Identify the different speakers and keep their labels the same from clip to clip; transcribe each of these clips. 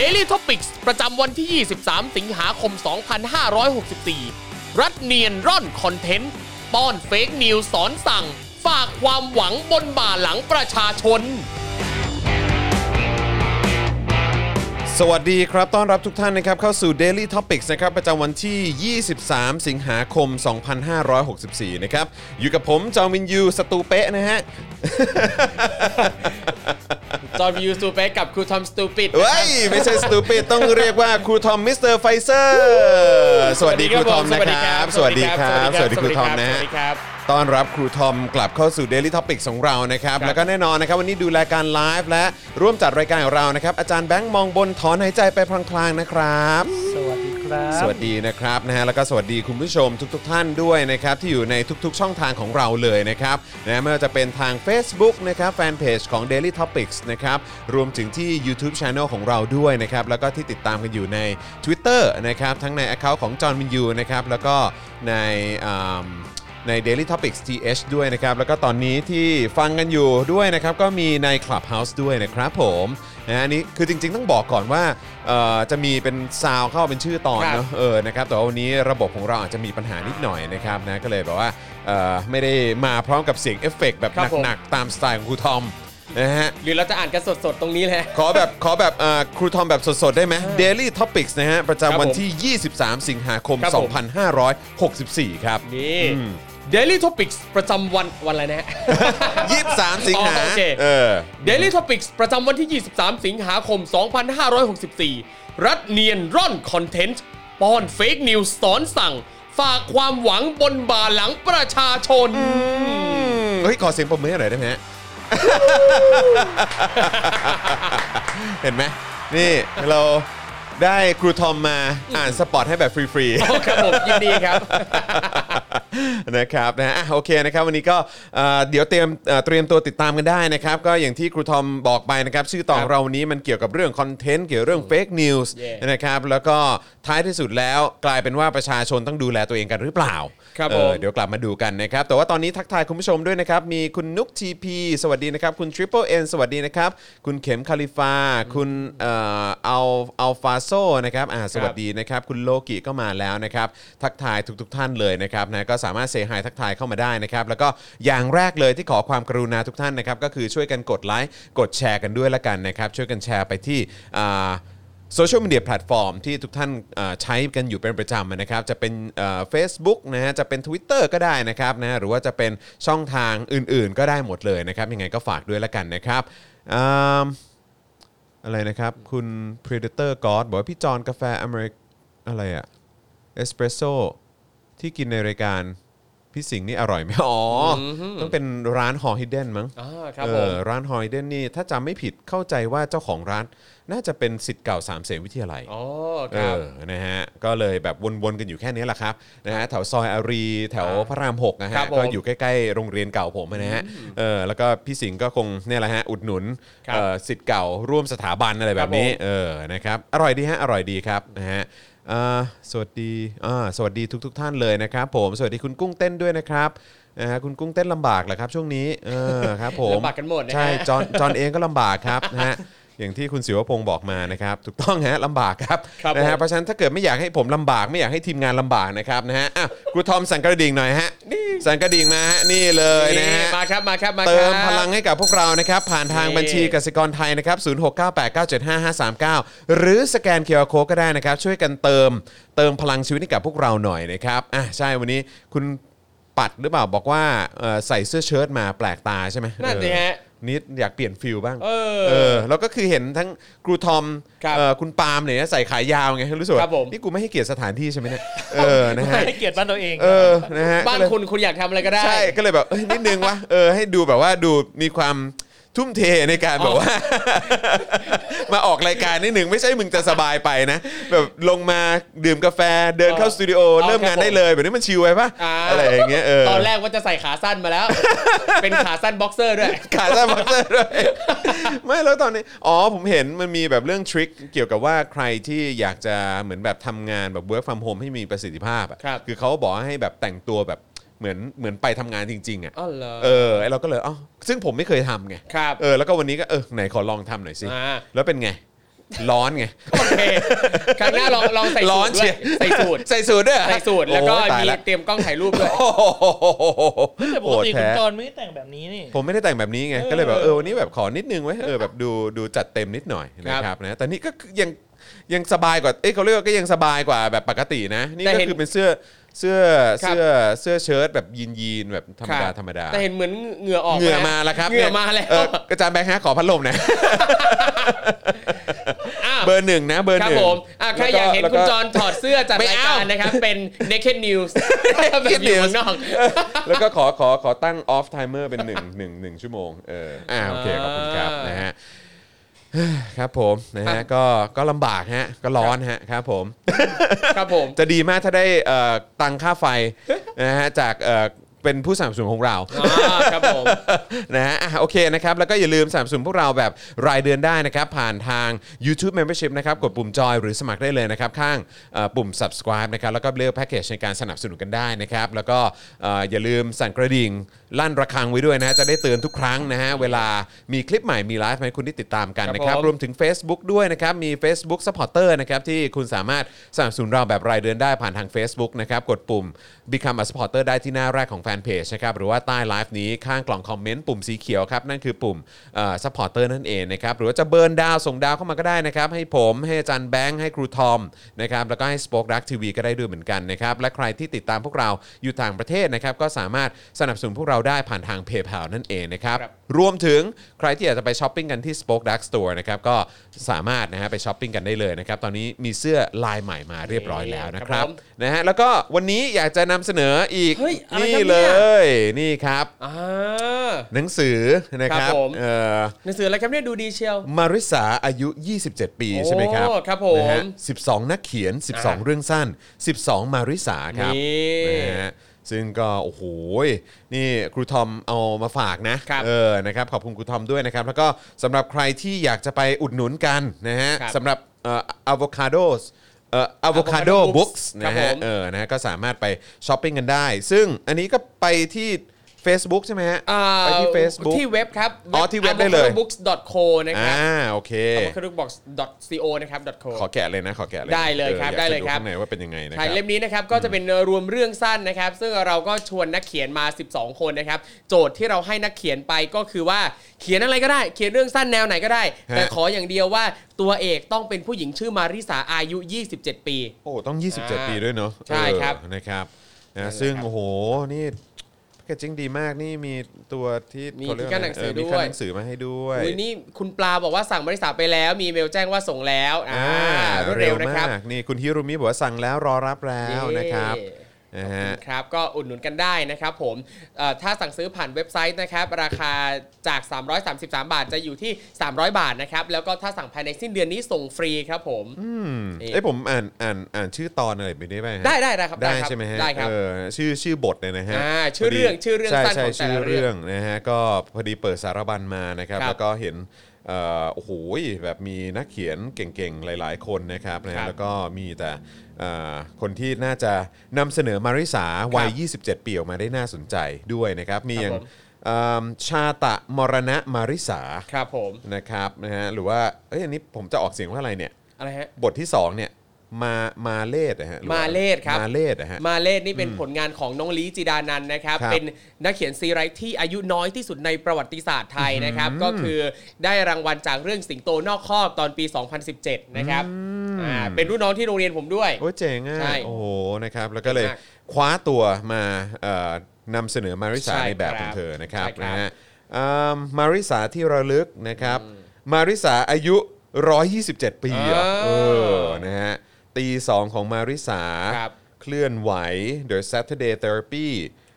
Speaker 1: Daily Topics ประจำวันที่ 23 สิงหาคม 2564 รัฐเนียนร่อน content ป้อน fake news สอนสั่ง ฝากความหวังบนบ่าหลังประชาชน
Speaker 2: สวัสดีครับ ต้อนรับทุกท่านนะครับ เข้าสู่ Daily Topics นะครับ ประจำวันที่ 23 สิงหาคม 2564 นะครับ อยู่กับผม จอห์น วิญญู สตูเปะนะฮะ
Speaker 1: จอห์นวิวสตูเปกกับครูทอมสตูปิด
Speaker 2: เฮ้ยไม่ใช่สตูปิดต้องเรียกว่าครูทอมมิสเตอร์ไฟเซอร์สวัสดีครูทอมนะครับ สวัสดีครับ สวัสดีครูทอมนะ
Speaker 1: ส
Speaker 2: ฮะ
Speaker 1: วัสดีครับ
Speaker 2: ต้อนรับครูทอมกลับเข้าสู่ Daily Topics ของเรานะครับ
Speaker 1: ครับ
Speaker 2: แล้วก็แน่นอนนะครับ วันนี้ดูรายการไลฟ์และร่วมจัดรายการของเรานะครับ อาจารย์แบงค์มองบนถอนหายใจไปพลางๆนะครับ
Speaker 3: สวัสดี ครับ
Speaker 2: สวัสดีนะครับนะฮะแล้วก็สวัสดีคุณผู้ชมทุกๆทท่านด้วยนะครับที่อยู่ในทุกๆ ช่องทางของเราเลยนะครับนะไม่ว่าจะเป็นทาง Facebook นะครับแฟนเพจของ Daily Topics นะครับรวมถึงที่ YouTube Channel ของเราด้วยนะครับแล้วก็ที่ติดตามกันอยู่ใน Twitter นะครับทั้งใน Account ของจอห์นวินยูนะครับแล้วก็ในอ่า ใน Daily Topics TH ด้วยนะครับ แล้วก็ตอนนี้ที่ฟังกันอยู่ด้วยนะครับ ก็มีใน Clubhouse ด้วยนะครับผม นะอันนี้คือจริง ๆ ต้องบอกก่อนว่าเอ่อจะมีเป็นซาวเข้าเป็นชื่อตอน
Speaker 1: ครับ
Speaker 2: เนอะเออนะครับแต่ว่าวันนี้ระบบของเราอาจจะมีปัญหานิดหน่อยนะครับนะก็เลยแบบว่าเอ่อไม่ได้มาพร้อมกับเสียงเอฟเฟกต์แบบ
Speaker 1: ครับผม
Speaker 2: หนักๆตามสไตล์ของครูทอมนะฮะ
Speaker 1: หรือเราจะอ่านกันสดๆ ตรงนี้เลย
Speaker 2: ขอแบบขอแบบเอ่อครูทอมแบบสด ๆ ได้ไหม Daily Topics นะฮะ ประจำวันที่ 23 สิงหาคม
Speaker 1: ครับผม
Speaker 2: 2564 ครับ
Speaker 1: นี่ Daily Topics ประจำวันวันอะไรนะฮะ
Speaker 2: 23สิงหา
Speaker 1: อ๋อโอเค
Speaker 2: เออ
Speaker 1: Daily Topics ประจำวันที่ 23 สิงหาคม 2564 รัฐเนียนร่อน contentป้อน fake news สอนสั่ง ฝากความหวังบนบ่าหลังประชาชน
Speaker 2: อืมเฮ้ย ขอเสียงปรบมือให้หน่อยได้ไหมฮะ เห็นไหมนี่เรา ได้ครูทอมมาอ่านสปอตให้แบบฟรี
Speaker 1: โอ้ครับผมยินดีครับ
Speaker 2: ๆนะครับนะฮะอะโอเคนะครับวันนี้ก็เอ่อเดี๋ยวเตรียมเอ่อเตรียมตัวติดตามกันได้นะครับก็อย่างที่ครูทอมบอกไปนะครับชื่อตอน
Speaker 1: ครับ
Speaker 2: เราวันนี้มันเกี่ยวกับเรื่องคอนเทนต์เกี่ยวกับเรื่อง fake news
Speaker 1: Yeah
Speaker 2: นะครับแล้วก็ท้ายที่สุดแล้วกลายเป็นว่าประชาชนต้องดูแลตัวเองกันหรือเปล่า
Speaker 1: ครับ
Speaker 2: เออ
Speaker 1: ผม
Speaker 2: เดี๋ยวกลับมาดูกันนะครับ แต่ว่าตอนนี้ทักทายคุณผู้ชมด้วยนะครับ มีคุณนุกทีพีสวัสดีนะครับ คุณ Triple N สวัสดีนะครับ คุณเข็มคาลิฟา คุณเอ่ออัลอัลฟาโซนะครับอ่าสวัสดีนะครับ คุณโลกิก็มาแล้วนะครับ ทักทายทุกๆท่านเลยนะครับนะก็สามารถ say hi ทักทายเข้ามาได้นะครับ แล้วก็อย่างแรกเลยที่ขอความกรุณาทุกท่านนะครับ ก็คือช่วยกันกดไลค์กดแชร์กันด้วยละกันนะครับ ช่วยกันแชร์ไปที่อ่า โซเชียลมีเดียแพลตฟอร์มที่ทุกท่านเอ่อใช้กันอยู่เป็นประจำนะครับ จะเป็นเฟซบุ๊กนะฮะจะเป็น Twitter ก็ได้นะครับนะหรือว่าจะเป็นช่องทางอื่นๆ ก็ได้หมดเลยนะครับ ยังไงก็ฝากด้วยละกันนะครับอืมอะไรนะครับ คุณ Predator God บอกว่าพี่จอนกาแฟอเมริกอะไรอะเอสเปรสโซที่กินในรายการพี่สิงห์นี่อร่อยไหมอ๋ออต้องเป็นร้านฮอฮิเดนมั้ง
Speaker 1: อ่าครับ
Speaker 2: เอ
Speaker 1: ผม
Speaker 2: อร้านฮอยเดนนี่ถ้าจำไม่ผิดเข้าใจว่าเจ้าของร้าน น่าจะเป็นสิทธิ์เก่าสามเสนวิทยาลัย
Speaker 1: อ๋อ
Speaker 2: เอ
Speaker 1: ครับ
Speaker 2: อนะฮะก็เลยแบบวนๆกันอยู่แค่นี้แหละครับนะฮะแถวซอยอารี แถวพระรามหกนะ
Speaker 1: ครั
Speaker 2: ฮะ
Speaker 1: บผม
Speaker 2: ก็อยู่ใกล้ๆโรงเรียนเก่าผมนะฮะเออแล้วก็พี่สิงห์ก็คงเนี่ยแหละฮะอุดหนุน
Speaker 1: ครับ
Speaker 2: เอ่อสิทธิ์เก่าร่วมสถาบันอะไรแบบนี้
Speaker 1: ครับผม
Speaker 2: เออ นะครับ อร่อยดีฮะ อร่อยดีครับ นะฮะอ่าสวัสดีอ่าสวัสดีทุกๆท่านเลยนะครับผม สวัสดีคุณกุ้งเต้นด้วยนะครับ นะฮะ คุณกุ้งเต้นลำบากเหรอครับช่วงนี้ เออ ครับผม
Speaker 1: ลำบากกันหมดนะฮะ
Speaker 2: ใช่ จอนจอนเองก็ลำบากครับ นะฮะ อย่างที่คุณศิวพงศ์บอกมานะครับถูกต้องฮะลำบากครับ
Speaker 1: ครับ
Speaker 2: นะฮะ
Speaker 1: ผม
Speaker 2: เพราะฉะนั้นถ้าเกิดไม่อยากให้ผมลำบากไม่อยากให้ทีมงานลำบากนะครับนะฮะอะครูทอมสั่นกระดิ่งหน่อยฮะสั่นกระดิ่งมาฮะนี่เลยนะฮะ
Speaker 1: มาครับมาครับมาครับ
Speaker 2: เติมพลังให้กับพวกเรานะครับ ผ่านทาง
Speaker 1: นี่
Speaker 2: บัญชีกสิกรไทยนะครับ 0698975539 หรือสแกน QR code ก็ได้นะครับ ช่วยกันเติมเติมพลังชีวิตให้กับพวกเราหน่อยนะครับอะใช่วันนี้คุณปัดหรือเปล่าบอกว่าเอ่อใส่เสื้อเชิ้ตมาแปลกตาใช่ไหม
Speaker 1: นั่นสิฮะ
Speaker 2: เออ นิดอยากเปลี่ยนฟิลบ้าง
Speaker 1: เออ
Speaker 2: เออแล้วก็คือเห็นทั้งครูทอม
Speaker 1: ครับ
Speaker 2: เอ่อคุณปาล์มเนี่ยใส่ขายาวไงรู้สึกว่า
Speaker 1: ครับผม
Speaker 2: นี่กูไม่ให้เกียรติสถานที่ใช่ไหมเนี่ยเออนะฮะ
Speaker 3: ให้เกียรติบ้านตัวเอง
Speaker 2: เออนะฮะ
Speaker 1: บ้าน
Speaker 2: ก็เลย
Speaker 1: คุณคุณอยากทำอะไรก็ได้
Speaker 2: ใช่ก็เลยแบบเอ้ยนิดนึงวะเออให้ดูแบบว่าดูมีความ ทุ่มเทในการแบบว่า มาออกรายการนิดหนึ่งไม่ใช่มึงจะสบายไปนะ แบบลงมาดื่มกาแฟเดินเข้าสตูดิโอ
Speaker 1: อ๋อ
Speaker 2: เริ่มงาน
Speaker 1: ครับผม
Speaker 2: ได้เลย แบบนี้มันชิลไปปะ
Speaker 1: อ่า
Speaker 2: อะไรอย่างเงี้ยเออ
Speaker 1: ตอนแรกว่าจะใส่ขาสั้นมาแล้ว เป็นขาสั้นบ็อกเซอร์ด้วย
Speaker 2: ขาสั้นบ็อกเซอร์ด้วยไม่แล้วตอนนี้อ๋อผมเห็นมันมีแบบเรื่อง trick เกี่ยวกับว่าใครที่อยากจะเหมือนแบบทำงานแบบ work from home ให้มีประสิทธิภาพอะ
Speaker 1: ครับ
Speaker 2: คือเขาบอกให้แบบแต่งตัวแบบ เหมือนเหมือนไปทำงานจริงๆอะ
Speaker 1: อ๋อเหรอ
Speaker 2: เออไอเราก็เลยอ๋อซึ่งผมไม่เคยทำไง
Speaker 1: ครับ
Speaker 2: เออแล้วก็วันนี้ก็เออไหนขอลองทำหน่อยสิ
Speaker 1: อ่า
Speaker 2: แล้วเป็นไง ร้อนไง
Speaker 1: โอเคครั้งหน้าลองลองใส่
Speaker 2: ร้
Speaker 1: สู
Speaker 2: อน
Speaker 1: ตรด้
Speaker 2: เชี
Speaker 1: วย
Speaker 2: ย
Speaker 1: ใส่สูตร
Speaker 2: ใส่สูตรด้วยเหอ
Speaker 1: ใส่สูตรแล้วก็
Speaker 2: โอ้ยตาย
Speaker 1: มี
Speaker 2: ละ
Speaker 1: เตรียมกล้องถ่ายรูปด้วย
Speaker 2: โอ้โห
Speaker 3: แต่ป
Speaker 2: โอ้
Speaker 3: กติคุ
Speaker 2: แท้
Speaker 3: ณจรไม่ได้แต่งแบบนี้นี่
Speaker 2: ผมไม่ได้แต่งแบบนี้ไง
Speaker 3: เออ
Speaker 2: ก็เลยแบบเออวันนี้แบบขอนิดนึงไว้ยเออแบบดูดูจัดเต็มนิดหน่อยนะค
Speaker 1: ครั
Speaker 2: รับบนะแต่นี่ก็ยัง ยังสบายกว่า เอ้ยเขาเรียกว่าก็ยังสบายกว่าแบบปกตินะ นี่
Speaker 1: แต่
Speaker 2: ก็
Speaker 1: เห็น
Speaker 2: คือเป็นเสื้อเสื้อ
Speaker 1: ครับ
Speaker 2: เสื้อเสื้อเชิ้ตแบบยีนยีนแบบธรรมดา
Speaker 1: ครับ
Speaker 2: ธรรมดา
Speaker 1: แต่เห็นเหมือนเหงื่อออก
Speaker 2: เหงื่อ
Speaker 1: นะ
Speaker 2: มาแล้วครับ
Speaker 1: เหงื่อมาแล้ว
Speaker 2: เอออาจารย์แบงค์ฮะขอพัดลมหนะ
Speaker 1: อ้าว
Speaker 2: เบอร์หนึ่งนะเบอร์
Speaker 1: ค
Speaker 2: ห
Speaker 1: รับ
Speaker 2: นึ่ง
Speaker 1: ผมอะใครอยากเห็น
Speaker 2: แล้ว
Speaker 1: คุณจรถอดเสื้อจัด
Speaker 2: ไม่
Speaker 1: ราย
Speaker 2: เอา
Speaker 1: การนะครับ เป็น naked news แบบอยู่ข้างนอก
Speaker 2: แล้วก็ขอขอขอตั้งออฟไทเมอร์เป็นหนึ่งหนึ่งหนึ่งชั่วโมงเอออ่าโอเคขอบคุณครับ
Speaker 1: อ่าน
Speaker 2: นะฮะ ครับผมนะฮะก็ก็ลำบากฮะก็ร้อนฮะครับผม
Speaker 1: ครับผม
Speaker 2: จะดีมากถ้าได้เอ่อตังค่าไฟนะฮะจากเอ่อ เป็นผู้สนับสนุนของเรา
Speaker 1: อ่าครับผม
Speaker 2: นะฮะอะโอเคนะครับ แล้วก็อย่าลืมสนับสนุนพวกเราแบบรายเดือนได้นะครับ ผ่านทาง YouTube Membership นะครับ กดปุ่มจอยหรือสมัครได้เลยนะครับ ข้างเอ่อปุ่ม subscribe นะครับ แล้วก็เลือกแพ็กเกจในการสนับสนุนกันได้นะครับ แล้วก็เอ่ออย่าลืมสั่นกระดิ่ง ลั่นระฆังไว้ด้วยนะจะได้เตือนทุกครั้งนะฮะ เวลามีคลิปใหม่ มีไลฟ์ให้คุณได้ติดตามกันนะครับ
Speaker 1: ครับผม
Speaker 2: รวมถึง Facebook ด้วยนะครับ มี Facebook Supporter นะครับ ที่คุณสามารถสนับสนุนเราแบบรายเดือนได้ผ่านทาง Facebook นะครับ กดปุ่ม Become a supporter ได้ที่หน้าแรกของแฟนเพจนะครับหรือว่าใต้ไลฟ์นี้ข้างกล่องคอมเมนต์ปุ่มสีเขียวครับนั่นคือปุ่มเอ่อ supporter นั่นเองนะครับหรือว่าจะ burn ดาวส่งดาวเข้ามาก็ได้นะครับให้ผมให้อาจารย์แบงค์ให้ครูทอมนะครับแล้วก็ให้ Spoke Dark TV ก็ได้ด้วยเหมือนกันนะครับและใครที่ติดตามพวกเราอยู่ต่างประเทศนะครับก็สามารถสนับสนุนพวกเราได้ผ่านทาง PayPal นั่นเองนะครับ
Speaker 1: ครับ
Speaker 2: รวมถึงใครที่อยากจะไปช้อปปิ้งกันที่ Spoke Dark Store นะครับก็สามารถนะฮะไปช้อปปิ้งกันได้เลยนะครับตอนนี้มีเสื้อลายใหม่มาเรียบร้อยแล้วนะครับ
Speaker 1: ครั
Speaker 2: บ
Speaker 1: ผม
Speaker 2: นะฮะแล้วก็วันนี้อยากจะนำเสนออีก
Speaker 1: เฮ้ยอะไร
Speaker 2: นี่
Speaker 1: ครับ
Speaker 2: เลย
Speaker 1: เนี่ย
Speaker 2: นี่ครับ
Speaker 1: อ่า
Speaker 2: หนังสือนะครับ
Speaker 1: ครับผม
Speaker 2: เอ่อ
Speaker 1: หนังสืออะไรครับเนี่ยดูดีเชียว
Speaker 2: มาริสาอายุ 27 ปีใช่ไหมครับ
Speaker 1: โอ้ครับผม
Speaker 2: นะฮะ12 นักเขียน 12
Speaker 1: อ่า
Speaker 2: เรื่องสั้น 12 มาริสาครับ
Speaker 1: นี่
Speaker 2: นะฮะซึ่งก็โอ้โหนี่ครูทอมเอามาฝากนะครับเออนะครับขอบคุณครูทอมด้วยนะครับ แล้วก็สำหรับใครที่อยากจะไปอุดหนุนกันนะฮะ
Speaker 1: ครับ
Speaker 2: สำหรับเอ่อ avocados เอ่อ avocado
Speaker 1: Avocado
Speaker 2: books
Speaker 1: Books
Speaker 2: นะฮะครั
Speaker 1: บผม
Speaker 2: เออนะฮะก็สามารถไปช้อปปิ้งกันได้ ซึ่งอันนี้ก็ไปที่ Facebook ใช่ไหมฮะ
Speaker 1: อ่า
Speaker 2: ไปที่ Facebook
Speaker 1: ที่เว็บครับ
Speaker 2: อ๋อที่เว็บได้เลย
Speaker 1: avocadobooks.co นะครับ
Speaker 2: อ่าโอเค
Speaker 1: avocadobooks.co นะครับ .co
Speaker 2: ขอแกะเลยนะ ขอแกะเลย
Speaker 1: ได้เลยครับ
Speaker 2: อออาก
Speaker 1: ได้เลย
Speaker 2: จะ
Speaker 1: ครับ
Speaker 2: ข้างในว่าเป็นยังไงนะค
Speaker 1: ใช่
Speaker 2: รับ
Speaker 1: เล่มนี้นะครับก็จะเป็นรวมเรื่องสั้นนะครับ ซึ่งเราก็ชวนนักเขียนมา 12 คนนะครับ โจทย์ที่เราให้นักเขียนไปก็คือว่าเขียนอะไรก็ได้ เขียนเรื่องสั้นแนวไหนก็ได้ แต่ขออย่างเดียวว่าตัวเอกต้องเป็นผู้หญิงชื่อมาริสาอายุ 27 ปี
Speaker 2: โอ้ต้อง 27
Speaker 1: อ่า
Speaker 2: ปีด้วยเนาะ
Speaker 1: ใช่ครับ
Speaker 2: เออนะครับนะ
Speaker 1: นั่นแหละ
Speaker 2: ซึ่ง
Speaker 1: ครับ
Speaker 2: โอ้โหนี่ แพคเกจจิ้งดีมากนี่มีตัวที่
Speaker 1: มี
Speaker 2: เขาเรียก
Speaker 1: ที่กั้นหนังสือ
Speaker 2: เมี
Speaker 1: ด้วย
Speaker 2: ขั้นหนังสือมาให้ด้วย
Speaker 1: อุ้ยนี่คุณปลาบอกว่าสั่งมาริสาไปแล้ว มีเมลแจ้งว่าส่งแล้วอ่า
Speaker 2: อ่าร
Speaker 1: วดเร็วนะครับ
Speaker 2: มากนี่คุณฮิรุมิบอกว่าสั่งแล้วรอรับแล้วนะครับนะ
Speaker 1: ขอบ
Speaker 2: ฮะ
Speaker 1: คุณครับก็อุดหนุนกันได้นะครับผมเอ่อถ้าสั่งซื้อผ่านเว็บไซต์นะครับราคาจาก 333 บาทจะอยู่ที่ 300 บาทนะครับแล้วก็ถ้าสั่งภายในสิ้นเดือนนี้ส่งฟรีครับผม
Speaker 2: อืม
Speaker 1: นี่
Speaker 2: เอ้ยผมอ่านอ่านอ่านชื่อตอนอะไรไปได้ไหมฮะ
Speaker 1: ได้ได้ได้ครับ
Speaker 2: ได้
Speaker 1: ครับ
Speaker 2: ใช่ไหมฮะ
Speaker 1: ได้ครับ
Speaker 2: เออชื่อชื่อบทเลยนะฮะ
Speaker 1: อ่าชื่อเรื่องชื่อเรื่อง
Speaker 2: ใช่
Speaker 1: สั้น
Speaker 2: ใช่
Speaker 1: ของแต่
Speaker 2: ชื่อ
Speaker 1: ละเรื่
Speaker 2: เรื่อ
Speaker 1: องง
Speaker 2: นะฮะก็พอดีเปิดสารบัญมานะครับ
Speaker 1: ครับ
Speaker 2: แล้วก็เห็นเอ่อ โอ้โหแบบมีนักเขียนเก่งๆ หลายๆ คนนะครับนะ
Speaker 1: ครั
Speaker 2: ฮะ
Speaker 1: บ
Speaker 2: แล้วก็มีแต่เอ่อคนที่น่าจะนำเสนอมาริสาวัย 27 ปีออกมาได้น่าสนใจด้วยนะครับ มีอย่าง
Speaker 1: ผม
Speaker 2: เอิ่มชาตะมรณะมาริสา
Speaker 1: ครับผม
Speaker 2: นะครับนะฮะหรือว่าเอ้ยอันนี้ผมจะออกเสียงว่าอะไรเนี่ย
Speaker 1: อะไรฮะ
Speaker 2: บทที่สองเนี่ย มามาเลดนะฮะหรือว่า
Speaker 1: มาเลศครับ
Speaker 2: มาเลดนะฮะ
Speaker 1: มาเลศนี่เป็นผลงานของน้องลีจิดานันท์นะครับ
Speaker 2: ครับ
Speaker 1: เป็นนักเขียนซีไรต์ที่อายุน้อยที่สุดในประวัติศาสตร์ไทยนะครับ ก็คือได้รางวัลจากเรื่องสิงโตนอกคอกตอนปี 2017 นะครับอ่าเป็นรุ่นน้องที่โรงเรียนผมด้วย
Speaker 2: โอ้ยเจ๋งอะ
Speaker 1: ใช่
Speaker 2: โอ้โหนะครับ แล้วก็เลย
Speaker 1: เจ๋งมาก
Speaker 2: คว้าตัวมาเอ่อนำเสนอมาริสา
Speaker 1: ใช่
Speaker 2: ในแบบ
Speaker 1: ครับ
Speaker 2: ของเธอนะครับ
Speaker 1: ใช่ครับ
Speaker 2: นะฮะอืมมาริสาที่ระลึกนะครับ มาริสาอายุ 127 ปีเหรอ
Speaker 1: อ่า
Speaker 2: เออนะฮะ ตีสองของมาริสา
Speaker 1: ครับ
Speaker 2: เคลื่อนไหว The Saturday Therapy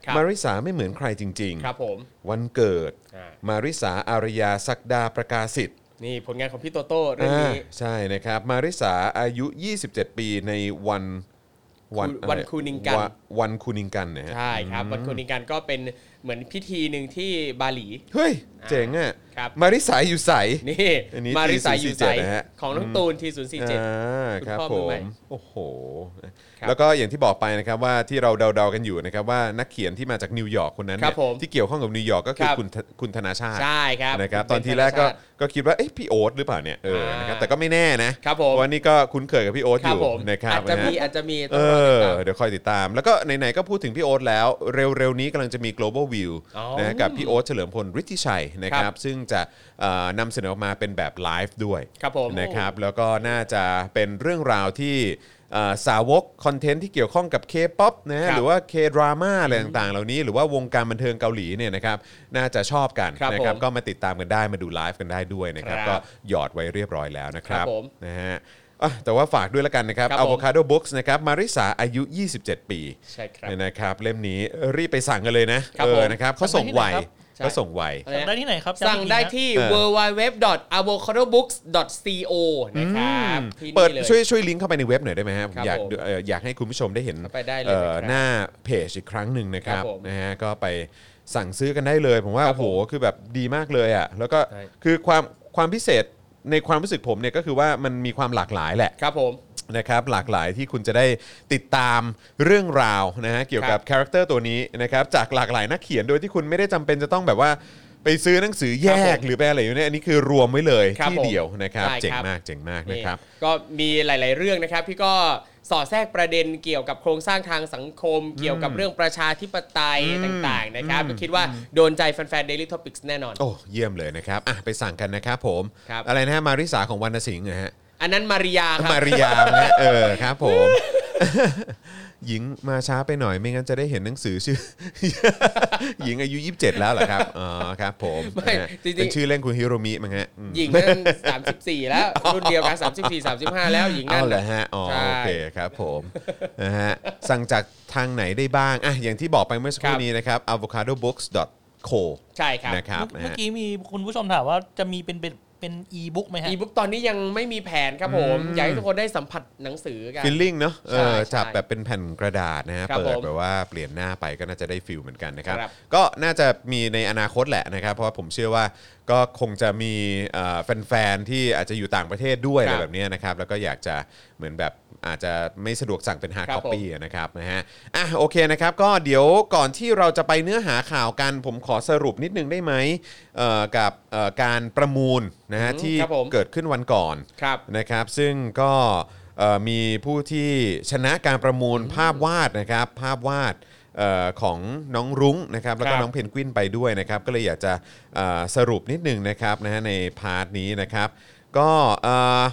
Speaker 1: ครับ
Speaker 2: มาริสาไม่เหมือนใครจริง
Speaker 1: ครับผม
Speaker 2: ๆ วันเกิด
Speaker 1: อ่า
Speaker 2: มาริสาอารยาศักดาประกาศิษฐ์
Speaker 1: นี่ผลงานของพี่โตโต้เรื่องนี้
Speaker 2: อ่าใช่นะครับ มาริสาอายุ 27 ปีในวัน
Speaker 1: วัน
Speaker 2: อะไร
Speaker 1: วันคูนิงกัน
Speaker 2: วะวันคูนิงกันนะฮะ
Speaker 1: ใช่ครับวันคุนิกันก็เป็น เหมือนพิธีหนึ่งที่บาหลี
Speaker 2: เฮ้ย เจ๋งอะ
Speaker 1: ครับ
Speaker 2: มาริสาอยู่ใส
Speaker 1: นี่
Speaker 2: อันนี้
Speaker 1: มาริสาอยู่ใส
Speaker 2: T047 นะฮะ
Speaker 1: ของน้องตูนทีศูนย์สี่เจ็ด
Speaker 2: อ่า
Speaker 1: คุณ
Speaker 2: ครับ
Speaker 1: พ่อ
Speaker 2: ผ
Speaker 1: มือใหม่
Speaker 2: มโอ้โห
Speaker 1: ครับ
Speaker 2: แล้วก็อย่างที่บอกไปนะครับว่าที่เราเดาๆกันอยู่นะครับว่านักเขียนที่มาจากนิวยอร์กคนนั้น
Speaker 1: ครั
Speaker 2: เนี่ย
Speaker 1: บผม
Speaker 2: ที่เกี่ยวข้องกับนิวยอร์กก็คือ
Speaker 1: ครับ
Speaker 2: คุณธคุณธนาชาติ
Speaker 1: ใช่ครับ
Speaker 2: นะครับ
Speaker 1: เป็
Speaker 2: ตอนทีแรกก็
Speaker 1: ธนชาติ
Speaker 2: ก็คิดว่าเอ๊ะพี่โอ๊ตหรือเปล่าเนี่ยเออ
Speaker 1: อ่าน
Speaker 2: นะครับแต่ก็ไม่แน่นะครับ
Speaker 1: ผม
Speaker 2: เพราะว่านี่ก็คุ้นเคยกับพี่โอ๊ต
Speaker 1: ค
Speaker 2: อ
Speaker 1: รับ
Speaker 2: ยู่
Speaker 1: ผม
Speaker 2: นะครับ
Speaker 1: อาจจะ
Speaker 2: นะฮะ
Speaker 1: มีอาจจะมี
Speaker 2: เอ
Speaker 1: ต้องรอติด
Speaker 2: อ
Speaker 1: ตาม
Speaker 2: เดี๋ยวคอยติดตาม แล้วก็ไหนๆก็พูดถึงพี่โอ๊ตแล้ว เร็วๆนี้กำลังจะมี global view
Speaker 1: อ๋อ
Speaker 2: นะกับพี่โอ๊ตเฉลิมพลฤทธิชัยนะครับ
Speaker 1: ค
Speaker 2: รับซึ่งจะเอ่อนำเสนอออกมาเป็นแบบไลฟ์ด้วย
Speaker 1: ครับผม
Speaker 2: นะครับแล้วก็น่าจะเป็นเรื่องราวที่เอ่อ สาวกคอนเทนต์ที่เกี่ยวข้องกับ K-POP นะฮะ
Speaker 1: ครับ
Speaker 2: หรือว่า K-drama อะไรต่างๆ เหล่านี้ หรือว่าวงการบันเทิงเกาหลีเนี่ยนะครับน่าจะชอบกัน
Speaker 1: ครับ
Speaker 2: นะครับ
Speaker 1: ผม
Speaker 2: ก็มาติดตามกันได้มาดูไลฟ์กันได้ด้วยนะครับ
Speaker 1: ครับ
Speaker 2: ก็หยอดไว้เรียบร้อยแล้วนะครับ
Speaker 1: ครับผม
Speaker 2: นะฮะอะแต่ว่าฝากด้วยละกันนะครับ
Speaker 1: ครับผม
Speaker 2: Avocado Books นะครับมาริสาอายุ 27 ปี
Speaker 1: ใช่ครับ
Speaker 2: นะครับเล่มนี้รีบไปสั่งกันเลยนะครับเอ
Speaker 1: ผ
Speaker 2: อ
Speaker 1: ม
Speaker 2: นะครับเขาส่งไว
Speaker 1: ใช่
Speaker 2: เขาส่งไว
Speaker 1: อะไรนะ
Speaker 3: ได้ที่ไหนครับ
Speaker 1: สั่งได้ที่
Speaker 2: เออ
Speaker 1: www.avocadobooks.co นะครับที่
Speaker 2: เปิด
Speaker 1: นี่เลย
Speaker 2: ช่วยช่วยลิงก์เข้าไปในเว็บหน่อยได้ไหมครับผม
Speaker 1: ครับ
Speaker 2: อยาก
Speaker 1: ผม
Speaker 2: ดูเอ่ออยากให้คุณผู้ชมได้เห็น
Speaker 1: เข้าไปได้เลย
Speaker 2: เอ่อ
Speaker 1: นะครับ
Speaker 2: หน้าเพจอีกครั้งหนึ่งนะครับ
Speaker 1: ครับผม
Speaker 2: นะฮะก็ไปสั่งซื้อกันได้เลย ผมว่า
Speaker 1: ครับ
Speaker 2: โอ้โห
Speaker 1: ผม
Speaker 2: คือแบบดีมากเลยอะแล้วก็
Speaker 1: ใช่
Speaker 2: คือความความพิเศษในความรู้สึกผมเนี่ยก็คือว่ามันมีความหลากหลายแหละ
Speaker 1: ครับผม
Speaker 2: นะครับหลากหลายที่คุณจะได้ติดตามเรื่องราวนะฮะเกี่ยวกับคาแรคเตอร์ตัวนี้นะครับจากหลากหลายนักเขียนโดยที่คุณไม่ได้จำเป็นจะต้องแบบว่าไปซื้อหนังสือแย
Speaker 1: ครับ
Speaker 2: ก
Speaker 1: ผม
Speaker 2: หรือไปอะไรอยู่เนี่ยอันนี้คือรวมไว้เลย
Speaker 1: ครับ
Speaker 2: ที่
Speaker 1: ผม
Speaker 2: เดียวนะครับ
Speaker 1: ใช่
Speaker 2: เจ๋ง
Speaker 1: ครับ
Speaker 2: มากเจ๋งมาก
Speaker 1: นี่
Speaker 2: นะครับ
Speaker 1: ก็มีหลาย ๆ เรื่องนะครับที่ก็สอดแทรกประเด็นเกี่ยวกับโครงสร้างทางสังคม เกี่ยวกับเรื่องประชาธิปไตยต่าง ๆ นะครับก็คิดว่าโดนใจแฟน ๆ Daily Topics แน่นอน
Speaker 2: โอ้เยี่ยมเลยนะครับอะไปสั่งกันนะครับผม
Speaker 1: ครับ
Speaker 2: อะไรนะฮะมาริสาของวรรณสิงห์นะฮะ
Speaker 1: อันนั้นมาริยาครับ
Speaker 2: มาริยานะฮะเออครับผม หญิงมาช้าไปหน่อยไม่งั้นจะได้เห็นหนังสือชื่อ หญิงอายุ 27 แล้วเหรอครับอ๋อครับ ผม
Speaker 1: ไม่
Speaker 2: นะฮะ
Speaker 1: จริงๆ
Speaker 2: เป็นชื่อเล่นคุณฮิโรมิมั้งฮะอืม
Speaker 1: หญิงนั่น34แล้ว รุ่นเดียวกัน34 35แล้วหญิงนั่
Speaker 2: เอา
Speaker 1: น
Speaker 2: เหรอฮะอ๋อ
Speaker 1: ใช่
Speaker 2: โอเคครับผมนะฮะสั่งจากทางไหนได้บ้างอะอย่างที่บอกไปเมื่อสักครู่
Speaker 1: ครับ
Speaker 2: นี้นะครับ avocadobooks.co
Speaker 1: ใช่ครับ
Speaker 2: นะครับนะ
Speaker 3: เมื่อ
Speaker 2: ฮะ
Speaker 3: กี้มีคุณผู้ชมถามว่าจะมีเป็นเป็น เป็นอีบุ๊กไหมฮะ
Speaker 1: อีบุ๊กตอนนี้ยังไม่มีแผนครับผมอยากให้ทุกคนได้สัมผัสหนังสือกัน
Speaker 2: feeling เนาะเอ
Speaker 1: ใช่
Speaker 2: อ
Speaker 1: ใช่
Speaker 2: จับแบบเป็นแผ่นกระดาษนะฮะ
Speaker 1: ครับ
Speaker 2: เปิด
Speaker 1: ผม
Speaker 2: แบบว่าเปลี่ยนหน้าไปก็น่าจะได้ feel เหมือนกันนะครับ
Speaker 1: ครับ
Speaker 2: ก็น่าจะมีในอนาคตแหละนะครับ เพราะว่าผมเชื่อว่า ก็คงจะมีเอ่อแฟนๆที่อาจจะอยู่ต่างประเทศด้วยอะไรแบบเนี้ยนะครับแล้วก็อยากจะเหมือนแบบอาจจะไม่สะดวกสั่งเป็น hard copy
Speaker 1: ครับ
Speaker 2: นะครับนะฮะอะโอเคนะครับ ก็เดี๋ยวก่อนที่เราจะไปเนื้อหาข่าวกัน ผมขอสรุปนิดนึงได้ไหมเอ่อกับเอ่อการประมูลนะฮะ
Speaker 1: อืม
Speaker 2: ที่
Speaker 1: ครับผม
Speaker 2: เกิดขึ้นวันก่อน
Speaker 1: ครับ
Speaker 2: นะครับ ซึ่งก็เอ่อมีผู้ที่ชนะการประมูลภาพวาดนะครับภาพวาดเอ่อของน้องรุ้งนะครับแล้วก็
Speaker 1: ครับ
Speaker 2: น้องเพนกวินไปด้วยนะครับก็เลยอยากจะเอ่อสรุปนิดนึงนะครับนะฮะในพาร์ทนี้นะครับก็เอ่อ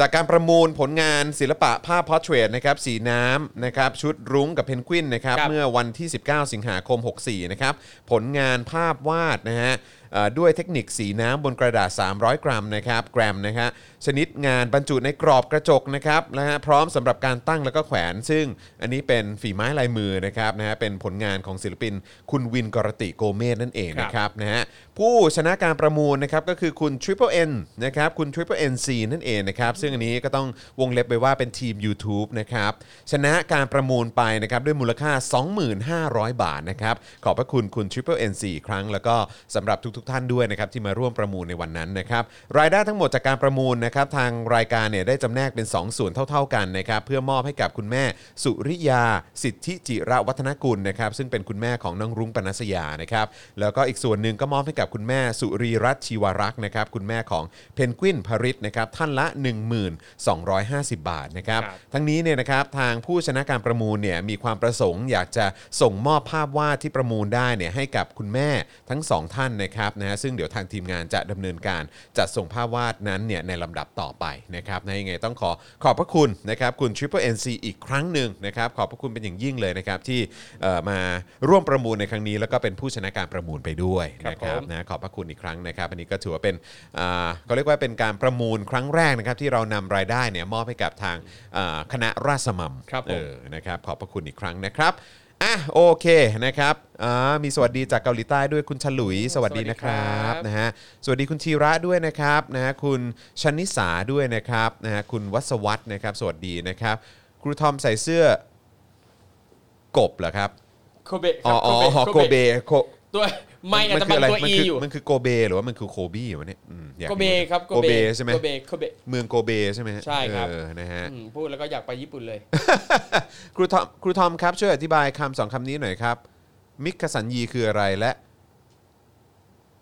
Speaker 2: จากการประมูลผลงานศิลปะภาพ portrait นะครับสีน้ำนะครับชุดรุ้งกับเพนกวินนะครับ
Speaker 1: ครับ
Speaker 2: เมื่อวันที่ 19 สิงหาคม 64 นะครับผลงานภาพวาดนะฮะเอ่อด้วยเทคนิคสีน้ำบนกระดาษ 300 กรัมนะครับแกรมนะฮะ ชนิดงานบรรจุในกรอบกระจกนะครับนะฮะพร้อมสำหรับการตั้งแล้วก็แขวน ซึ่งอันนี้เป็นฝีไม้ลายมือนะครับนะฮะเป็นผลงานของศิลปินคุณวินกรติโกเมสนั่นเองนะครับนะฮะผู้ชนะการประมูลนะครับก็คือคุณ Triple N นะครับคุณ Triple NC นั่นเองนะครับซึ่งอันนี้ก็ต้องวงเล็บไปว่าเป็นทีม YouTube นะครับชนะการประมูลไปนะครับด้วยมูลค่า 25,000 บาทนะครับขอบพระคุณคุณ Triple NC อีกครั้ง แล้วก็สำหรับทุกๆ ท่านด้วยนะครับที่มาร่วมประมูลในวันนั้นนะครับรายได้ทั้งหมดจากการประมูลนะครับทางรายการเนี่ยได้จำแนกเป็น 2 ส่วนเท่า ๆกันนะครับเพื่อมอบให้กับคุณแม่สุริยา สิทธิจิระวัฒนกุลนะครับซึ่งเป็นคุณแม่ของน้องรุ้งปนัสยานะครับแล้วก็อีกส่วนหนึ่งก็มอบให้กับคุณแม่สุรีรัตน์ชีวรักษ์นะครับคุณแม่ของเพนกวินพริตนะครับท่านละ 1250 บาทนะครับ
Speaker 1: ครับ
Speaker 2: ทั้งนี้เนี่ยนะครับทางผู้ชนะการประมูลเนี่ยมีความประสงค์อยากจะส่งมอบภาพวาดที่ประมูลได้เนี่ยให้กับคุณแม่ทั้งสองท่านนะครับนะฮะซึ่งเดี๋ยวทางทีมงานจะดำเนินการจัดส่งภาพวาดนั้นเนี่ยในลำดับต่อไปนะครับนะยังไงต้องขอขอบพระคุณนะครับคุณ Triple NC อีกครั้งหนึ่งนะครับขอบพระคุณเป็นอย่างยิ่งเลยนะครับที่เอ่อมาร่วมประมูลในครั้งนี้ แล้วก็เป็นผู้ชนะการประมูลไปด้วย
Speaker 1: ครับ
Speaker 2: นะครับ
Speaker 1: ผม
Speaker 2: นะขอบพระคุณอีกครั้งนะครับอันนี้ก็ถือว่าเป็นอ่าก็เรียกว่าเป็นการประมูลครั้งแรกนะครับที่เรานำรายได้เนี่ยมอบให้กับทางอ่าคณะราษฎรมัม
Speaker 1: ครับผม
Speaker 2: เออนะครับขอบพระคุณอีกครั้งนะครับ อะโอเคนะครับอ่ามีสวัสดีจากเกาหลีใต้ด้วยคุณฉลุยสวัสดีนะครับนะฮะสวัสดีคุณธีระด้วยนะครับนะฮะคุณชนิสาด้วยนะครับนะฮะคุณวัศวัฒน์นะครับสวัสดีนะครับครูทอมใส่เสื้อกบเหรอครับ
Speaker 1: โคเบะค
Speaker 2: อ๋
Speaker 1: รั
Speaker 2: อบอ๋อ
Speaker 1: โคเบะ
Speaker 2: โคเบโค
Speaker 1: ตัว ไม่อาจจะ
Speaker 2: คื
Speaker 1: บัง
Speaker 2: อะไร
Speaker 1: ตัว
Speaker 2: มัน
Speaker 1: E
Speaker 2: คือ
Speaker 1: อยู่
Speaker 2: มันคือโกเบหรือว่ามันคือโคบี้วะเนี่ยอืมอยาก
Speaker 1: โกเบครับ
Speaker 2: โกเบใช่ไหม
Speaker 1: โกเบโกเบ
Speaker 2: เมืองโกเบใช่ไหมฮะ
Speaker 1: ใช่ครับ
Speaker 2: เออนะฮะ
Speaker 1: อืมพูดแล้วก็อยากไปญี่ปุ่นเลย
Speaker 2: ครูทอมครูทอมครับช่วยอธิบายคำสองคำนี้หน่อยครับ มิกสัญญีคืออะไรและ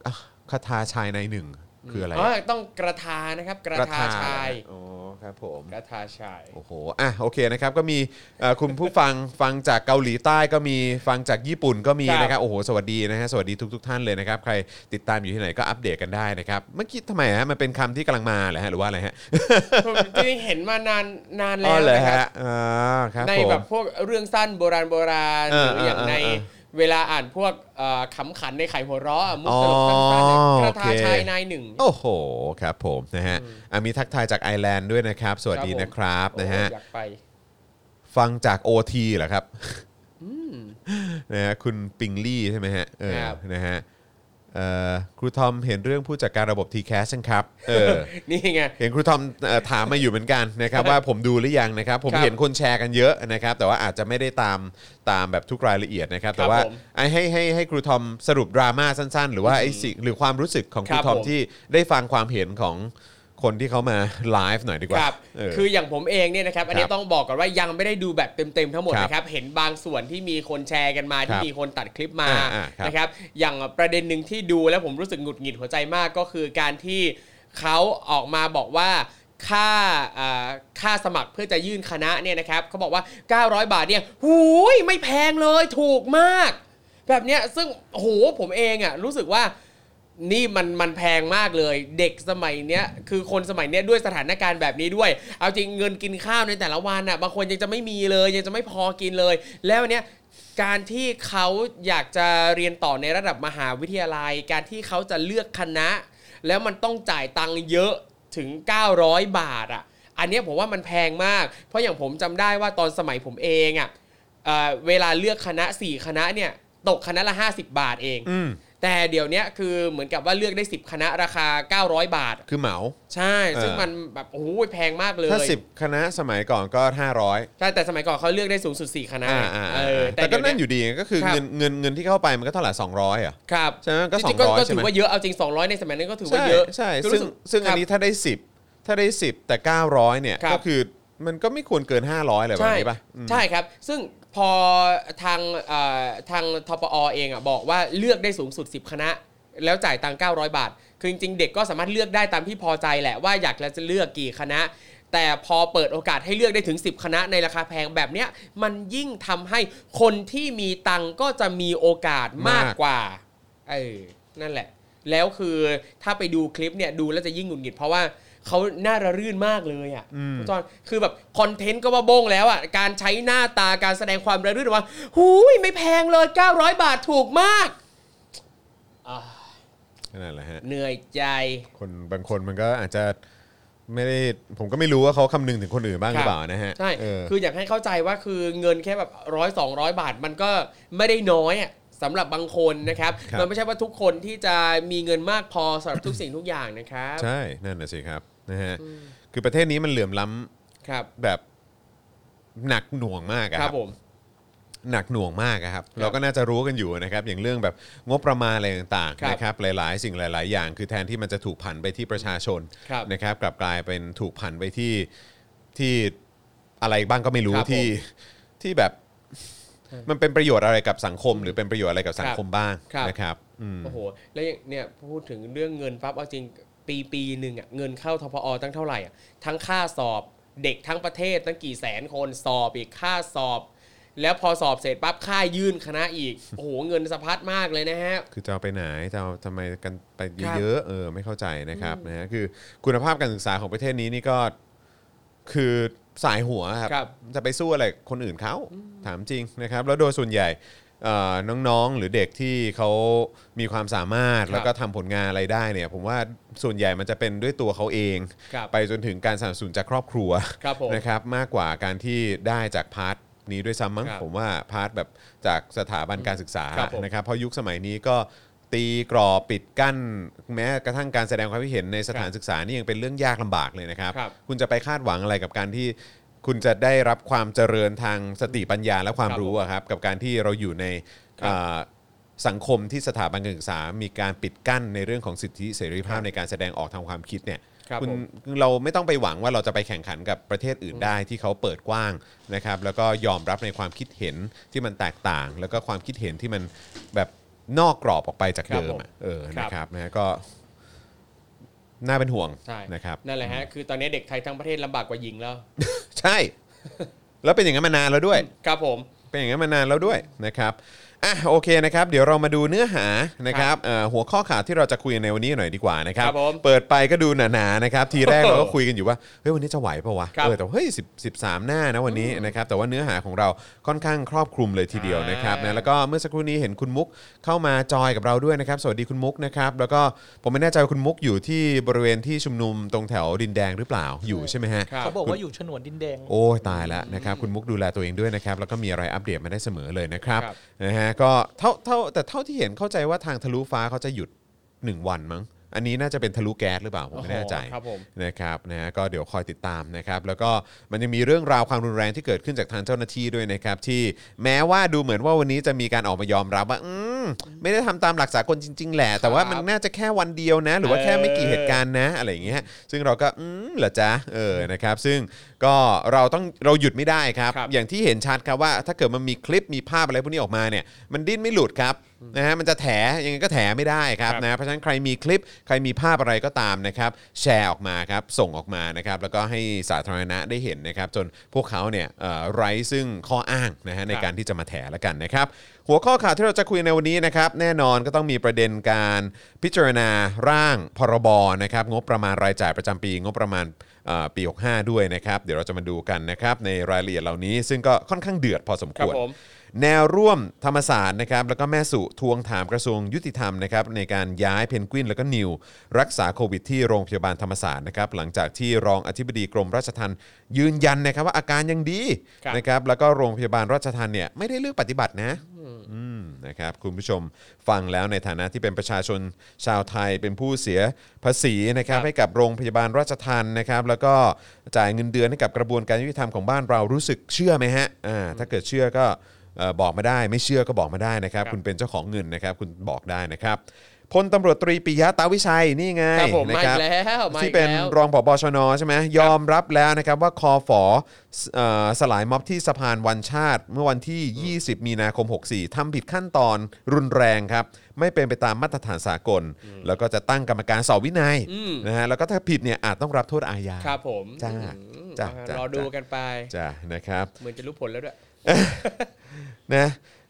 Speaker 2: อะคาถาชายในหนึ่ง คืออะไร
Speaker 1: อ๋อต้องกระทานะครับ กระทาชาย
Speaker 2: อ๋อครับผม
Speaker 1: กระทาชาย
Speaker 2: โอ้โหอะโอเคนะครับก็มีเอ่อคุณผู้ฟังฟังจากเกาหลีใต้ก็มีฟังจากญี่ปุ่นก็มี
Speaker 1: ครับ
Speaker 2: นะครับโอ้โหสวัสดีนะฮะสวัสดีทุกทท่านเลยนะครับใครติดตามอยู่ที่ไหนก็อัปเดตกันได้นะครับเมื่อกี้ทำไมฮะมันเป็นคำที่กำลังมาเหรอฮะหรือว่าอะไรฮะ
Speaker 1: ผมจริงๆเห็นมานานนาน
Speaker 2: อ๋
Speaker 1: แล้
Speaker 2: อ
Speaker 1: ว
Speaker 2: เหรอ
Speaker 1: นะครั
Speaker 2: ฮะ
Speaker 1: บ
Speaker 2: อ่าครับ
Speaker 1: ใน
Speaker 2: ผม
Speaker 1: แบบพวกเรื่องสั้นโบราณโบราณ
Speaker 2: เอ
Speaker 1: ห
Speaker 2: อ
Speaker 1: รืออย่าง
Speaker 2: เออ
Speaker 1: ใน
Speaker 2: เออ
Speaker 1: เวลาอ่านพวกเอ่อขำขันในไขหัวเราะอะมุก
Speaker 2: อ๋อ
Speaker 1: ตลกสั้นๆเนี่ยกระทา
Speaker 2: โอเค
Speaker 1: ชายนายหนึ่ง
Speaker 2: โอ้โห ครับผมนะฮะอะมีทักทายจากไอร์แลนด์ด้วยนะครับ สวัสดี
Speaker 1: ครับผม
Speaker 2: นะครับนะฮะ
Speaker 1: โอ้อยากไป
Speaker 2: ฟังจาก OT เหรอครับนะฮะคุณปิงลี่ใช่ไหมฮะเออ
Speaker 1: ครับ
Speaker 2: นะฮะเอ่อ ครูทอมเห็นเรื่องผู้จัดการระบบ t c a s ครับเออ
Speaker 1: นี่ไง
Speaker 2: เห็นครูทอมเอ่อถามมาอยู่เหมือนกันนะครับว่าผมดูหรือยังนะครับ ผม
Speaker 1: ครับ
Speaker 2: เห็นคนแชร์กันเยอะนะครับ แต่ว่าอาจจะไม่ได้ตามตามแบบทุกรายละเอียดนะครับ แต่ว่า
Speaker 1: ผม
Speaker 2: ไอ้ให้ให้ให้ครูทอมสรุปดราม่าสั้นๆ หรือว่าไอ้สิ่งหรือความรู้สึกของครู
Speaker 1: ครับ
Speaker 2: ทอม
Speaker 1: ผม
Speaker 2: ที่ได้ฟังความเห็นของ คนที่เขามาไลฟ์หน่อยดีกว่า
Speaker 1: ครับ
Speaker 2: เออ
Speaker 1: คืออย่างผมเองเนี่ยนะครับ อันนี้
Speaker 2: ครับ
Speaker 1: ต้องบอกก่อนว่ายังไม่ได้ดูแบบเต็มๆทั้งหมด
Speaker 2: ครับ
Speaker 1: นะครับเห็นบางส่วนที่มีคนแชร์กันมา
Speaker 2: ค
Speaker 1: ที่
Speaker 2: รับ
Speaker 1: มีคนตัดคลิปมา
Speaker 2: อ่าอ่าครับ
Speaker 1: นะครับ อย่างประเด็นหนึ่งที่ดูแล้วผมรู้สึกหงุดหงิดหัวใจมากก็คือการที่เขาออกมาบอกว่าค่าอ่าค่าสมัครเพื่อจะยื่นคณะเนี่ยนะครับเขาบอกว่า 900 บาทเนี่ยหูยไม่แพงเลยถูกมาก แบบเนี้ยซึ่งโหผมเองอะรู้สึกว่า นี่มันมันแพงมากเลย เด็กสมัยเนี้ยคือคนสมัยเนี้ยด้วยสถานการณ์แบบนี้ด้วย เอาจริงเงินกินข้าวในแต่ละวันอะบางคนยังจะไม่มีเลย ยังจะไม่พอกินเลย แล้วเนี้ยการที่เขาอยากจะเรียนต่อในระดับมหาวิทยาลัย การที่เขาจะเลือกคณะ แล้วมันต้องจ่ายตังค์เยอะถึง 900 บาทอะ อันนี้ผมว่ามันแพงมาก เพราะอย่างผมจำได้ว่าตอนสมัยผมเองอะเเวลาเลือกคณะ 4 คณะเนี่ยตกคณะละ 50 บาทเอง
Speaker 2: อ
Speaker 1: แต่เดี๋ยวเนี้ยคือเหมือนกับว่าเลือกได้ 10 คณะราคา 900 บาท
Speaker 2: คือเหมา
Speaker 1: ใช่ ซึ่ง
Speaker 2: เออ
Speaker 1: มันแบบโอ้โหแพงมากเลย
Speaker 2: ถ้า 10 คณะสมัยก่อนก็ 500
Speaker 1: ใช่ แต่สมัยก่อนเขาเลือกได้สูงสุด 4 คณะ
Speaker 2: อ่าอ่า
Speaker 1: เออ
Speaker 2: แต่ก็
Speaker 1: เดี๋ยว
Speaker 2: นั่น
Speaker 1: เย
Speaker 2: อยู่ดีก็คือ
Speaker 1: ครับ
Speaker 2: เงินเงินเงินที่เข้าไปมันก็เท่าไหร่200 อะ
Speaker 1: ครับ
Speaker 2: ใช่ไหมก็
Speaker 1: จริงๆก็
Speaker 2: 200
Speaker 1: ก็
Speaker 2: ใช่
Speaker 1: ถื
Speaker 2: ไห
Speaker 1: อ
Speaker 2: ม
Speaker 1: ว่าเยอะ เอาจริง 200 ในสมัยนั้นก็ถือว่า
Speaker 2: ใช่
Speaker 1: เยอะ
Speaker 2: ใช่
Speaker 1: คือ
Speaker 2: ซึ่ง
Speaker 1: รู้สึก
Speaker 2: ซึ่งอันนี้
Speaker 1: ครับ
Speaker 2: ถ้าได้ 10 ถ้าได้ 10 แต่ 900 เนี่ย
Speaker 1: ครับ
Speaker 2: ก็คือมันก็ไม่ควรเกิน 500เลยแบบ
Speaker 1: ใช่
Speaker 2: นี้ป่ะอืม
Speaker 1: ใช่ครับ ซึ่ง พอทางทางทปอเองอะบอกว่าเลือกได้สูงสุด 10 คณะ แล้วจ่ายตังค์900 บาท คือจริงๆ เด็กก็สามารถเลือกได้ตามที่พอใจแหละว่าอยากจะเลือกกี่คณะ แต่พอเปิดโอกาสให้เลือกได้ถึง 10 คณะในราคาแพงแบบเนี้ยมันยิ่งทำให้คนที่มีตังค์ก็จะมีโอกาสมาก
Speaker 2: มาก
Speaker 1: กว่าเออนั่นแหละ แล้วคือถ้าไปดูคลิปเนี่ยดูแล้วจะยิ่งหงุดหงิดเพราะว่า เขาน่าระรื่นมากเลยอะคุณจอนคือแบบคอนเทนต์ก็ว่าโบ้งแล้วอะการใช้หน้าตาการแสดงความระรื่นว่าหูยไม่แพงเลย 900 บาทถูกมากอ่า
Speaker 2: นั่นแหละฮะ
Speaker 1: เหนื่อยใจ
Speaker 2: คนบางคนมันก็อาจจะไม่ได้ผมก็ไม่รู้ว่าเขาคำนึงถึงคนอื่นบ้างหรือเปล่านะฮะ
Speaker 1: ใช่
Speaker 2: เออ
Speaker 1: คืออยากให้เข้าใจว่าคือเงินแค่แบบร้อยสองร้อยบาทมันก็ไม่ได้น้อยอะสำหรับบางคนนะครับ
Speaker 2: ครับ
Speaker 1: มันไม่ใช่ว่าทุกคนที่จะมีเงินมากพอสำหรับทุกสิ่งทุกอย่างนะครับ
Speaker 2: ใช่นั่นน่ะสิครับ นะฮะคือประเทศนี้มันเหลื่อมล้ำ
Speaker 1: ครับ
Speaker 2: แบบหนักหน่วงมากอะ
Speaker 1: ค
Speaker 2: ค
Speaker 1: รั
Speaker 2: รั
Speaker 1: บบผม
Speaker 2: หนักหน่วงมากอะครับ
Speaker 1: ครับ
Speaker 2: เราก็น่าจะรู้กันอยู่นะครับอย่างเรื่องแบบงบประมาณอะไรต่าง
Speaker 1: ครับ
Speaker 2: ๆนะครับหลาย ๆ สิ่งหลาย ๆ อย่าง คือแทนที่มันจะถูกผันไปที่ประชาชน
Speaker 1: ครับ
Speaker 2: นะครับกลับกลายเป็นถูกผันไปที่ที่อะไรบ้างก็ไม่รู้
Speaker 1: ครับผม
Speaker 2: ที่ที่แบบมันเป็นประโยชน์อะไรกับสังคม หรือเป็นประโยชน์อะไรกับสังคมบ้าง
Speaker 1: ครับ
Speaker 2: นะครับอืม
Speaker 1: โอ้โห แล้วอย่างเนี่ยพูดถึงเรื่องเงินปั๊บเอาจริง ปีปีหนึ่งอะเงินเข้าทพอตั้งเท่าไหร่อะทั้งค่าสอบเด็กทั้งประเทศตั้งกี่แสนคนสอบอีกค่าสอบ แล้วพอสอบเสร็จปั๊บค่ายื่นคณะอีกโอ้โหเงินสะพัดมากเลยนะฮะ
Speaker 2: คือจะเอาไปไหนจะเอาทำไมกันไป
Speaker 1: ครับ
Speaker 2: เยอะๆเออไม่เข้าใจนะครับนะฮะคือคุณภาพการศึกษาของประเทศนี้นี่ก็คือสายหัวครับ
Speaker 1: ครับ
Speaker 2: จะไปสู้อะไรคนอื่นเขาถามจริงนะครับ แล้วโดยส่วนใหญ่เอ่อ น้องๆ หรือเด็กที่เขามีความสามารถ
Speaker 1: ครับ
Speaker 2: แล้วก็ทำผลงานอะไรได้เนี่ยผมว่าส่วนใหญ่มันจะเป็นด้วยตัวเขาเอง
Speaker 1: ครับ
Speaker 2: ไปจนถึงการสนับสนุนจากครอบครัว
Speaker 1: ครับผม
Speaker 2: นะครับมากกว่าการที่ได้จาก part นี้ด้วยซ้ำมั้ง
Speaker 1: ครับ
Speaker 2: ผมว่า part แบบจากสถาบันการศึกษา
Speaker 1: ครับผม
Speaker 2: นะครับเพราะยุคสมัยนี้ก็ตีกรอบปิดกั้น แม้กระทั่งการแสดงความคิดเห็นในสถานศึกษานี่ยังเป็นเรื่องยากลำบากเลยนะครับ
Speaker 1: ครับ
Speaker 2: คุณจะไปคาดหวังอะไรกับการที่ คุณจะได้รับความเจริญทางสติปัญญาและความ
Speaker 1: ครับ
Speaker 2: รู้อะครับกับการที่เราอยู่ใน
Speaker 1: ครับ
Speaker 2: อ่าสังคมที่สถาบันการศึกษา มีการปิดกั้นในเรื่องของสิทธิเสรีภาพในการแสดงออกทางความคิดเนี่ย
Speaker 1: ครับ
Speaker 2: คุณ
Speaker 1: ผม
Speaker 2: เราไม่ต้องไปหวังว่าเราจะไปแข่งขันกับประเทศอื่นได้ที่เขาเปิดกว้างนะครับ แล้วก็ยอมรับในความคิดเห็นที่มันแตกต่าง แล้วก็ความคิดเห็นที่มันแบบนอกกรอบออกไปจาก
Speaker 1: ครับ
Speaker 2: เดิมอะ
Speaker 1: ผม
Speaker 2: เออ
Speaker 1: ครับ
Speaker 2: นะครับนะก็ น่าเป็นห่วง
Speaker 1: ใช่
Speaker 2: นะครับ
Speaker 1: นั่นแหละฮะคือตอนนี้เด็กไทยทั้งประเทศลำบากกว่าหญิงแล้ว
Speaker 2: ใช่ แล้วเป็นอย่างนั้นมานานแล้วด้วย
Speaker 1: ครับผม
Speaker 2: เป็นอย่างนั้นมานานแล้วด้วยนะครับ อะโอเคนะครับเดี๋ยวเรามาดูเนื้อหานะครับเอ่อหัวข้อข่าวที่เราจะคุยในวันนี้หน่อยดีกว่านะครับ
Speaker 1: ครับผม
Speaker 2: เปิดไปก็ดูหนาๆนะครับทีแรกเราก็คุยกันอยู่ว่าเฮ้ยวันนี้จะไหวเปล่าวะ
Speaker 1: ครับ
Speaker 2: เออแต่ว่าเฮ้ยสิบสิบสามหน้านะวันนี้นะครับแต่ว่าเนื้อหาของเราค่อนข้างครอบคลุมเลยทีเดียวนะครับ
Speaker 1: อ่าน
Speaker 2: นะแล้วก็เมื่อสักครู่นี้เห็นคุณมุกเข้ามาจอยกับเราด้วยนะครับสวัสดีคุณมุกนะครับแล้วก็ผมไม่แน่ใจว่าคุณมุกอยู่ที่บริเวณที่ชุมนุมตรงแถวดินแดงหรือเปล่าอยู่ใช่ไหมฮะ
Speaker 1: ครับ
Speaker 3: เขาบอกว่าอยู่ฉนวนดินแดง
Speaker 2: โอ้ยตายแล้วนะครับคุณมุกดูแลตัวเองด้วยนะครับแล้วก็มีอะไรอัปเดตมาได้เสมอเลยนะครับ
Speaker 1: ครับ
Speaker 2: นะฮะก็เท่าเท่าแต่เท่าที่เห็นเข้าใจว่าทางทะลุฟ้าเขาจะหยุด 1 วันมั้ง อันนี้น่าจะเป็นทะลุแก๊สหรือเปล่าผมไม่แน่ใจ
Speaker 1: อ๋อครับผม
Speaker 2: นะครับนะฮะก็เดี๋ยวคอยติดตามนะครับ แล้วก็มันยังมีเรื่องราวความรุนแรงที่เกิดขึ้นจากทางเจ้าหน้าที่ด้วยนะครับ ที่แม้ว่าดูเหมือนว่าวันนี้จะมีการออกมายอมรับว่าอืมไม่ได้ทำตามหลักสากลจริง ๆ แหละ แต่ว่ามันน่าจะแค่วันเดียวนะ หรือว่าแค่ไม่กี่เหตุการณ์นะ อะไรอย่างเงี้ยซึ่งเราก็อืมเหรอจ๊ะเออนะครับ ซึ่ง ก็เราต้องเราหยุดไม่ได้ครับ
Speaker 1: ครับ
Speaker 2: อย่างที่เห็นชัดครับว่าถ้าเกิดมันมีคลิปมีภาพอะไรพวกนี้ออกมาเนี่ยมันดิ้นไม่หลุดครับนะฮะมันจะแถยังไงก็แถไม่ได้ครับ
Speaker 1: ครับ
Speaker 2: นะเพราะฉะนั้นใครมีคลิปใครมีภาพอะไรก็ตามนะครับ แชร์ออกมาครับส่งออกมานะครับ แล้วก็ให้สาธารณะได้เห็นนะครับ จนพวกเขาเนี่ยเอ่อไร้ซึ่งข้ออ้างนะฮะในการที่จะมาแถแล้วกันนะครับ หัวข้อข่าวที่เราจะคุยในวันนี้นะครับ แน่นอนก็ต้องมีประเด็นการพิจารณาร่างพรบนะครับงบประมาณรายจ่ายประจำปีงบประมาณเอ่อ ปี 65 ด้วยนะครับ เดี๋ยวเราจะมาดูกันนะครับในรายละเอียดเหล่านี้ ซึ่งก็ค่อนข้างเดือดพอสมควร
Speaker 1: ครับผม
Speaker 2: แนวร่วมธรรมศาสตร์นะครับแล้วก็แม่สุทวงถามกระทรวงยุติธรรมนะครับในการย้ายเพนกวินแล้วก็นิว รักษาโควิดที่โรงพยาบาลธรรมศาสตร์นะครับหลังจากที่รองอธิบดีกรมราชทัณฑ์ยืนยันนะครับว่าอาการยังดี
Speaker 1: ครับ
Speaker 2: นะครับแล้วก็โรงพยาบาลราชทัณฑ์เนี่ยไม่ได้เลือกปฏิบัตินะ อืมนะครับคุณผู้ชมฟังแล้วในฐานะที่เป็นประชาชนชาวไทยเป็นผู้เสียภาษีนะครับ
Speaker 1: ครับ
Speaker 2: ให้กับโรงพยาบาลราชทัณฑ์นะครับ แล้วก็จ่ายเงินเดือนให้กับกระบวนการยุติธรรมของบ้านเรารู้สึกเชื่อไหมฮะอ่าถ้าเกิดเชื่อก็เอ่อบอกมาได้ ไม่เชื่อก็บอกมาได้นะครับ
Speaker 1: ครับ
Speaker 2: คุณเป็นเจ้าของเงินนะครับ คุณบอกได้นะครับ พลตำรวจตรีปิยะตาวิชัยนี่ไง
Speaker 1: ครับผม
Speaker 2: นะ
Speaker 1: มา
Speaker 2: ค
Speaker 1: อี
Speaker 2: รับ
Speaker 1: กแล้วมา
Speaker 2: ที่
Speaker 1: อีก
Speaker 2: เป็น
Speaker 1: แล้ว
Speaker 2: รองผบชนใช่ไหมยอมรับแล้วนะครับว่าคอฝอเอ่อสลายม็อบที่สะพานวันชาติ เมื่อวันที่ 20 มีนาคม 64ทำผิดขั้นตอนรุนแรงครับ ไม่เป็นไปตามมาตรฐานสากล แล้วก็จะตั้งกรรมการสอบวินัย
Speaker 1: อืม
Speaker 2: นะฮะแล้วก็ถ้าผิดเนี่ยอาจต้องรับโทษอาญา
Speaker 1: ครับผม
Speaker 2: จ้า
Speaker 1: อืม
Speaker 2: จ้า
Speaker 1: อ่
Speaker 2: จ้าร
Speaker 1: อดู
Speaker 2: จ้า
Speaker 1: กันไป
Speaker 2: จ้านะครับ
Speaker 1: เหมือนจะรู้ผลแล้วด้วย
Speaker 2: นะ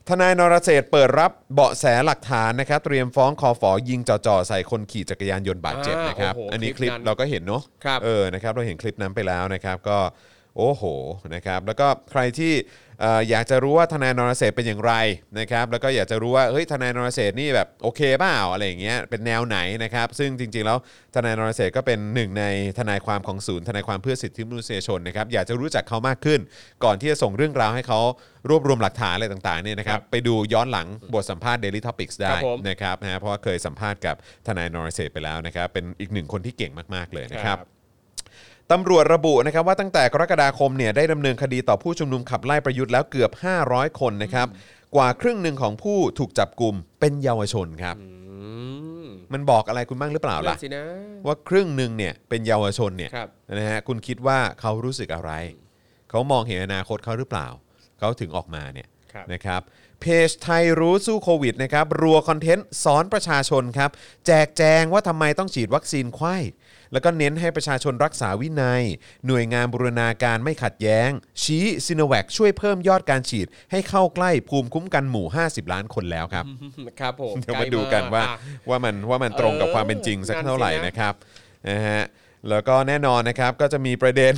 Speaker 2: ทนายนรเศรษฐ์เปิดรับเบาะแสหลักฐานนะครับ เตรียมฟ้องคอฝอยิงจ่อๆใส่คนขี่จักรยานยนต์บาดเจ็บ
Speaker 1: อ่าน
Speaker 2: นะครับ
Speaker 1: โอ้โห
Speaker 2: อันนี้ค
Speaker 1: คลิ
Speaker 2: ลิป
Speaker 1: ปนั้น
Speaker 2: เราก็เห็นเนาะ
Speaker 1: ครับ
Speaker 2: เออนะครับ เราเห็นคลิปนั้นไปแล้วนะครับ ก็โอ้โหนะครับ แล้วก็ใครที่เอ่ออยากจะรู้ว่าทนายนรเศรษฐ์เป็นอย่างไรนะครับแล้วก็อยากจะรู้ว่าเฮ้ยทนายนรเศรษฐ์นี่แบบโอเคเปล่าอะไรอย่างเงี้ยเป็นแนวไหนนะครับซึ่งจริงๆแล้วทนายนรเศรษฐ์ก็เป็นหนึ่งในทนายความของศูนย์ทนายความเพื่อสิทธิมนุษยชนนะครับอยากจะรู้จักเขามากขึ้น ก่อนที่จะส่งเรื่องราวให้เขารวบรวมหลักฐานอะไรต่างๆเนี่ยนะครับ
Speaker 1: ครับ
Speaker 2: ไปดูย้อนหลังบทสัมภาษณ์ Daily Topics ได้
Speaker 1: ครับผม
Speaker 2: นะครับนะฮะเพราะว่าเคยสัมภาษณ์กับทนายนรเศรษฐ์ไปแล้วนะครับเป็นอีกหนึ่งคนที่เก่งมากๆเลยนะครับ ตำรวจระบุนะครับว่าตั้งแต่กรกฎาคมเนี่ยได้ดำเนินคดีต่อผู้ชุมนุมขับไล่ประยุทธ์แล้วเกือบ 500 คนนะครับ กว่าครึ่งหนึ่งของผู้ถูกจับกลุ่มเป็นเยาวชนครับ
Speaker 1: อืม
Speaker 2: มันบอกอะไรคุณบ้างหรือเปล่า
Speaker 1: นั่
Speaker 2: ล่ะ
Speaker 1: นสินะ
Speaker 2: ว่าครึ่งหนึ่งเนี่ยเป็นเยาวชนเนี่ย
Speaker 1: ครับ
Speaker 2: นะฮะคุณคิดว่าเขารู้สึกอะไร เขามองเห็นอนาคตเขาหรือเปล่า เขาถึงออกมาเนี่ย
Speaker 1: ครับ
Speaker 2: นะครับเพจไทยรู้สู้โควิดนะครับรัวคอนเทนต์สอนประชาชนครับ แจกแจงว่าทำไมต้องฉีดวัคซีนไข้ แล้วก็เน้นให้ประชาชนรักษาวินัย หน่วยงานบูรณาการไม่ขัดแย้ง ชี้ซิโนแวคช่วยเพิ่มยอดการฉีด ให้เข้าใกล้ภูมิคุ้มกันหมู่ 50 ล้านคนแล้วครับ
Speaker 1: ครับผม
Speaker 2: เดี๋ยวมาดูกันว่า
Speaker 1: อะ
Speaker 2: ว่ามันว่ามันตรงกับ
Speaker 1: เออ
Speaker 2: ความเป็นจริงสัก
Speaker 1: นั่นสิ
Speaker 2: เท่าไหร่
Speaker 1: นะ
Speaker 2: นะครับนะฮะแล้วก็แน่นอนนะครับก็จะมีประเด็น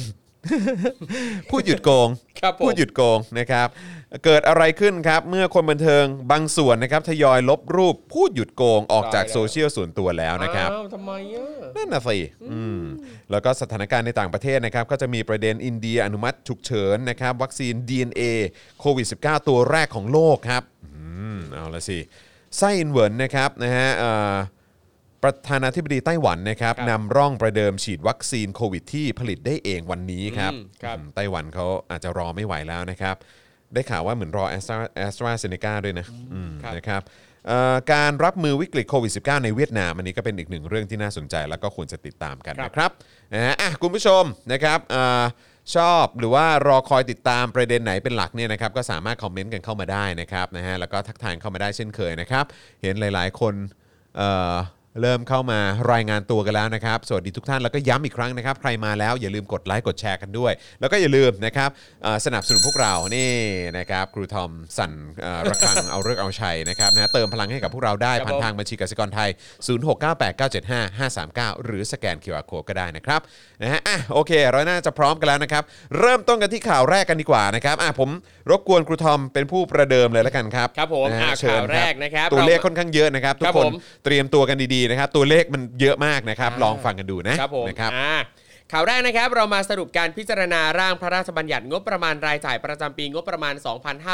Speaker 2: พูดหยุดโกง
Speaker 1: ครับผม
Speaker 2: พูดหยุดโกงนะครับ เกิดอะไรขึ้นครับ เมื่อคนบันเทิงบางส่วนนะครับทยอยลบรูปพูดหยุดโกงออกจาก
Speaker 1: ตายแล้ว
Speaker 2: โซเชียลส่วนตัวแล้วนะครับ
Speaker 1: อ้าวทำไมอะ
Speaker 2: นั่นน่ะสิอืมแล้วก็สถานการณ์ในต่างประเทศนะครับ ก็จะมีประเด็นอินเดียอนุมัติฉุกเฉินนะครับ วัคซีน DNA โควิด -19 ตัวแรกของโลกครับ อืม เอาละสิ ไช่อิงเหวินนะครับนะฮะเอ่อ ประธานาธิบดีไต้หวันนะครับ
Speaker 1: ครับ
Speaker 2: นำร่องประเดิมฉีดวัคซีนโควิดที่ผลิตได้เองวันนี้ครับ
Speaker 1: อืมครับ
Speaker 2: อืมไต้หวันเขาอาจจะรอไม่ไหวแล้วนะครับ ได้ข่าวว่าเหมือนรอแอสตราแอสตราเซเนกาด้วยนะอืม
Speaker 1: ครับ
Speaker 2: นะครับเอ่อการรับมือวิกฤตโควิด -19 ในเวียดนามอันนี้ก็เป็นอีกหนึ่งเรื่องที่น่าสนใจ แล้วก็ควรจะติดตามกันนะครับนะฮะอะคุณผู้ชมนะครับเอ่อชอบหรือว่ารอคอยติดตามประเด็นไหนเป็นหลักเนี่ยนะครับก็สามารถคอมเมนต์กันเข้ามาได้นะครับนะฮะแล้วก็ทักทายเข้ามาได้เช่นเคยนะครับ เห็นหลาย ๆ คนเอ่อ เริ่มเข้ามารายงานตัวกันแล้วนะครับ สวัสดีทุกท่านแล้วก็ย้ำอีกครั้งนะครับ ใครมาแล้วอย่าลืมกดไลค์กดแชร์กันด้วย แล้วก็อย่าลืมนะครับเอ่อสนับสนุนพวกเรานี่นะครับครูทอมสั่นเอ่อระฆัง เอาเลิกษ์เอาชัยนะครับนะเติมพลังให้กับพวกเราได้
Speaker 1: ครับ
Speaker 2: ผ่าน
Speaker 1: ผม
Speaker 2: ทางบัญชีกสิกรไทย 0698975539 หรือสแกน QR Code ก็ได้นะครับนะฮะอะโอเค เราน่าจะพร้อมกันแล้วนะครับ เริ่มต้นกันที่ข่าวแรกกันดีกว่านะครับอะผมรบกวนครูทอมเป็นผู้ประเดิมเลยแล้วกันครับ
Speaker 1: ครับผม
Speaker 2: นะฮะ
Speaker 1: อะ
Speaker 2: เชิญ
Speaker 1: ข่าวแรกนะครับ
Speaker 2: ตัวเลข
Speaker 1: เรา
Speaker 2: ค่อนข้างเยอะนะครับทุ
Speaker 1: ครั
Speaker 2: ก
Speaker 1: บ
Speaker 2: คน
Speaker 1: ผม
Speaker 2: เตรียมตัวกันดีๆนะครับ ตัวเลขมันเยอะมากนะครับ ลองฟังกันดูนะครับ
Speaker 1: ผม
Speaker 2: นะครับ
Speaker 1: อ่าข่าวแรกนะครับเรามาสรุปการพิจารณาร่างพระราชบัญญัติงบประมาณรายจ่ายประจำปีงบประมาณ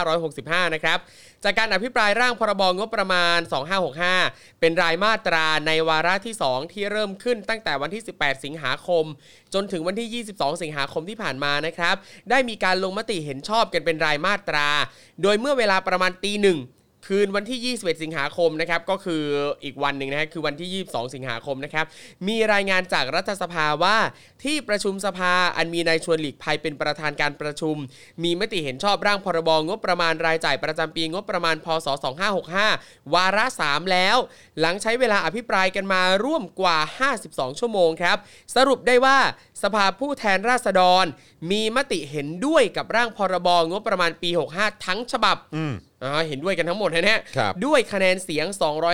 Speaker 1: 2565 นะครับ จากการอภิปรายร่างพรบงบประมาณ 2565 เป็นรายมาตราในวาระที่ 2 ที่เริ่มขึ้นตั้งแต่วันที่ 18 สิงหาคม จนถึงวันที่ 22 สิงหาคมที่ผ่านมานะครับ ได้มีการลงมติเห็นชอบกันเป็นรายมาตรา โดยเมื่อเวลาประมาณตีหนึ่ง คืนวันที่ 21 สิงหาคมนะครับก็คืออีกวันหนึ่งนะฮะคือวันที่ 22 สิงหาคมนะครับมีรายงานจากรัฐสภาว่าที่ประชุมสภาอันมีนายชวนหลีกภัยเป็นประธานการประชุม มีมติเห็นชอบร่างพรบงบประมาณรายจ่ายประจำปีงบประมาณพศ 2565 วาระ 3 แล้ว หลังใช้เวลาอภิปรายกันมาร่วมกว่า 52 ชั่วโมงครับ สรุปได้ว่า สภาผู้แทนราษฎร มีมติเห็นด้วยกับร่างพรบงบประมาณปี 65 ทั้งฉบับอ่าเห็นด้วยกันทั้งหมดนะฮะ
Speaker 2: ครับ
Speaker 1: ด้วยคะแนนเสียง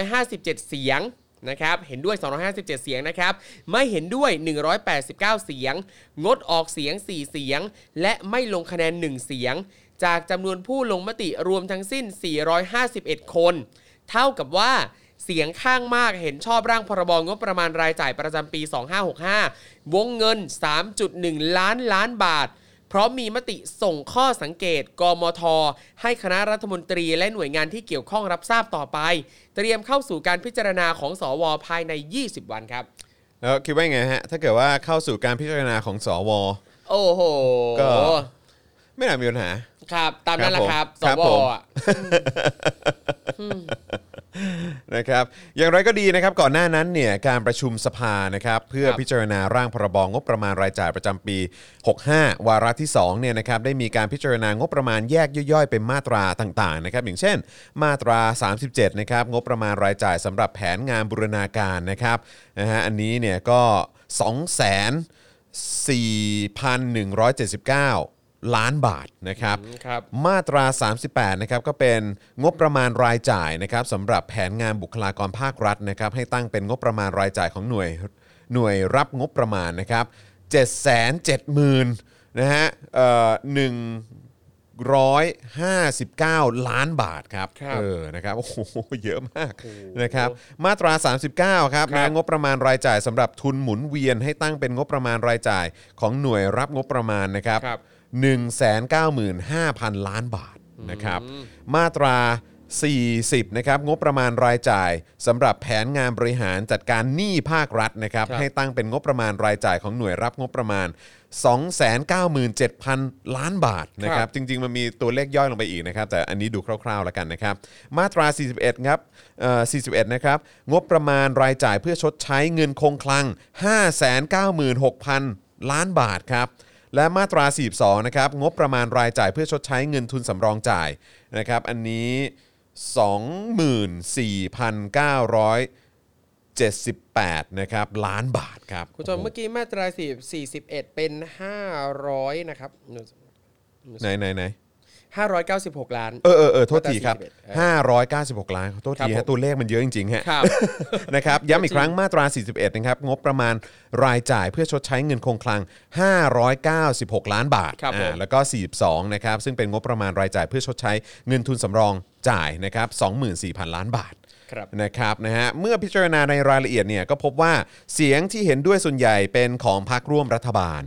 Speaker 1: 257 เสียงนะครับเห็นด้วย 257 เสียงนะครับ ไม่เห็นด้วย 189 เสียง งดออกเสียง 4 เสียง และไม่ลงคะแนน 1 เสียง จากจำนวนผู้ลงมติรวมทั้งสิ้น 451 คน เท่ากับว่า เสียงข้างมากเห็นชอบร่างพรบงบประมาณรายจ่ายประจำปี 2565 วงเงิน 3.1 ล้านล้านบาท เพราะมีมติส่งข้อสังเกต กมท ให้คณะรัฐมนตรีและหน่วยงานที่เกี่ยวข้องรับทราบต่อไป เตรียมเข้าสู่การพิจารณาของสวภายใน 20 วันครับ
Speaker 2: แล้วคิดว่าไงฮะ ถ้าเกิดว่าเข้าสู่การพิจารณาของสว
Speaker 1: โอ้โห
Speaker 2: ก็ไม่น่ามีปัญหา
Speaker 1: ครับ ตามนั้นแหละครับส
Speaker 2: ครับ
Speaker 1: ว
Speaker 2: ผม
Speaker 1: อะ
Speaker 2: นะครับอย่างไรก็ดีนะครับก่อนหน้านั้นเนี่ยการประชุมสภานะครับเพื่อ
Speaker 1: ครับ
Speaker 2: พิจารณาร่างพรบงบประมาณรายจ่ายประจำปี 65 วาระที่2เนี่ยนะครับได้มีการพิจารณางบประมาณแยกย่อยๆ เป็นมาตราต่างๆนะครับอย่างเช่น มาตรา 37นะครับงบประมาณรายจ่ายสำหรับแผนงานบูรณาการนะครับนะฮะอันนี้เนี่ยก็2 4 4,179 ล้านบาทนะครับ
Speaker 1: ครับ
Speaker 2: มาตรา 38 นะครับก็เป็นงบประมาณรายจ่ายนะครับสำหรับแผนงานบุคลากรภาครัฐนะครับให้ตั้งเป็นงบประมาณรายจ่ายของหน่วยหน่วยรับงบประมาณนะครับ 770,000นะฮะเอ่อ159 ล้านบาทครับ
Speaker 1: ครับ
Speaker 2: เออนะครับโอ้โหเยอะมากนะครับมาตรา 39ครับ
Speaker 1: ครั
Speaker 2: นะ
Speaker 1: บ
Speaker 2: งบประมาณรายจ่ายสำหรับทุนหมุนเวียนให้ตั้งเป็นงบประมาณรายจ่ายของหน่วยรับงบประมาณนะครับ
Speaker 1: ครับ
Speaker 2: 195,000 ล้านบาทนะครับมาตรา 40นะครับงบประมาณรายจ่ายสำหรับแผนงานบริหารจัดการหนี้ภาครัฐนะครับ
Speaker 1: ครับ
Speaker 2: ให้ตั้งเป็นงบประมาณรายจ่ายของหน่วยรับงบประมาณ 297,000 ล้านบาทนะครับจริง ๆ มันมีตัวเลขย่อยลงไปอีกนะครับแต่อันนี้ดูคร่าวๆแล้วกันนะครับมาตรา 41ครับเอ่อ41นะครับงบประมาณรายจ่ายเพื่อชดใช้เงินคงคลัง 596,000 ล้านบาทครับ และมาตรา 42 นะครับ งบประมาณรายจ่ายเพื่อชดใช้เงินทุนสำรองจ่ายนะครับ อันนี้ 24,978 นะครับ ล้านบาทครับ
Speaker 1: คุณผู้ชมเมื่อกี้มาตรา4 41 เป็น 500 นะครับ
Speaker 2: ไหนไหนไหน
Speaker 1: 596 ล้าน
Speaker 2: เออเออเออโทษทีครับ
Speaker 1: มาตรา
Speaker 2: 596 ล้านขอโทษ
Speaker 1: ครับ
Speaker 2: ที
Speaker 1: ผม
Speaker 2: ฮะตัวเลขมันเยอะจริงๆฮะ
Speaker 1: ครับ
Speaker 2: นะครับย้ำอีกครั้งมาตรา 41 นะครับ งบประมาณรายจ่ายเพื่อชดใช้เงินคงคลัง 596 ล้านบาท
Speaker 1: ครับผม
Speaker 2: อ่าแล้วก็ 42 นะครับ ซึ่งเป็นงบประมาณรายจ่ายเพื่อชดใช้เงินทุนสำรองจ่ายนะครับ24,000 ล้านบาท
Speaker 1: ครับ
Speaker 2: นะครับนะฮะเมื่อพิจารณาในรายละเอียดเนี่ยก็พบว่าเสียงที่เห็นด้วยส่วนใหญ่เป็นของพรรคร่วมรัฐบาล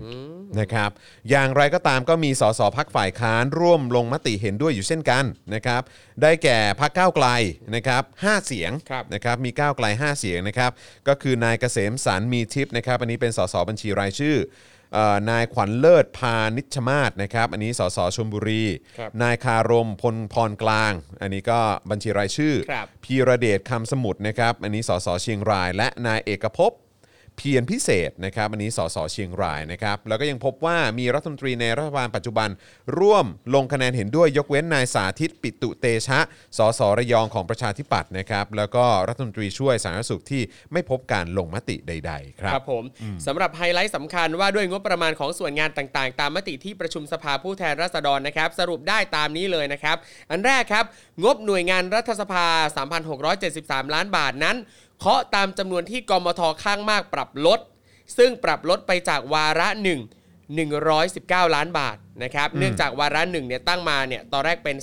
Speaker 2: นะครับอย่างไรก็ตามก็มีสสพักฝ่ายค้านร่วมลงมติเห็นด้วยอยู่เช่นกันนะครับได้แก่พรรคก้าวไกลนะครับห้าเสียง
Speaker 1: ครับ
Speaker 2: นะครับมีก้าวไกล 5 เสียงนะครับก็คือนายเกษมสันต์มีทิพย์นะครับอันนี้เป็นสสบัญชีรายชื่อเอ่อ นายขวัญเลิศพานิชมาศนะครับ อันนี้สสชลบุรี
Speaker 1: ครับ
Speaker 2: นายคารมพลพรกลาง อันนี้ก็บัญชีรายชื่อ
Speaker 1: ครับ
Speaker 2: พีระเดชคำสมุทรนะครับ อันนี้สสเชียงราย และนายเอกภพ เพียรพิเศษนะครับอันนี้สสเชียงรายนะครับแล้วก็ยังพบว่ามีรัฐมนตรีในรัฐบาลปัจจุบัน ร่วมลงคะแนนเห็นด้วยยกเว้นนายสาธิตปิตุเตชะสสระยองของประชาธิปัตย์นะครับแล้วก็รัฐมนตรีช่วยสาธารณสุขที่ไม่พบการลงมติใด ๆ ครับ
Speaker 1: ครับผมสำหรับไฮไลท์สำคัญว่าด้วยงบประมาณของส่วนงานต่างๆ ตามมติที่ประชุมสภาผู้แทนราษฎรนะครับ สรุปได้ตามนี้เลยนะครับ อันแรกครับ งบหน่วยงานรัฐสภา 3,673 ล้านบาทนั้น เคาะตามจำนวนที่กมทข้างมากปรับลด ซึ่งปรับลดไปจากวาระหนึ่ง119 ล้านบาทนะครับ เนื่องจากวาระหนึ่งเนี่ยตั้งมาเนี่ยตอนแรกเป็น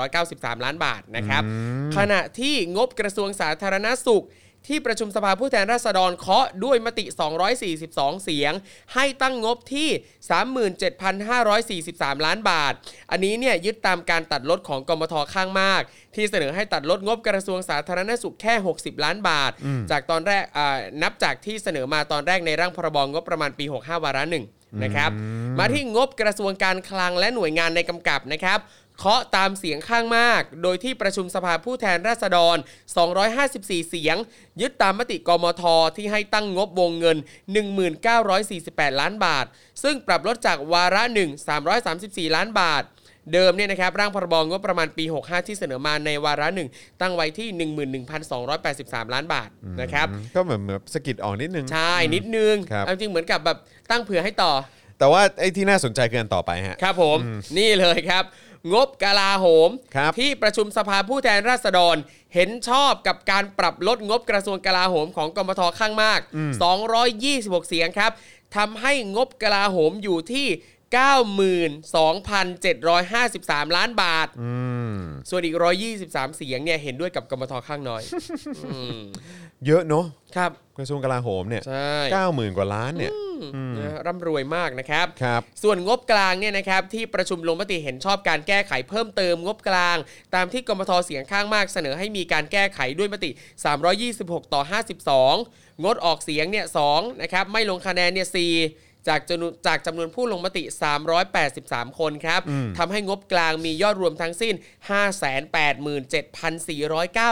Speaker 1: 3,793 ล้านบาทนะครับ ขณะที่งบกระทรวงสาธารณสุข ที่ประชุมสภาผู้แทนราษฎรเคาะด้วยมติ 242 เสียง ให้ตั้งงบที่ 37,543 ล้านบาท อันนี้เนี่ยยึดตามการตัดลดของกมทข้างมาก ที่เสนอให้ตัดลดงบกระทรวงสาธารณสุขแค่ 60 ล้านบาท จากตอนแรกอ่านับจากที่เสนอมาตอนแรกในร่างพรบงบประมาณปี 65 วาระหนึ่งนะครับ มาที่งบกระทรวงการคลังและหน่วยงานในกำกับนะครับ เคาะตามเสียงข้างมาก โดยที่ประชุมสภาผู้แทนราษฎร 254 เสียง ยึดตามมติกมท ที่ให้ตั้งงบวงเงิน 1948 ล้านบาท ซึ่งปรับลดจากวาระ1 334 ล้านบาทเดิมเนี่ยนะครับร่างพรบงบประมาณปี 65 ที่เสนอมาในวาระหนึ่งตั้งไว้ที่ 11,283 ล้านบาทนะครับ
Speaker 2: ก็เหมือนเหมือนสะกิดออกนิดนึง
Speaker 1: ใช่ นิดนึง
Speaker 2: ครับ
Speaker 1: เอาจริงเหมือนกับแบบตั้งเผื่อให้ต่อ
Speaker 2: แต่ว่าไอ้ที่น่าสนใจคืออันต่อไปฮะ
Speaker 1: ครับผม นี่เลยครับ งบกลาโหม
Speaker 2: ครับ
Speaker 1: ที่ประชุมสภาผู้แทนราษฎร เห็นชอบกับการปรับลดงบกระทรวงกลาโหมของกมทข้างมาก 226 เสียงครับทำให้งบกลาโหมอยู่ที่92,753 ล้านบาท
Speaker 2: อืม
Speaker 1: ส่วนอีก 123 เสียงเนี่ยเห็นด้วยกับกมทข้างน้อยอืม
Speaker 2: เยอะเนอะ
Speaker 1: ครับ
Speaker 2: กระทรวงกลาโหมเนี่ย
Speaker 1: ใช่
Speaker 2: เก้าหมื่นกว่าล้านเนี่ย
Speaker 1: นะร่ำรวยมากนะครับ
Speaker 2: ครับ
Speaker 1: ส่วนงบกลางเนี่ยนะครับที่ประชุมลงมติเห็นชอบการแก้ไขเพิ่มเติมงบกลาง ตามที่กมทเสียงข้างมากเสนอให้มีการแก้ไขด้วยมติ 326 ต่อ 52 งดออกเสียงเนี่ย2นะครับไม่ลงคะแนนเนี่ย4 จากจำนวนจากจำนวนผู้ลงมติ 383 คนครับทำให้งบกลางมียอดรวมทั้งสิ้น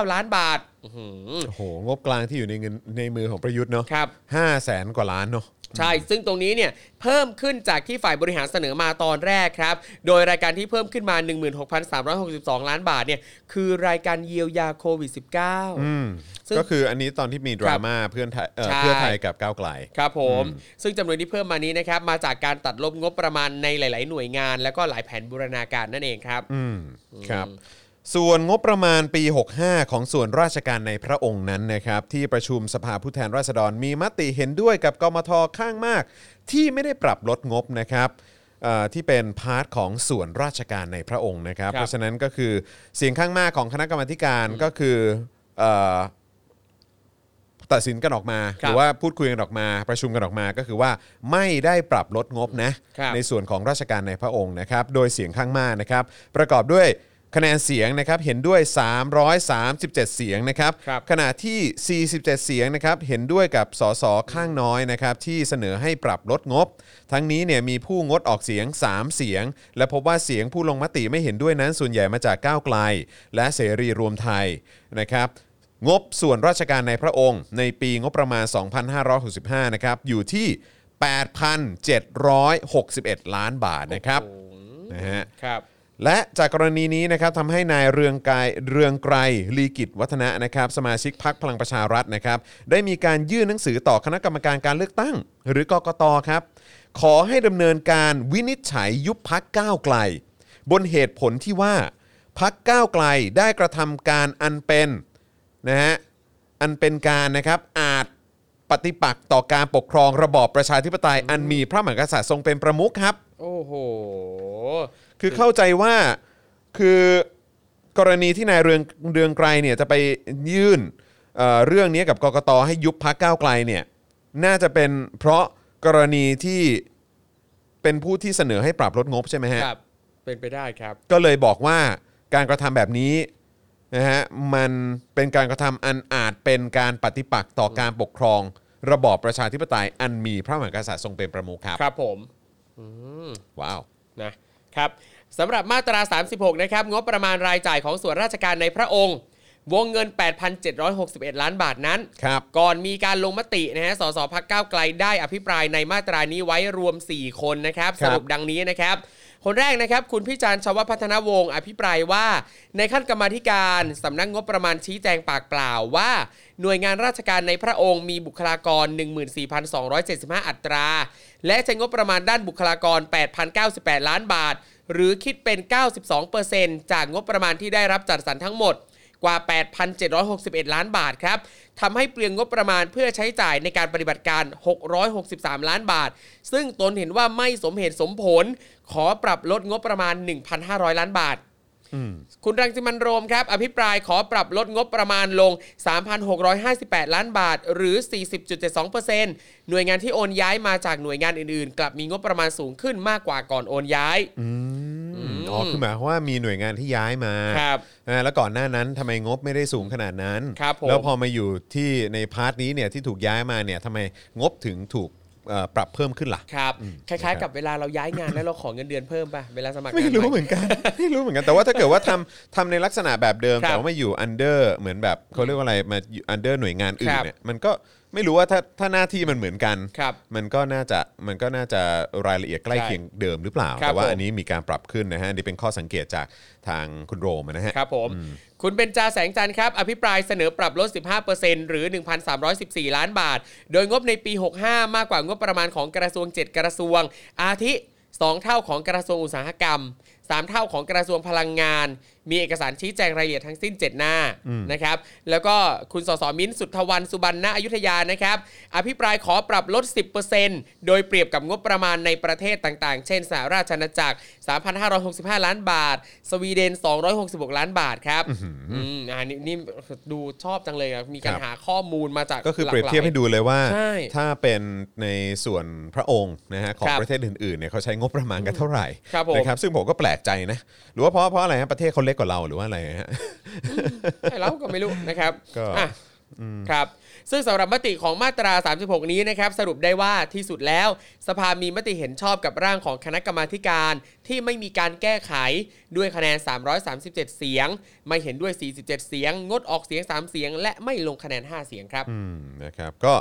Speaker 1: 587,409 ล้านบาทอื้อหือ
Speaker 2: โอ้โห งบกลางที่อยู่ในเงินในมือของประยุทธ์เนาะ
Speaker 1: ครับ
Speaker 2: ห้าแสนกว่าล้านเนาะ
Speaker 1: ใช่ ซึ่งตรงนี้เนี่ยเพิ่มขึ้นจากที่ฝ่ายบริหารเสนอมาตอนแรกครับ โดยรายการที่เพิ่มขึ้นมา 16,362 ล้านบาทเนี่ยคือรายการเยียวยาโควิด
Speaker 2: อืม
Speaker 1: ซึ่ง
Speaker 2: ก็คืออันนี้ตอนที่มีดราม่าเพื่อนไทยเอ่อ
Speaker 1: ใช่
Speaker 2: เพื่อไทยกับก้าวไกล
Speaker 1: 19ครับผม ซึ่งจำนวนที่เพิ่มมานี้นะครับมาจากการตัดลบงบประมาณในหลาย ๆ หน่วยงาน แล้วก็หลายแผนบูรณาการนั่นเองครับ
Speaker 2: อืมครับ ส่วนงบประมาณปี 65 ของส่วนราชการในพระองค์นั้นนะครับที่ประชุมสภาผู้แทนราษฎรมีมติเห็นด้วยกับกมทข้างมาก ที่ไม่ได้ปรับลดงบนะครับเอ่อที่เป็น part ของส่วนราชการในพระองค์นะครับ
Speaker 1: ครับ
Speaker 2: เพราะฉะนั้นก็คือเสียงข้างมากของคณะกรรมาธิการก็คือเอ่อตัดสินกันออกมา หรือว่าพูดคุยกันออกมา ประชุมกันออกมาก็คือว่าไม่ได้ปรับลดงบนะ
Speaker 1: ครับ
Speaker 2: ในส่วนของราชการในพระองค์นะครับ โดยเสียงข้างมากนะครับ ประกอบด้วย คะแนนเสียงนะครับเห็นด้วย 337 เสียงนะครับ
Speaker 1: ครับ
Speaker 2: ขณะที่ 47 เสียงนะครับเห็นด้วยกับสสข้างน้อยนะครับที่เสนอให้ปรับลดงบ ทั้งนี้เนี่ยมีผู้งดออกเสียง 3 เสียง และพบว่าเสียงผู้ลงมติไม่เห็นด้วยนั้นส่วนใหญ่มาจากก้าวไกล และเสรีรวมไทยนะครับงบส่วนราชการในพระองค์ ในปีงบประมาณ 2565 นะครับอยู่ที่ 8,761 ล้านบาทนะครับนะฮะ
Speaker 1: ครับ
Speaker 2: และจากกรณีนี้นะครับทำให้นายเรืองไกรเรืองไกรลีกิจวัฒนะนะครับ สมาชิกพักพลังประชารัฐนะครับ ได้มีการยื่นหนังสือต่อคณะกรรมการการเลือกตั้ง หรือกกตครับ ขอให้ดำเนินการวินิจฉัยยุบพักก้าวไกล บนเหตุผลที่ว่า พักก้าวไกลได้กระทำการอันเป็นนะฮะอันเป็นการนะครับอาจปฏิปักษ์ต่อการปกครองระบอบประชาธิปไตยอันมีพระมหากษัตริย์ทรงเป็นประมุขครับ
Speaker 1: โอ้โห
Speaker 2: คือเข้าใจว่าคือกรณีที่นายเรืองเรืองไกรเนี่ยจะไปยื่นเอ่อเรื่องนี้กับกกตให้ยุบพักก้าวไกลเนี่ยน่าจะเป็นเพราะกรณีที่เป็นผู้ที่เสนอให้ปรับลดงบใช่ไหมฮะ
Speaker 1: ครับ เป็นไปได้ครับ
Speaker 2: ก็เลยบอกว่าการกระทำแบบนี้นะฮะมันเป็นการกระทำอันอาจเป็นการปฏิปักษ์ต่อการปกครอง ระบอบประชาธิปไตยอันมีพระมหากษัตริย์ทรงเป็นประมุขครับ
Speaker 1: ครับผม
Speaker 2: ว้าว
Speaker 1: นะครับสำหรับมาตรา 36 นะครับ งบประมาณรายจ่ายของส่วนราชการในพระองค์ วงเงิน 8,761 ล้านบาทนั้น
Speaker 2: ครับ
Speaker 1: ก่อนมีการลงมตินะฮะ สสพักก้าวไกลได้อภิปรายในมาตรานี้ไว้รวม 4 คนนะครับ
Speaker 2: ครั
Speaker 1: ส
Speaker 2: บ
Speaker 1: รุปดังนี้นะครับ คนแรกนะครับ คุณพิจารณ์ชวพัฒนวงศ์อภิปรายว่า ในขั้นกรรมาธิการสำนักงบประมาณชี้แจงปากเปล่าว่า หน่วยงานราชการในพระองค์มีบุคลากร 14,275 อัตรา และใช้งบประมาณด้านบุคลากร 8,098 ล้านบาท หรือคิดเป็น 92%จากงบประมาณที่ได้รับจัดสรรทั้งหมดกว่า 8,761 ล้านบาทครับทำให้เปลืองงบประมาณเพื่อใช้จ่ายในการปฏิบัติการ 663 ล้านบาท ซึ่งตนเห็นว่าไม่สมเหตุสมผล ขอปรับลดงบประมาณ 1,500 ล้านบาท คุณรังสิมันต์โรมครับ อภิปรายขอปรับลดงบประมาณลง 3,658 ล้านบาท หรือ 40.72%หน่วยงานที่โอนย้ายมาจากหน่วยงานอื่นๆ กลับมีงบประมาณสูงขึ้นมากกว่าก่อนโอนย้าย
Speaker 2: อ๋อคือหมายความว่ามีหน่วยงานที่ย้ายมา
Speaker 1: ครับ
Speaker 2: อ่าแล้วก่อนหน้านั้นทำไมงบไม่ได้สูงขนาดนั้น
Speaker 1: ครับผม
Speaker 2: แล้วพอมาอยู่ที่ในพาร์ทนี้เนี่ยที่ถูกย้ายมาเนี่ยทำไมงบถึงถูกเอ่อ ปรับเพิ่มขึ้นล่ะ
Speaker 1: ครับคล้ายๆ กับเวลาเราย้ายงานแล้วเราขอเงินเดือนเพิ่มป่ะเวลาสมัครงาน
Speaker 2: ไม่รู้
Speaker 1: ให
Speaker 2: เหมือนกันไม่รู้เหมือนกันแต่ว่าถ้าเกิดว่าทำทำในลักษณะแบบเดิม
Speaker 1: ครับ
Speaker 2: แต่ว่ามาอยู่ under เหมือนแบบเขาเรียกว่าอะไรมาอยู่ under หน่วยงานอื่
Speaker 1: คนรับ
Speaker 2: เนี่ยมันก็ ไม่รู้ว่าถ้าถ้าหน้าที่มันเหมือนกัน
Speaker 1: ครับ
Speaker 2: มันก็น่าจะมันก็น่าจะรายละเอียดใกล้
Speaker 1: ใช่
Speaker 2: เคียงเดิมหรือเปล่า
Speaker 1: ครับ
Speaker 2: แต่ว่า
Speaker 1: ผม
Speaker 2: อันนี้มีการปรับขึ้นนะฮะอันนี่เป็นข้อสังเกตจากทางคุณโรมนะฮะ
Speaker 1: ครับผม คุณเบนจาแสงจันทร์ครับ อภิปรายเสนอปรับลด 15%หรือ 1,314 ล้านบาท โดยงบในปี 65 มากกว่างบประมาณของกระทรวง 7 กระทรวง อาทิ 2 เท่าของกระทรวงอุตสาหกรรม 3 เท่าของกระทรวงพลังงานมีเอกสารชี้แจงรายละเอียดทั้งสิ้น 7 หน้านะครับแล้วก็คุณสสมิ้นท์สุทธวันสุบรรณอยุธยานะครับอภิปรายขอปรับลด 10%โดยเปรียบกับงบประมาณในประเทศต่างๆ เช่นสหราชอาณาจักร 3,565 ล้านบาท สวีเดน 266 ล้านบาทครับอืมอ่านี่นี่ดูชอบจังเลยครับมีการ
Speaker 2: ครับ
Speaker 1: หาข้อมูลมาจาก
Speaker 2: ก็คือ
Speaker 1: หลา
Speaker 2: เปรียบเทียบให้ดูเลยว่า
Speaker 1: ใช่
Speaker 2: ถ้าเป็นในส่วนพระองค์นะฮะของ
Speaker 1: ครับ
Speaker 2: ประเทศอื่นๆเนี่ยเขาใช้งบประมาณกันเท่าไหร่
Speaker 1: ครับผม
Speaker 2: นะครับซึ่งผมก็แปลกใจนะหรือว่าเพราะเพราะอะไรฮะประเทศเขาเล็กกว่าเราหรือว่าอะไรฮะ
Speaker 1: ไอ้เราก็ไม่รู้นะครับ
Speaker 2: ก็
Speaker 1: อะครับซึ่งสำหรับมติของมาตรา 36 นี้นะครับสรุปได้ว่าที่สุดแล้ว สภามีมติเห็นชอบกับร่างของคณะกรรมาธิการที่ไม่มีการแก้ไขด้วยคะแนน 337 เสียง ไม่เห็นด้วย 47 เสียง งดออกเสียง 3 เสียง และไม่ลงคะแนน 5 เสียงครับ
Speaker 2: อืมนะครับก็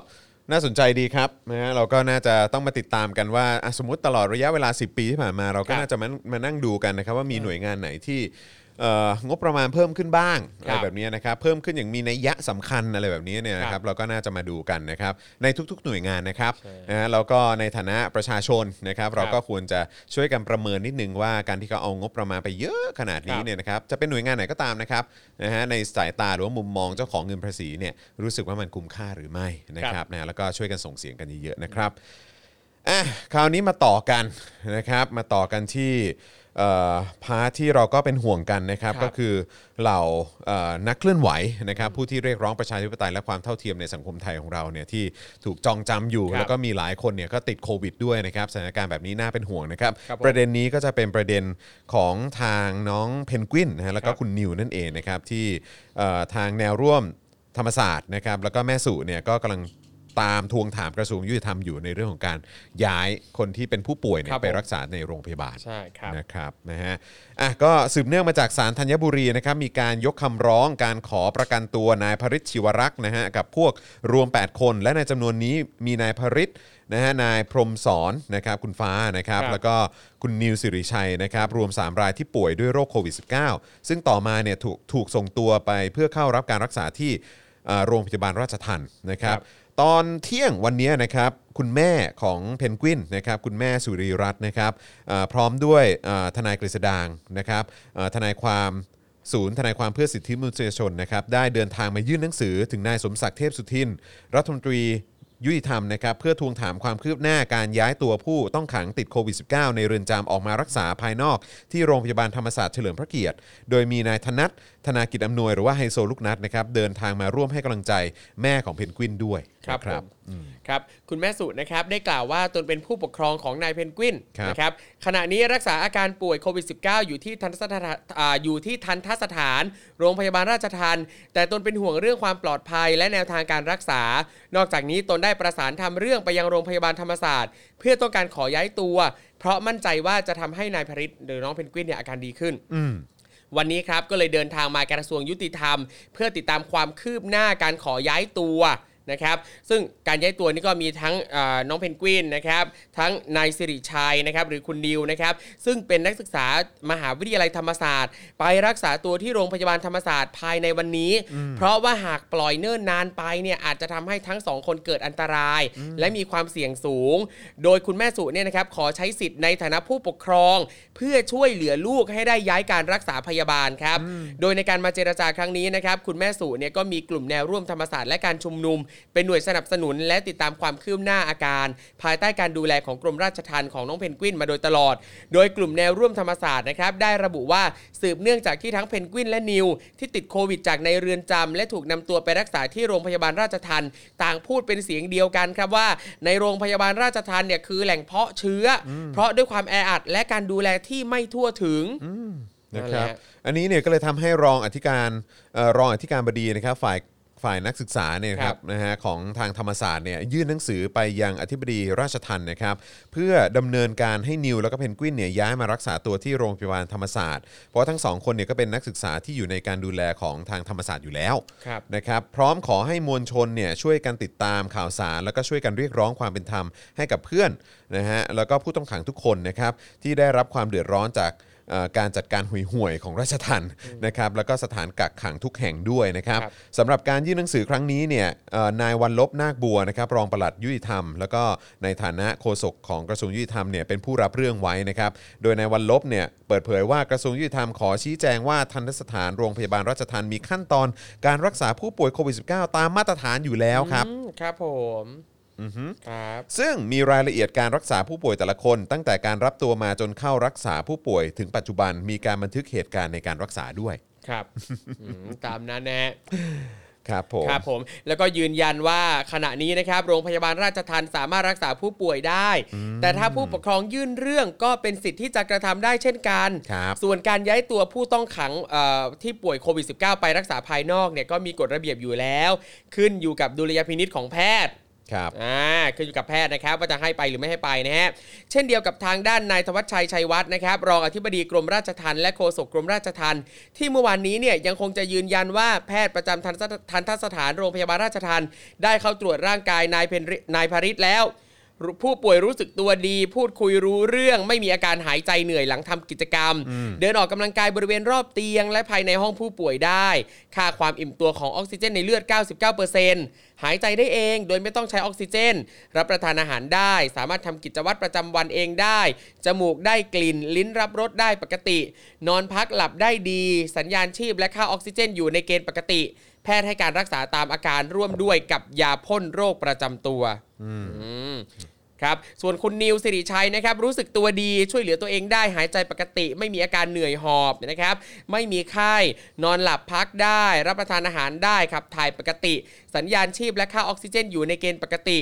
Speaker 2: น่าสนใจดีครับนะฮะเราก็น่าจะต้องมาติดตามกันว่าอะสมมติตลอดระยะเวลา 10 ปีที่ผ่านมาเราก็
Speaker 1: ครับ
Speaker 2: น่าจะมามานั่งดูกันนะครับว่ามีหน่วยงานไหนที่เอ่อ งบประมาณเพิ่มขึ้นบ้างอะไรแบบนี้นะครับเพิ่มขึ้นอย่างมีนัยยะสำคัญอะไรแบบนี้เนี่ยนะค
Speaker 1: ครั
Speaker 2: รับบเราก็น่าจะมาดูกันนะครับในทุกๆหน่วยงานนะครับ
Speaker 1: ใช่
Speaker 2: นะฮะแล้วก็ในฐานะประชาชนนะครับเราก็ควรจะช่วยกันประเมินนิดนึงว่าการที่เขาเอางบประมาณไปเยอะขนาดนี้
Speaker 1: ครับ
Speaker 2: เนี่ยนะครับจะเป็นหน่วยงานไหนก็ตามนะครับนะฮะในสายตาหรือว่ามุมมองเจ้าของเงินภาษีเนี่ยรู้สึกว่ามันคุ้มค่าหรือไม่นะครับนะแล้วก็ช่วยกันส่งเสียงกันเยอะๆนะครับอะคราวนี้มาต่อกันนะครับมาต่อกันที่เอ่อ part ที่เราก็เป็นห่วงกันนะครับ
Speaker 1: ครับ
Speaker 2: ก็คือเหล่าเอ่อนักเคลื่อนไหวนะครับผู้ที่เรียกร้องประชาธิปไตยและความเท่าเทียมในสังคมไทยของเราเนี่ยที่ถูกจองจำอยู่
Speaker 1: ครับ
Speaker 2: แล้วก็มีหลายคนเนี่ยก็ติดโควิดด้วยนะครับสถานการณ์แบบนี้น่าเป็นห่วงนะครับ
Speaker 1: ครับผม
Speaker 2: ประเด็นนี้ก็จะเป็นประเด็นของทางน้องเพนกวินนะฮะแล้วก็
Speaker 1: ครับ
Speaker 2: คุณนิวนั่นเองนะครับที่เอ่อทางแนวร่วมธรรมศาสตร์นะครับแล้วก็แม่สุเนี่ยก็กำลัง ตามทวงถามกระทรวงยุติธรรมอยู่ในเรื่องของการย้ายคนที่เป็นผู้ป่วยเนี่
Speaker 1: ครั
Speaker 2: ย
Speaker 1: บ
Speaker 2: ไป
Speaker 1: ผม
Speaker 2: รักษาในโรงพยาบาล
Speaker 1: ใช่ครับ
Speaker 2: นะครับนะฮะอะก็สืบเนื่องมาจากสารธัญบุรีนะครับมีการยกคำร้องการขอประกันตัวนายพริชชิวรักษ์นะฮะกับพวกรวม 8 คน และในจำนวนนี้มีนายพริชนะฮะนายพรหมสอนนะครับคุณฟ้านะครับ
Speaker 1: ครับ
Speaker 2: แล้วก็คุณนิวสิริชัยนะครับรวม 3 รายที่ป่วยด้วยโรคโควิด -19 ซึ่งต่อมาเนี่ยถูกถูกส่งตัวไปเพื่อเข้ารับการรักษาที่เอ่อโรงพยาบาลราชทันนะครับ
Speaker 1: ครับ
Speaker 2: ตอนเที่ยงวันนี้นะครับคุณแม่ของเพนกวินนะครับคุณแม่สุรีรัตน์นะครับพร้อมด้วยทนายกฤษดางนะครับทนายความศูนย์ทนายความเพื่อสิทธิมนุษยชนนะครับได้เดินทางมายื่นหนังสือถึงนายสมศักดิ์เทพสุทิน รัฐมนตรียุติธรรมนะครับเพื่อทวงถามความคืบหน้าการย้ายตัวผู้ต้องขังติดโควิด -19 ในเรือนจำออกมารักษาภายนอก ที่โรงพยาบาลธรรมศาสตร์เฉลิมพระเกียรติ โดยมีนายธนัทธนากิจอำนวยหรือว่าไฮโซลูกนัดนะครับเดินทางมาร่วมให้กำลังใจแม่ของเพนกวินด้วย
Speaker 1: ครับ
Speaker 2: นะ
Speaker 1: ผมครับคุณแม่สุนะครับได้กล่าวว่าตนเป็นผู้ปกครองของนายเพนกวิน
Speaker 2: ครับ
Speaker 1: นะครับขณะนี้รักษาอาการป่วยโควิด -19 อยู่ที่ทันทสถานอ่าอยู่ที่ทันทสถาน โรงพยาบาลราชทันแต่ตนเป็นห่วงเรื่องความปลอดภัยและแนวทางการรักษา นอกจากนี้ตนได้ประสานทำเรื่องไปยังโรงพยาบาลธรรมศาสตร์ เพื่อต้องการขอย้ายตัว เพราะมั่นใจว่าจะทำให้นายพริตหรือน้องเพนกวินเนี่ยอาการดีขึ้น
Speaker 2: อืม
Speaker 1: วันนี้ครับก็เลยเดินทางมากระทรวงยุติธรรม เพื่อติดตามความคืบหน้าการขอย้ายตัว นะครับซึ่งการย้ายตัวนี่ก็มีทั้งเอ่อน้องเพนกวินนะครับทั้งนายสิริชัยนะครับหรือคุณดิวนะครับซึ่งเป็นนักศึกษามหาวิทยาลัยธรรมศาสตร์ ไปรักษาตัวที่โรงพยาบาลธรรมศาสตร์ภายในวันนี้ เพราะว่าหากปล่อยเนิ่นนานไปเนี่ยอาจจะทำให้ทั้งสองคนเกิดอันตราย และมีความเสี่ยงสูง โดยคุณแม่สุเนี่ยนะครับขอใช้สิทธิ์ในฐานะผู้ปกครอง เพื่อช่วยเหลือลูกให้ได้ย้ายการรักษาพยาบาลครับโดยในการมาเจรจาครั้งนี้นะครับคุณแม่สุเนี่ยก็มีกลุ่มแนวร่วมธรรมศาสตร์และการชุมนุมเป็นหน่วยสนับสนุนและติดตามความคืบหน้าอาการ ภายใต้การดูแลของกรมราชทัณฑ์ของน้องเพนกวินมาโดยตลอด โดยกลุ่มแนวร่วมธรรมศาสตร์นะครับได้ระบุว่าสืบเนื่องจากที่ทั้งเพนกวินและนิว ที่ติดโควิดจากในเรือนจำและถูกนำตัวไปรักษาที่โรงพยาบาลราชทัณฑ์ต่างพูดเป็นเสียงเดียวกันครับว่า ในโรงพยาบาลราชทัณฑ์เนี่ยคือแหล่งเพาะเชื้ออเพราะด้วยความแออัดและการดูแลที่ไม่ทั่วถึง
Speaker 2: นะครับ อันนี้เนี่ยก็เลยทำให้รองอธิการออรองอธิการบดีนะครับ ฝ่าย ฝ่ายนักศึกษาเนี่ยนะค
Speaker 1: ครั
Speaker 2: รับบนะฮะของทางธรรมศาสตร์เนี่ยยื่นหนังสือไปยังอธิบดีราชทันนะครับ เพื่อดำเนินการให้นิวแล้วก็เพนกวินเนี่ยย้ายมารักษาตัวที่โรงพยาบาลธรรมศาสตร์ เพราะว่าทั้งสองคนเนี่ยก็เป็นนักศึกษาที่อยู่ในการดูแลของทางธรรมศาสตร์อยู่แล้ว
Speaker 1: ครับ
Speaker 2: นะครับพร้อมขอให้มวลชนเนี่ยช่วยกันติดตามข่าวสาร แล้วก็ช่วยกันเรียกร้องความเป็นธรรมให้กับเพื่อนนะฮะแล้วก็ผู้ต้องขังทุกคนนะครับที่ได้รับความเดือดร้อนจากเอ่อ การจัดการห่วยๆของราชทันนะครับแล้วก็สถานกักขังทุกแห่งด้วยนะครับ
Speaker 1: ครับ
Speaker 2: สำหรับการยื่นหนังสือครั้งนี้เนี่ยเอ่อนายวันลบนาคบัวนะครับรองปลัดยุติธรรม แล้วก็ในฐานะโฆษกของกระทรวงยุติธรรมเนี่ยเป็นผู้รับเรื่องไว้นะครับโดยนายวันลบเนี่ยเปิดเผยว่ากระทรวงยุติธรรมขอชี้แจงว่าทันตสถานโรงพยาบาลราชทันมีขั้นตอนการรักษาผู้ป่วยโควิด -19 ตามมาตรฐานอยู่แล้วครับ
Speaker 1: อืมครับผม ครับ
Speaker 2: ซึ่งมีรายละเอียดการรักษาผู้ป่วยแต่ละคน ตั้งแต่การรับตัวมาจนเข้ารักษาผู้ป่วยถึงปัจจุบันมีการบันทึกเหตุการณ์ในการรักษาด้วย
Speaker 1: ครับอืมตามนั้นนะฮะ
Speaker 2: ครับผม
Speaker 1: ครับผมแล้วก็ยืนยันว่าขณะนี้นะครับโรงพยาบาลราชทันสามารถรักษาผู้ป่วยได้ แต่ถ้าผู้ปกครองยื่นเรื่องก็เป็นสิทธิ์ที่จะกระทำได้เช่นกัน
Speaker 2: ครับ
Speaker 1: ส่วนการย้ายตัวผู้ต้องขังเอ่อที่ป่วยโควิด -19 ไปรักษาภายนอกเนี่ยก็มีกฎระเบียบอยู่แล้ว ขึ้นอยู่กับดุลยพินิษของแพทย์
Speaker 2: ครับ
Speaker 1: อ่าขึ้นอยู่กับแพทย์นะครับว่าจะให้ไปหรือไม่ให้ไปนะฮะเช่นเดียวกับทางด้านนายธวัชชัยชัยวัฒน์นะครับรองอธิบดีกรมราชทัณฑ์และโฆษกกรมราชทัณฑ์ที่เมื่อวานนี้เนี่ยยังคงจะยืนยันว่าแพทย์ประจำทันทันทสถานโรงพยาบาลราชทัณฑ์ได้เข้าตรวจร่างกายนายเพนรินายพาริศแล้ว ผู้ป่วยรู้สึกตัวดี พูดคุยรู้เรื่อง ไม่มีอาการหายใจเหนื่อยหลังทำกิจกรรม เดินออกกำลังกายบริเวณรอบเตียง และภายในห้องผู้ป่วยได้ ค่าความอิ่มตัวของออกซิเจนในเลือด 99%หายใจได้เอง โดยไม่ต้องใช้ออกซิเจน รับประทานอาหารได้ สามารถทำกิจวัตรประจำวันเองได้ จมูกได้กลิ่น ลิ้นรับรสได้ปกติ นอนพักหลับได้ดี สัญญาณชีพและค่าออกซิเจนอยู่ในเกณฑ์ปกติแพ ทย์ให้การรักษาตามอาการร่วมด้วยกับยาพ่นโรคประจำตัวอืมครับส่วนคุณนิวสิริชัยนะครับรู้สึกตัวดีช่วยเหลือตัวเองได้หายใจปกติ ไม่มีอาการเหนื่อยหอบนะครับไม่มีไข้นอนหลับพักได้ รับประทานอาหารได้ครับถ่ายปกติ สัญญาณชีพและค่าออกซิเจนอยู่ในเกณฑ์ปกติ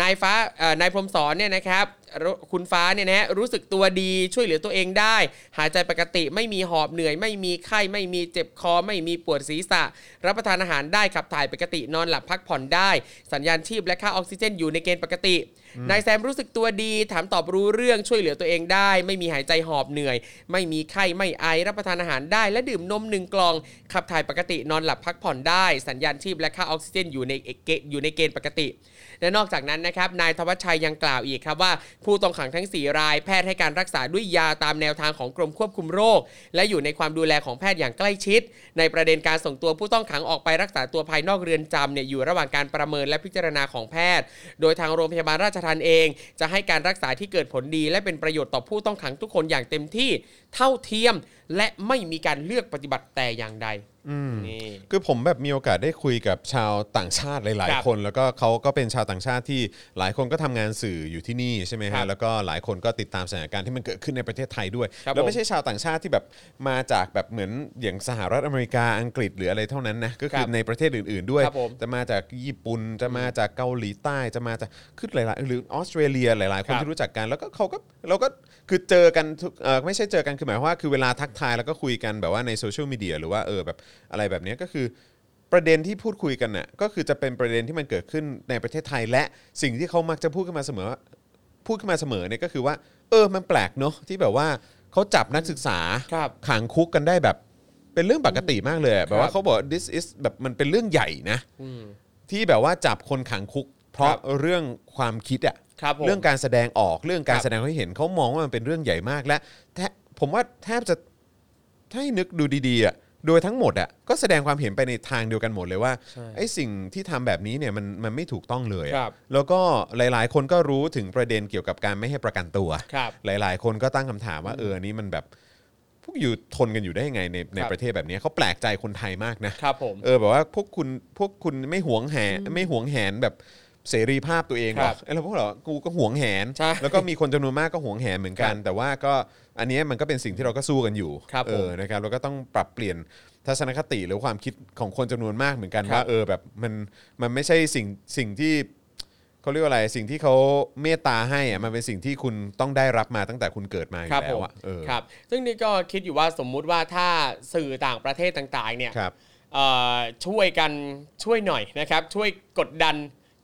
Speaker 1: นายฟ้าเอ่อนายพรหมสอนเนี่ยนะครับรุคุณฟ้าเนี่ยนะฮะรู้สึกตัวดีช่วยเหลือตัวเองได้ หายใจปกติไม่มีหอบเหนื่อย ไม่มีไข้ไม่มีเจ็บคอ ไม่มีปวดศีรษะ รับประทานอาหารได้ขับถ่ายปกตินอนหลับพักผ่อนได้ สัญญาณชีพและค่าออกซิเจนอยู่ในเกณฑ์ปกตินายแซมรู้สึกตัวดี ถามตอบรู้เรื่องช่วยเหลือตัวเองได้ ไม่มีหายใจหอบเหนื่อย ไม่มีไข้ไม่ไอรับประทานอาหารได้ และดื่มนมหนึ่งกล่อง ขับถ่ายปกตินอนหลับพักผ่อนได้ สัญญาณชีพและค่าออกซิเจนอยู่ในเกณฑ์อยู่ในเกณฑ์ปกติ และนอกจากนั้นนะครับนายธวัชชัยยังกล่าวอีกครับว่าผู้ต้องขังทั้ง 4 รายแพทย์ให้การรักษาด้วยยาตามแนวทางของกรมควบคุมโรค และอยู่ในความดูแลของแพทย์อย่างใกล้ชิด ในประเด็นการส่งตัวผู้ต้องขังออกไปรักษาตัวภายนอกเรือนจำเนี่ยอยู่ระหว่างการประเมินและพิจารณาของแพทย์ โดยทางโรงพยาบาลราชทัณฑ์เอง จะให้การรักษาที่เกิดผลดี และเป็นประโยชน์ต่อผู้ต้องขังทุกคนอย่างเต็มที่เท่าเทียม และไม่มีการเลือกปฏิบัติแต่อย่างใดนี่
Speaker 2: คือผมแบบมีโอกาสได้คุยกับชาวต่างชาติหลาย
Speaker 1: ครับ
Speaker 2: ๆ คน แล้วก็เขาก็เป็นชาวต่างชาติที่หลายคนก็ทำงานสื่ออยู่ที่นี่ใช่ไหม
Speaker 1: ครั
Speaker 2: ฮะ
Speaker 1: บ
Speaker 2: แล้วก็หลายคนก็ติดตามสถานการณ์ที่มันเกิดขึ้นในประเทศไทยด้วย
Speaker 1: ครับ
Speaker 2: แล้ว
Speaker 1: ผม
Speaker 2: ไม่ใช่ชาวต่างชาติที่แบบมาจากแบบเหมือนอย่างสหรัฐอเมริกาอังกฤษหรืออะไรเท่านั้นนะก็คือ
Speaker 1: ครับ
Speaker 2: ในประเทศอื่น ๆ ด้วย
Speaker 1: ครับผม
Speaker 2: จะมาจากญี่ปุ่นจะมาจากเกาหลีใต้จะมาจากคือหลายๆหรือออสเตรเลียหลาย ๆ คน
Speaker 1: ครับ
Speaker 2: ที่รู้จักกันแล้วก็เขาก็เราก็ คือเจอกันทุกเออไม่ใช่เจอกันคือหมายความว่าคือเวลาทักทายแล้วก็คุยกันแบบว่าในโซเชียลมีเดียหรือว่าเออแบบอะไรแบบเนี้ยก็คือประเด็นที่พูดคุยกันน่ะก็คือจะเป็นประเด็นที่มันเกิดขึ้นในประเทศไทย และสิ่งที่เขามักจะพูดขึ้นมาเสมอพูดขึ้นมาเสมอเนี่ยก็คือว่า เออมันแปลกเนอะที่แบบว่าเขาจับนักศึกษา
Speaker 1: ครับ
Speaker 2: ขังคุกกันได้แบบเป็นเรื่องปกติมากเลยอะแบบว่าเขาบอก this is แบบมันเป็นเรื่องใหญ่นะ
Speaker 1: อืม
Speaker 2: ที่แบบว่าจับคนขังคุก เพราะ
Speaker 1: ครับ
Speaker 2: เรื่องความคิดอะ
Speaker 1: ครับผม
Speaker 2: เรื่องการแสดงออกเรื่องการ
Speaker 1: ครับ
Speaker 2: แสดงความเห็นเขามองว่ามันเป็นเรื่องใหญ่มากและแทผมว่าแทบจะถ้าให้นึกดูดีๆอะโดยทั้งหมดอะก็แสดงความเห็นไปในทางเดียวกันหมดเลยว่า
Speaker 1: ใช่
Speaker 2: ไอ้สิ่งที่ทำแบบนี้เนี่ยมันมันไม่ถูกต้องเลยอะ
Speaker 1: ครับ
Speaker 2: แล้วก็หลายๆ คนก็รู้ถึงประเด็นเกี่ยวกับการไม่ให้ประกันตัว
Speaker 1: ครับ
Speaker 2: หลาย ๆ คนก็ตั้งคำถามว่าเอออันนี้มันแบบพวกอยู่ทนกันอยู่ได้ยังไงในใน
Speaker 1: ครับ
Speaker 2: ประเทศแบบนี้เขาแปลกใจคนไทยมากนะ
Speaker 1: ครับผม
Speaker 2: เออแบบว่าพวกคุณพวกคุณไม่หวงแหนไม่หวงแหนแบบ เสรีภาพตัวเองหร
Speaker 1: ครั
Speaker 2: อบไอ้เราพวกเรากูก็หวงแหน
Speaker 1: ใช่
Speaker 2: แล้วก็มีคนจำนวนมากก็หวงแหนเหมือนกัน
Speaker 1: ครับ
Speaker 2: แต่ว่าก็อันเนี้ยมันก็เป็นสิ่งที่เราก็สู้กันอยู่
Speaker 1: ครับ
Speaker 2: เออนะครับเราก็ต้องปรับเปลี่ยนทัศนคติหรือความคิดของคนจำนวนมากเหมือนกัน
Speaker 1: ครับ
Speaker 2: ว่าเออแบบมันมันไม่ใช่สิ่งสิ่งที่เขาเรียกว่าอะไรสิ่งที่เขาเมตตาให้อะมันเป็นสิ่งที่คุณต้องได้รับมาตั้งแต่คุณเกิดมาอ
Speaker 1: ครั
Speaker 2: ยู่
Speaker 1: บ
Speaker 2: แล้
Speaker 1: ผ
Speaker 2: ว
Speaker 1: ม
Speaker 2: อะเออ
Speaker 1: ครับซึ่งนี่ก็คิดอยู่ว่าสมมุติว่าถ้าสื่อต่างประเทศต่างๆเนี่ย
Speaker 2: ครับ
Speaker 1: เอ่อช่วยกันช่วยหน่อยนะครับช่วยกดดัน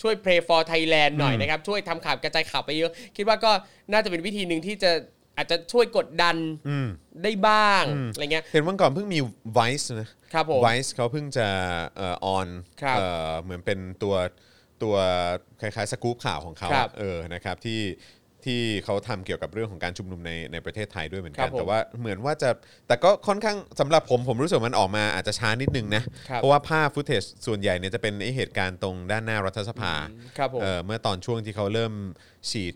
Speaker 1: ช่วย Pray for Thailand หน่อยนะครับ ช่วยทำข่าวกระจายข่าวไปเยอะ คิดว่าก็น่าจะเป็นวิธีหนึ่งที่จะอาจจะช่วยกดดัน
Speaker 2: อืม
Speaker 1: ได้บ้างอะไรเงี้ย
Speaker 2: เห็นวันก่อนเพิ่งมี Vice นะครับ
Speaker 1: ผม
Speaker 2: Vice เขาเพิ่งจะเอ่อออน
Speaker 1: ครับ
Speaker 2: เอ่อเหมือนเป็นตัวตัวคล้ายๆสกู๊ปข่าวของเขา
Speaker 1: ครับ
Speaker 2: เออนะครับที่ ที่เขาทำเกี่ยวกับเรื่องของการชุมนุมในในประเทศไทยด้วยเหมือน
Speaker 1: ครั
Speaker 2: กัน
Speaker 1: บผม
Speaker 2: แต่ว่าเหมือนว่าจะแต่ก็ค่อนข้างสำหรับผมผมรู้สึกว่ามันออกมาอาจจะช้านิดนึงนะครับเพราะว่าภาพฟุตเทจส่วนใหญ่เนี่ยจะเป็นไอเหตุการณ์ตรงด้านหน้ารัฐสภา
Speaker 1: ครับผม
Speaker 2: เออเมื่อตอนช่วงที่เขาเริ่มฉีด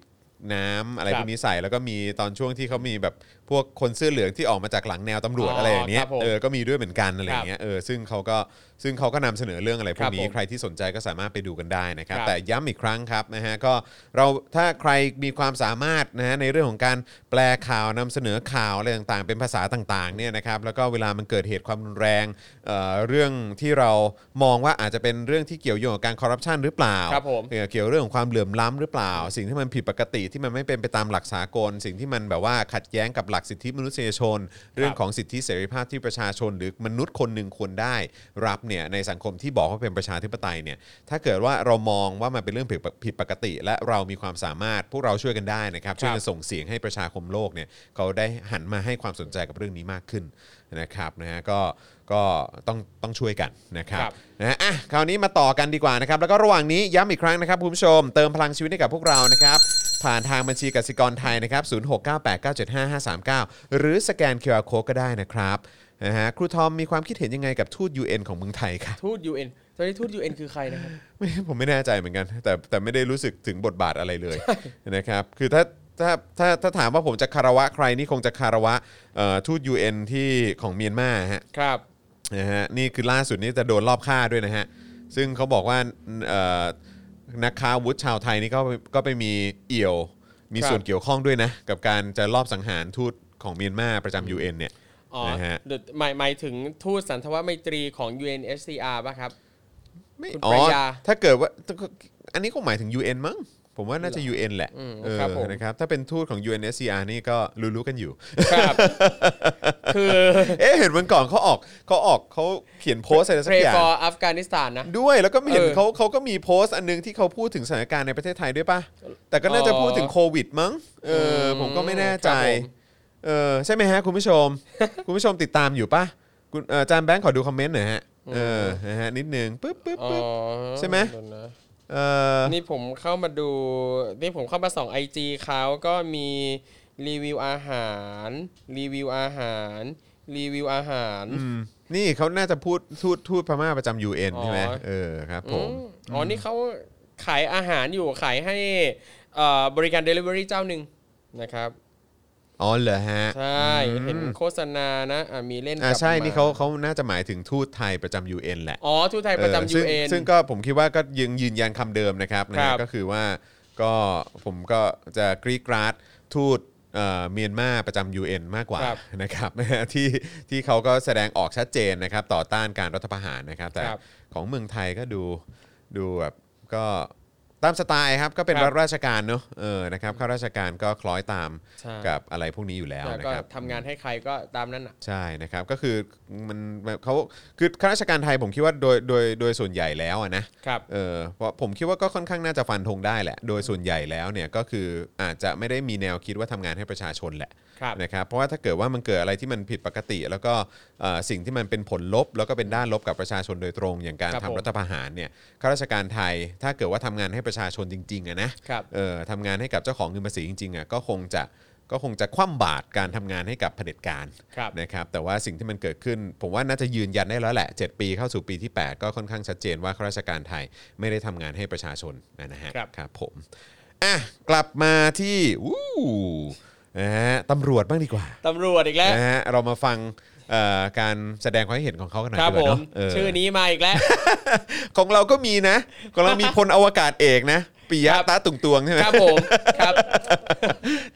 Speaker 2: น้ำอะไร
Speaker 1: ครับ
Speaker 2: พวกนี้ใส่แล้วก็มีตอนช่วงที่เขามีแบบพวกคนเสื้อเหลืองที่ออกมาจากหลังแนวตำรวจ
Speaker 1: อ๋ออ
Speaker 2: อะไรอย่างเงี้ย
Speaker 1: ครับผม
Speaker 2: เออก็มีด้วยเหมือนกันอะไรอย่างเงี้ยเออซึ่งเขาก็ซึ่งเขาก็นำเสนอเรื่องอะไรพว
Speaker 1: ครั
Speaker 2: ก
Speaker 1: บ
Speaker 2: นี้
Speaker 1: ผม
Speaker 2: ใครที่สนใจก็สามารถไปดูกันได้นะครับ
Speaker 1: ครับ
Speaker 2: แต่ย้ำอีกครั้งครับนะฮะก็เราถ้าใครมีความสามารถนะฮะในเรื่องของการแปลข่าวนำเสนอข่าวอะไรต่างๆ เป็นภาษาต่างๆเนี่ยนะครับแล้วก็เวลามันเกิดเหตุความรุนแรงเอ่อเรื่องที่เรามองว่าอาจจะเป็นเรื่องที่เกี่ยวโยงกับการคอร์รัปชันหรือเปล่า
Speaker 1: ครับผม
Speaker 2: เกี่ยวเกี่ยวเรื่องของความเหลื่อมล้ำหรือเปล่า สิ่งที่มันผิดปกติที่มันไม่เป็นไปตามหลักสากล สิ่งที่มันแบบว่าขัดแย้งกับหลักสิทธิมนุษยชน เรื่องของสิทธิเสรีภาพที่ประชาชน หรือมนุษย์คนหนึ่งควรได้ รับเนี่ยในสังคมที่บอกว่าเป็นประชาธิปไตยเนี่ยถ้าเกิดว่าเรามองว่ามันเป็นเรื่องผิดผิดปกติ และเรามีความสามารถพวกเราช่วยกันได้นะครับช่วยกันส่งเสียงให้ประชาคมโลกเนี่ยเขาได้หันมาให้ความสนใจกับเรื่องนี้มากขึ้นนะครับนะฮะก็ ก็ต้องต้องช่วยกันนะครับ
Speaker 1: ครับ
Speaker 2: นะฮะอะคราวนี้มาต่อกันดีกว่านะครับ แล้วก็ระหว่างนี้ย้ำอีกครั้งนะครับคุณผู้ชมเติมพลังชีวิตให้กับพวกเรานะครับ ผ่านทางบัญชีกสิกรไทยนะครับ 0698975539 หรือสแกน QR Code ก็ได้นะครับนะฮะครูทอมมีความคิดเห็นยังไงกับทูต UN ของเมืองไทยค่ะ
Speaker 1: ทูต UN ตอนนี้ทูต UN คือใครนะครับ
Speaker 2: ไม่ผมไม่แน่ใจเหมือนกัน แต่แต่ไม่ได้รู้สึกถึงบทบาทอะไรเลยนะครับคือถ้าถ้าถ้าถ้าถามว่าผมจะคารวะใครนี่คงจะคารวะเอ่อทูต UN ที่ของเมียนมาฮะ
Speaker 1: ครับ
Speaker 2: นะฮะนี่คือล่าสุดนี้จะโดนรอบฆ่าด้วยนะฮะ ซึ่งเขาบอกว่าเอ่อนักค้าอาวุธชาวไทยนี่ก็ก็ไปมีเอี่ยว มี
Speaker 1: ครับ
Speaker 2: ส่วนเกี่ยวข้องด้วยนะ กับการจะรอบสังหารทูตของเมียนมาประจำ UN เนี่ย
Speaker 1: อ๋อ
Speaker 2: นะฮะ
Speaker 1: เดี๋ยวหมายหมายถึงทูตสันทวไมตรีของ UNSCR ป่ะครับ
Speaker 2: ไม่
Speaker 1: คุณ
Speaker 2: อ๋อ
Speaker 1: ปรัชญา
Speaker 2: ถ้าเกิดว่าอันนี้คงหมายถึง UN มั้ง ผมว่าน่าจะ UN แหละ
Speaker 1: อืม
Speaker 2: เออ
Speaker 1: ครับผม
Speaker 2: นะครับถ้าเป็นทูตของ UNSCR นี่ก็รู้ๆกันอยู่
Speaker 1: ครับ คือ
Speaker 2: เอ๊ะเห็นวันก่อนเขาออกเขาออกเขาเขียนโพสต์อะไรสัก
Speaker 1: Pray
Speaker 2: อย่าง
Speaker 1: for Afghanistan นะ
Speaker 2: ด้วยแล้วก็เห็น
Speaker 1: เออ
Speaker 2: เขาเขาก็มีโพสต์อันนึงที่เขาพูดถึงสถานการณ์ในประเทศไทยด้วยป่ะ แต่ก็น่าจะ
Speaker 1: อ๋อ
Speaker 2: พูดถึงโควิดมั้งเอออ
Speaker 1: ม
Speaker 2: ผมก็ไม่แน่ใจ
Speaker 1: ครับผม
Speaker 2: เออใช่ไหมฮะคุณผู้ชม คุณผู้ชมติดตามอยู่ป่ะคุณเอ่ออาจารย์แบงค์ขอดูคอมเมนต์หน่อยฮะเออนะฮะนิดนึงปึ๊บปึ๊บ
Speaker 1: อ๋อ
Speaker 2: ปึ๊บ ใช่ไหม
Speaker 1: เดี๋ยวนะ
Speaker 2: เออ
Speaker 1: นี่ผมเข้ามาดูนี่ผมเข้ามาส่อง IG เขาก็มีรีวิวอาหาร รีวิวอาหาร รีวิวอาหาร
Speaker 2: อืมนี่เขาน่าจะพูดทูตทูตพม่าประจำ UN
Speaker 1: อ๋อ
Speaker 2: ใช่ไหมเออครับผม
Speaker 1: อืมอ๋อ นี่เขาขายอาหารอยู่ขายให้เอ่อบริการ Delivery เจ้าหนึ่งนะครับ
Speaker 2: อ๋อเหรอฮะ
Speaker 1: ใช่ เห็นโฆษณานะอะมีเล่น
Speaker 2: อ่า
Speaker 1: กับ
Speaker 2: ใช่
Speaker 1: หม
Speaker 2: นี่เขาเขาน่าจะหมายถึงทูตไทยประจำ UN แหละ
Speaker 1: อ๋อทูตไทยประจำ
Speaker 2: เออ
Speaker 1: ยู
Speaker 2: ซึ่ง
Speaker 1: เอ็น
Speaker 2: ซึ่งก็ผมคิดว่าก็ยังยืนยันคำเดิมนะครับนะ
Speaker 1: ครั
Speaker 2: ฮะ
Speaker 1: บ
Speaker 2: ก็คือว่าก็ผมก็จะกรีดกราดทูตเอ่อเมียนมาประจำ UN มากกว่า
Speaker 1: ครับ
Speaker 2: นะครับ ที่ที่เขาก็แสดงออกชัดเจนนะครับ ต่อต้านการรัฐประหารนะครับ แต่
Speaker 1: ครับ
Speaker 2: ของเมืองไทยก็ดูดูแบบก็ ตามสไตล์ครับก็เป็น
Speaker 1: ครับ
Speaker 2: รัฐราชการเนอะเออนะครับข้าราชการก็คล้อยตาม
Speaker 1: ใช่
Speaker 2: กับอะไรพวกนี้อยู่แล้ว
Speaker 1: แล้ว
Speaker 2: นะ
Speaker 1: ก็
Speaker 2: ครับ
Speaker 1: ทำงานให้ใครก็ตามนั้นอะ
Speaker 2: ใช่นะครับก็คือมันเขาคือข้าราชการไทยผมคิดว่าโดยโดยโดยส่วนใหญ่แล้วอะนะครับ เออเพราะผมคิดว่าก็ค่อนข้างน่าจะฟันธงได้แหละ โดยส่วนใหญ่แล้วเนี่ยก็คืออาจจะไม่ได้มีแนวคิดว่าทำงานให้ประชาชนแหละ
Speaker 1: ครับ
Speaker 2: นะครับเพราะว่าถ้าเกิดว่ามันเกิดอะไรที่มันผิดปกติ แล้วก็เอ่อสิ่งที่มันเป็นผลลบ แล้วก็เป็นด้านลบกับประชาชนโดยตรง อย่างการ
Speaker 1: ครับ
Speaker 2: ทำ
Speaker 1: ผม
Speaker 2: รัฐประหารเนี่ยข้าราชการไทยถ้าเกิดว่าทำงานให้ประชาชนจริงๆอะนะครับ เออทำงานให้กับเจ้าของเงินภาษีจริงๆอะก็คงจะก็คงจะคว่ำบาตรการทำงานให้กับเผด็จการ
Speaker 1: ครับ
Speaker 2: นะครับ แต่ว่าสิ่งที่มันเกิดขึ้น ผมว่าน่าจะยืนยันได้แล้วแหละ 7 ปีเข้าสู่ปีที่ 8 ก็ค่อนข้างชัดเจนว่าข้าราชการไทยไม่ได้ทำงานให้ประชาชนนะฮะ
Speaker 1: ครับ
Speaker 2: ครับผมอะกลับมาที่อู้นะฮะตำรวจบ้างดีกว่า
Speaker 1: ตำรวจอีกแล้ว
Speaker 2: นะฮะเรามาฟังเอ่อ การแสดงความคิดเห็นของเขากันหน่อย
Speaker 1: ครับ
Speaker 2: ดีก
Speaker 1: ผ
Speaker 2: ว่ามเนาะเออ
Speaker 1: ชื่อนี้มาอีกแล้ว
Speaker 2: ของเราก็มีนะ ของเรามีพลอวกาศเอกนะปิยะ
Speaker 1: ครับ
Speaker 2: ตาตุงตวงใช่ไหม
Speaker 1: ครับผมครับ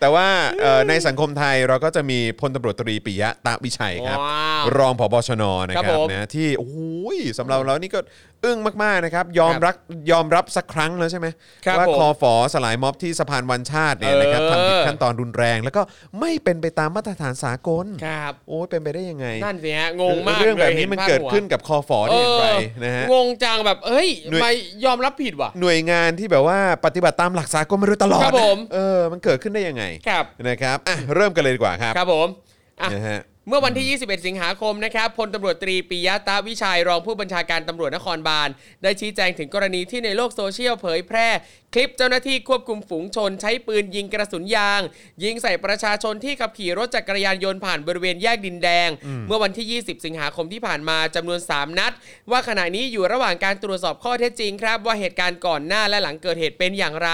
Speaker 2: แต่ว่าเอ่อในสังคมไทยเราก็จะมีพลตำรวจตรีปิยะตาวิชัยครับ
Speaker 1: ว้าว
Speaker 2: รองผบชนนะค
Speaker 1: ครั
Speaker 2: รับบ
Speaker 1: ผม
Speaker 2: นะที่โอ้โหสำหรับเรานี่ก็ อึ้งมากๆนะครับยอม
Speaker 1: ครับ
Speaker 2: รักยอมรับสักครั้งแล้วใช่ไหม
Speaker 1: ครับ
Speaker 2: ว่า
Speaker 1: ผม
Speaker 2: คอฝอสลายม็อบที่สะพานวันชาติเนี่ยนะครับ
Speaker 1: เออ
Speaker 2: ทำผิดขั้นตอนรุนแรง แล้วก็ไม่เป็นไปตามมาตรฐานสากล
Speaker 1: ครับ
Speaker 2: โอ้ยเป็นไปได้ยังไง
Speaker 1: นั่นสิฮะงงมาก
Speaker 2: เรื่องแบบนี้
Speaker 1: ลย
Speaker 2: มัน
Speaker 1: ห็ภาพ
Speaker 2: เกิด
Speaker 1: หัว
Speaker 2: ขึ้นกับคอฝอได้อย่างไรนะฮะ
Speaker 1: งงจังแบบเฮ้ย
Speaker 2: หน่วย
Speaker 1: ไม่ยอมรับผิดว่ะ
Speaker 2: หน่วยงานที่แบบว่าปฏิบัติตามหลักสากลมาโดยตลอด
Speaker 1: ครับผม
Speaker 2: นะเออมันเกิดขึ้นได้ยังไง
Speaker 1: ครับ
Speaker 2: นะครับอะเริ่มกันเลยดีกว่าครับ
Speaker 1: ครับผมอะ
Speaker 2: นะฮะ
Speaker 1: เมื่อวันที่ 21 สิงหาคมนะครับพลตำรวจตรีปิยะตาวิชัยรองผู้บัญชาการตำรวจนครบาล ได้ชี้แจงถึงกรณีที่ในโลกโซเชียลเผยแพร่ คลิปเจ้าหน้าที่ควบคุมฝูงชน ใช้ปืนยิงกระสุนยาง ยิงใส่ประชาชนที่ขับขี่รถจักรยานยนต์ผ่านบริเวณแยกดินแดง เมื่อวันที่ 20 สิงหาคมที่ผ่านมาจำนวน 3 นัด ว่าขณะนี้อยู่ระหว่างการตรวจสอบข้อเท็จจริงครับ ว่าเหตุการณ์ก่อนหน้าและหลังเกิดเหตุเป็นอย่างไร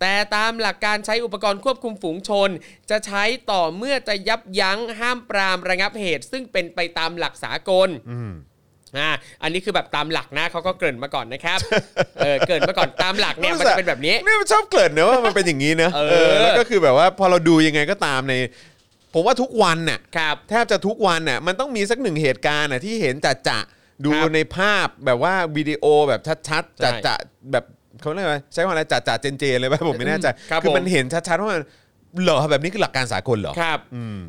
Speaker 1: แต่ตามหลักการใช้อุปกรณ์ควบคุมฝูงชน จะใช้ต่อเมื่อจะยับยั้งห้ามปรามระงับเหตุ ซึ่งเป็นไปตามหลักสากลอ่าอันนี้คือแบบตามหลักนะเขาก็เกริ่นมาก่อนนะครับ เออเกริ่นมาก่อนตามหลักเนี่ยมันจะเป็นแบบนี้
Speaker 2: เนี่ยมันชอบเกริดเนอะว่ามันเป็นอย่างนี้เนอะ
Speaker 1: เออ
Speaker 2: เออแล้วก็คือแบบว่าพอเราดูยังไงก็ตามใน ผมว่าทุกวันน่ะ
Speaker 1: ครับ
Speaker 2: แทบจะทุกวันน่ะมันต้องมีสักหนึ่งเหตุการณ์น่ะที่เห็นจะจะดู
Speaker 1: ครับ
Speaker 2: ในภาพแบบว่าวิดีโอแบบชัดๆ
Speaker 1: ใช่
Speaker 2: จะจะแบบ เขาเรียกว่าใช้คำอะไรจะจะเจนเจนๆเลยป่ะผมไม่แน่ใจ
Speaker 1: ครับ
Speaker 2: คือ
Speaker 1: ผม
Speaker 2: มันเห็นชัดๆว่ามันเหรอแบบนี้คือหลักการสากลเหรอ
Speaker 1: ครับ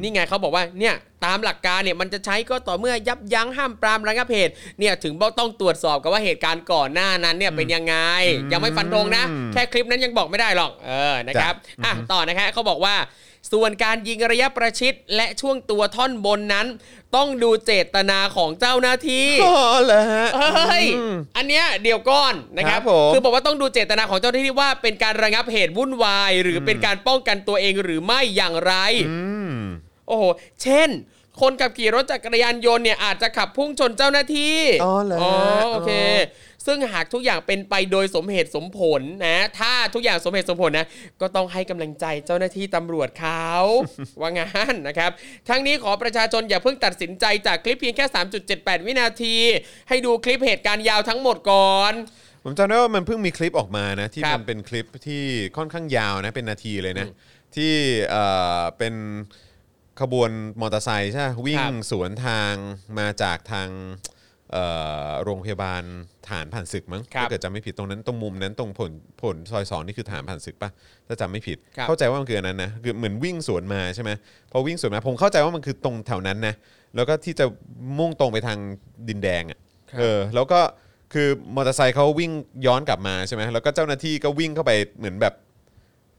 Speaker 1: นี่ไงเขาบอกว่าเนี่ยตามหลักการเนี่ยมันจะใช้ก็ต่อเมื่อยับยั้งห้ามปรามระงับเหตุเนี่ยถึงต้องตรวจสอบกันว่าเหตุการณ์ก่อนหน้านั้นเนี่ยเป็นยังไง ยังไม่ฟันธงนะ
Speaker 2: อืม
Speaker 1: แค่คลิปนั้นยังบอกไม่ได้หรอกเออนะครับอะต่อนะคะเขาบอกว่า ส่วนการยิงระยะประชิดและช่วงตัวท่อนบนนั้น ต้องดูเจตนาของเจ้าหน้าที่
Speaker 2: อ๋อเหรอฮะ
Speaker 1: เฮ้ยอันเนี้ยเดี๋ยวก่อนนะครับ
Speaker 2: ครับผม
Speaker 1: คือบอกว่าต้องดูเจตนาของเจ้าหน้าที่ว่าเป็นการระงับเหตุวุ่นวาย หรือเป็นการป้องกันตัวเองหรือไม่อย่างไร
Speaker 2: อืม
Speaker 1: โอ้โหเช่นคนขับขี่รถจักรยานยนต์เนี่ยอาจจะขับพุ่งชนเจ้าหน้าที่
Speaker 2: อ๋อเหรอ
Speaker 1: โอเค ซึ่งหากทุกอย่างเป็นไปโดยสมเหตุสมผลนะ ถ้าทุกอย่างสมเหตุสมผลนะ ก็ต้องให้กำลังใจเจ้าหน้าที่ตำรวจเขาว่างั้นนะครับ ทั้งนี้ขอประชาชนอย่าเพิ่งตัดสินใจจากคลิปเพียงแค่ 3.78 วินาที ให้ดูคลิปเหตุการณ์ยาวทั้งหมดก่อน
Speaker 2: ผมจำได้ว่ามันเพิ่งมีคลิปออกมานะที่
Speaker 1: ครับ
Speaker 2: มันเป็นคลิปที่ค่อนข้างยาวนะเป็นนาทีเลยนะที่เอ่อเป็นขบวนมอเตอร์ไซค์ใช่ไหมวิ่ง
Speaker 1: ครับ
Speaker 2: สวนทางมาจากทางเอ่อ โรงพยาบาลฐานผ่านศึกมั้ง
Speaker 1: ครับ
Speaker 2: ถ้าเกิดจำไม่ผิดตรงนั้นตรงมุมนั้นตรงผลผลซอยสองนี่คือฐานผ่านศึกปะถ้าจำไม่ผิด
Speaker 1: ครับ
Speaker 2: เข้าใจว่ามันคืออันนั้นนะคือเหมือนวิ่งสวนมาใช่ไหมพอวิ่งสวนมาผมเข้าใจว่ามันคือตรงแถวนั้นนะแล้วก็ที่จะมุ่งตรงไปทางดินแดงอะ
Speaker 1: ครับ
Speaker 2: เออแล้วก็คือมอเตอร์ไซค์เขาวิ่งย้อนกลับมาใช่ไหมแล้วก็เจ้าหน้าที่ก็วิ่งเข้าไปเหมือนแบบ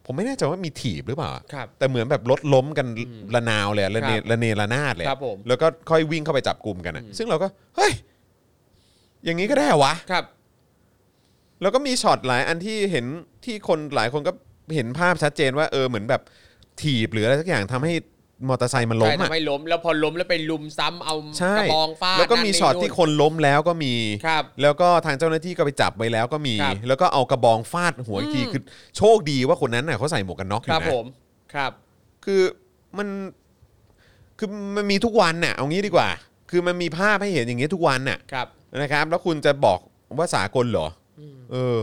Speaker 2: ผมไม่แน่ใจว่ามีถีบหรือเปล่า
Speaker 1: ครับ
Speaker 2: แต่เหมือนแบบรถล้มกันระนาวเลยอะระเน
Speaker 1: ครับ
Speaker 2: ระเนระนาดเลยอะ
Speaker 1: ครับผม
Speaker 2: แล้วก็ค่อยวิ่งเข้าไปจับกลุ่มกันอะซึ่งเราก็เฮ้ย อย่างนี้ก็ได้เหรอวะ
Speaker 1: ครับ
Speaker 2: แล้วก็มีช็อตหลายอันที่เห็นที่คนหลายคนก็เห็นภาพชัดเจนว่าเออเหมือนแบบถีบหรืออะไรสักอย่างทำให้มอเตอร์ไซค์มันล้
Speaker 1: ใช่
Speaker 2: มอะ
Speaker 1: ทำให้ล้ม แล้วพอล้มแล้วไปรุมซ้ำเอา
Speaker 2: ใช่
Speaker 1: กระบองฟาด
Speaker 2: แล้วก็มี
Speaker 1: นั่น
Speaker 2: ช็อตที่คนล้มแล้วก็มี
Speaker 1: ครับ
Speaker 2: แล้วก็ทางเจ้าหน้าที่ก็ไปจับไว้แล้วก็มี
Speaker 1: ครับ
Speaker 2: แล้วก็เอากระบองฟาดหัวอีกทีคือโชคดีว่าคนนั้นน่ะเขาใส่หมวกกันน็อกอ
Speaker 1: ครับ
Speaker 2: ยู่นะ
Speaker 1: ผมครับ
Speaker 2: คือมันคือมันมีทุกวันน่ะเอางี้ดีกว่า คือมันมีภาพให้เห็นอย่างนี้ทุกวันน่ะ
Speaker 1: ครับ
Speaker 2: นะครับ แล้วคุณจะบอกว่าสากลเหรออเออ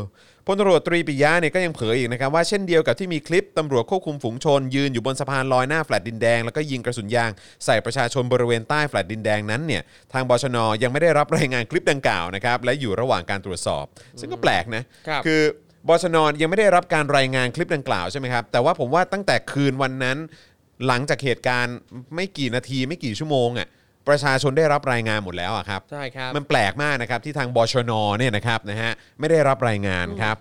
Speaker 2: พลตำรวจตรีปิยะเนี่ยก็ยังเผยอีกนะครับว่าเช่นเดียวกับที่มีคลิปตำรวจควบคุมฝูงชน ยืนอยู่บนสะพานลอยหน้าแฟลตดินแดง แล้วก็ยิงกระสุนยางใส่ประชาชนบริเวณใต้แฟลตดินแดงนั้นเนี่ยทางบชนยังไม่ได้รับรายงานคลิปดังกล่าวนะครับและอยู่ระหว่างการตรวจสอบ ซึ่งก็แปลกนะครับ คือบชนยังไม่ได้รับการรายงานคลิปดังกล่าวใช่ไหมครับแต่ว่าผมว่าตั้งแต่คืนวันนั้น หลังจากเหตุการณ์ไม่กี่นาทีไม่กี่ชั่วโมงอะ ประชาชนได้รับรายงานหมดแล้วอะครับ
Speaker 1: ใช่ครับ
Speaker 2: มันแปลกมากนะครับที่ทางบชนเนี่ยนะครับนะฮะไม่ได้รับรายงานครับ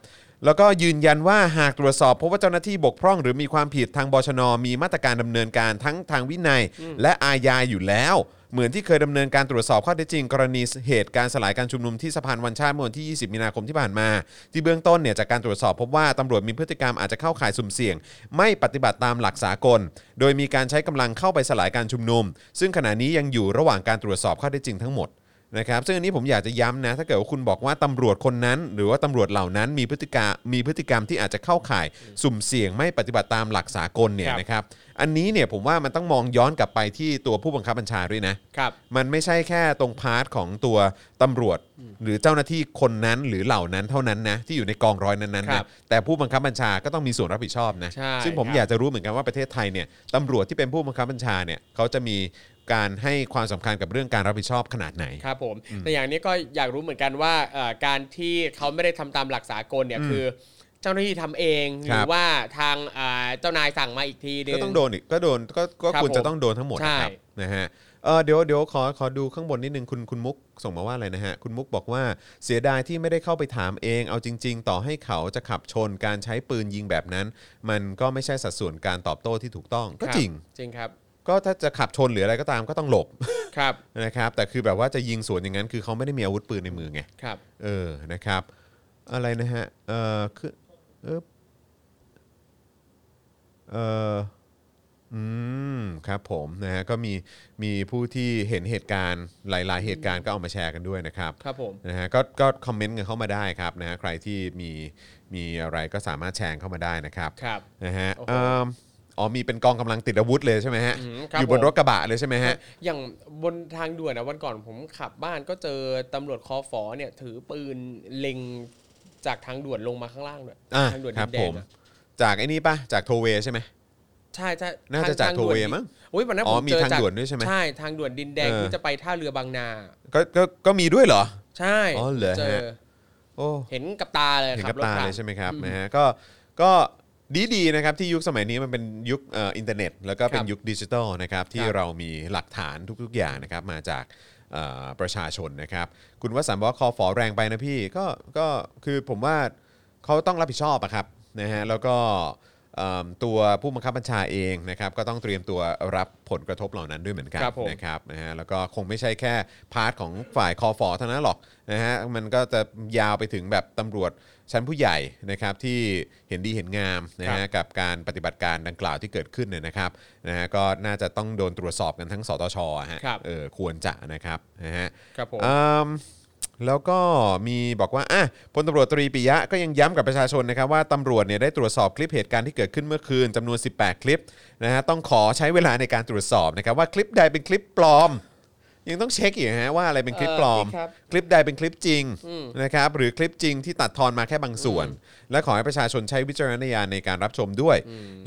Speaker 2: แล้วก็ยืนยันว่าหากตรวจสอบพบว่าเจ้าหน้าที่บกพร่อง หรือมีความผิดทางบชนมีมาตรการดำเนินการทั้งทางวินัย และอาญาอยู่แล้ว เหมือนที่เคยดำเนินการตรวจสอบข้อเท็จจริง กรณีเหตุการสลายการชุมนุมที่สะพานวันชาติเมื่อวันที่ 20 มีนาคมที่ผ่านมา ที่เบื้องต้นเนี่ยจากการตรวจสอบพบว่าตำรวจมีพฤติกรรมอาจจะเข้าข่ายสุ่มเสี่ยง ไม่ปฏิบัติตามหลักสากล โดยมีการใช้กำลังเข้าไปสลายการชุมนุม ซึ่งขณะนี้ยังอยู่ระหว่างการตรวจสอบข้อเท็จจริงทั้งหมด นะครับซึ่งอันนี้ผมอยากจะย้ำนะ ถ้าเกิดว่าคุณบอกว่าตำรวจคนนั้น หรือว่าตำรวจเหล่านั้นมีพฤติกรรมมีพฤติกรรมที่อาจจะเข้าข่ายสุ่มเสี่ยงไม่ปฏิบัติตามหลักสากลเนี่ย
Speaker 1: ครับ
Speaker 2: นะครับอันนี้เนี่ยผมว่ามันต้องมองย้อนกลับไปที่ตัวผู้บังคับบัญชาด้วยนะ
Speaker 1: ครับ
Speaker 2: มันไม่ใช่แค่ตรงพาร์ทของตัวตำรวจ หรือเจ้าหน้าที่คนนั้นหรือเหล่านั้นเท่านั้นนะที่อยู่ในกองร้อยนั้นๆ
Speaker 1: ครั
Speaker 2: นะ
Speaker 1: บ
Speaker 2: แต่ผู้บังคับบัญชาก็ต้องมีส่วนรับผิดชอบนะ
Speaker 1: ใช่
Speaker 2: ซึ่งผม
Speaker 1: ครับ
Speaker 2: อยากจะรู้เหมือนกันว่าประเทศไทยเนี่ยตำรวจที่เป็นผู้บังคับบัญชาเนี่ยเขาจะมี การให้ความสำคัญกับเรื่องการรับผิดชอบขนาดไหน
Speaker 1: ครับผมแต่อย่างนี้ก็อยากรู้เหมือนกันว่าเอ่อการที่เขาไม่ได้ทำตามหลักสากลเนี่ยคือ เจ้าหน้าที่ทำเองห
Speaker 2: ครั
Speaker 1: รื
Speaker 2: บ
Speaker 1: อว่าทางเอ่อเจ้านายสั่งมาอีกทีนึง
Speaker 2: ก็ต้องโดนอีกก็โดนก็ก็
Speaker 1: ครับ
Speaker 2: ควรจะ
Speaker 1: ผม
Speaker 2: ต้องโดนทั้งหมด
Speaker 1: ใช่
Speaker 2: นะครับนะฮะเออเดี๋ยวเดี๋ยวขอขอดูข้างบนนิดนึงคุณคุณมุกส่งมาว่าอะไรนะฮะ คุณมุกบอกว่าเสียดายที่ไม่ได้เข้าไปถามเอง เอาจริง ๆ ต่อให้เขาจะขับชนการใช้ปืนยิงแบบนั้น มันก็ไม่ใช่สัดส่วนการตอบโต้ที่ถูกต้องก็
Speaker 1: ครับ
Speaker 2: จริง
Speaker 1: จริงครับ
Speaker 2: ก็ถ้าจะขับชนหรืออะไรก็ตามก็ต้องหลบ
Speaker 1: ครับ
Speaker 2: นะครับ แต่คือแบบว่าจะยิงสวนอย่างนั้น คือเขาไม่ได้มีอาวุธปืนในมือไง
Speaker 1: ครับ
Speaker 2: เออ นะครับ อะไรนะฮะ เออคือเออเอออืม ครับผมนะฮะ ก็มี มีผู้ที่เห็นเหตุการณ์หลาย ๆ เหตุการณ์ก็เอามาแชร์กันด้วยนะครับ
Speaker 1: ครับผม
Speaker 2: นะฮะ ก็ ก็คอมเมนต์กันเข้ามาได้ครับนะฮะ ใครที่มี มีอะไรก็สามารถแชร์เข้ามาได้นะครับ
Speaker 1: ครับ
Speaker 2: นะฮะ
Speaker 1: โอ้โห
Speaker 2: เอิ่ม อ๋อมีเป็นกองกำลังติดอาวุธเลยใช่ไหมฮะ
Speaker 1: อืมครับ
Speaker 2: อยู่บน
Speaker 1: ผม
Speaker 2: รถกระบะเลยใช่ไหมฮะ
Speaker 1: อย่างบนทางด่วนนะวันก่อนผมขับบ้านก็เจอตำรวจคอฟอเนี่ย ถือปืนเล็งจากทางด่วนลงมาข้างล่างด้วย
Speaker 2: อ่า
Speaker 1: ทางด่วน
Speaker 2: ค
Speaker 1: ดิ
Speaker 2: รับ
Speaker 1: นแด
Speaker 2: ผ
Speaker 1: ง
Speaker 2: ม
Speaker 1: อะ
Speaker 2: จากไอ้นี่ปะจากโทเวใช่ไหม
Speaker 1: ใช่ใช่
Speaker 2: น่าจะ
Speaker 1: ท
Speaker 2: จาก
Speaker 1: ท
Speaker 2: โทเว
Speaker 1: ด่น
Speaker 2: มั้ง
Speaker 1: โอ้ยวันนั้น
Speaker 2: อ๋อ
Speaker 1: ผม
Speaker 2: มี
Speaker 1: เจอ
Speaker 2: ทาง
Speaker 1: จาก
Speaker 2: ด่วนด้วยใช่ไหม
Speaker 1: ใช่ทางด่วนดินแดง
Speaker 2: เออ
Speaker 1: ที่จะไปท่าเรือบางนา
Speaker 2: ก็ก็ก็มีด้วยเหรอ
Speaker 1: ใช่
Speaker 2: อ๋อเหรอ
Speaker 1: เจ
Speaker 2: ฮะ
Speaker 1: อ
Speaker 2: โอ้
Speaker 1: เห็นกับตาเลย
Speaker 2: เห็น
Speaker 1: ขั
Speaker 2: กั
Speaker 1: บบรถ
Speaker 2: ตา
Speaker 1: ผ่าน
Speaker 2: เลยใช่ไหมครับนะฮะก็ก็ ดีดีๆนะครับที่ยุคสมัยนี้มันเป็นยุคเอ่ออินเทอร์เน็ต แล้วก็เป็น
Speaker 1: ครับ
Speaker 2: ยุคดิจิทัลนะครับที่
Speaker 1: ครับ
Speaker 2: เรามีหลักฐานทุกๆอย่างนะครับมาจากเอ่อประชาชนนะครับ คุณวสันต์บอกว่าคอฟอแรงไปนะพี่ก็ก็คือผมว่าเขาต้องรับผิดชอบอะครับนะฮะแล้วก็เอิ่มตัวผู้บังคับบัญชาเองนะครับก็ต้องเตรียมตัวรับผลกระทบเหล่านั้นด้วยเหมือนกัน
Speaker 1: ครับผม
Speaker 2: นะครับนะฮะแล้วก็คงไม่ใช่แค่ part ของฝ่ายคอฟอเท่านั้นหรอกนะฮะมันก็จะยาวไปถึงแบบตำรวจ ชั้นผู้ใหญ่นะครับที่เห็นดีเห็นงามนะฮะกับการปฏิบัติการดังกล่าวที่เกิดขึ้นเนี่ยนะครับนะฮะก็น่าจะต้องโดนตรวจสอบกันทั้งสตชอะฮะ
Speaker 1: ครับ
Speaker 2: เออควรจะนะครับนะฮะ
Speaker 1: ครับผม
Speaker 2: อืมแล้วก็มีบอกว่าอะพลตำรวจตรีปิยะก็ยังย้ำกับประชาชนนะครับว่าตำรวจเนี่ยได้ตรวจสอบคลิปเหตุการณ์ที่เกิดขึ้นเมื่อคืนจำนวน 18 คลิปนะฮะต้องขอใช้เวลาในการตรวจสอบนะครับว่าคลิปใดเป็นคลิปปลอม ยังต้องเช็คอีกฮะว่าอะไรเป็นคลิปปลอม
Speaker 1: เออครับ
Speaker 2: คลิปใดเป็นคลิปจริงนะครับหรือคลิปจริงที่ตัดทอนมาแค่บางส่วน และขอให้ประชาชนใช้วิจารณญาณในการรับชมด้วย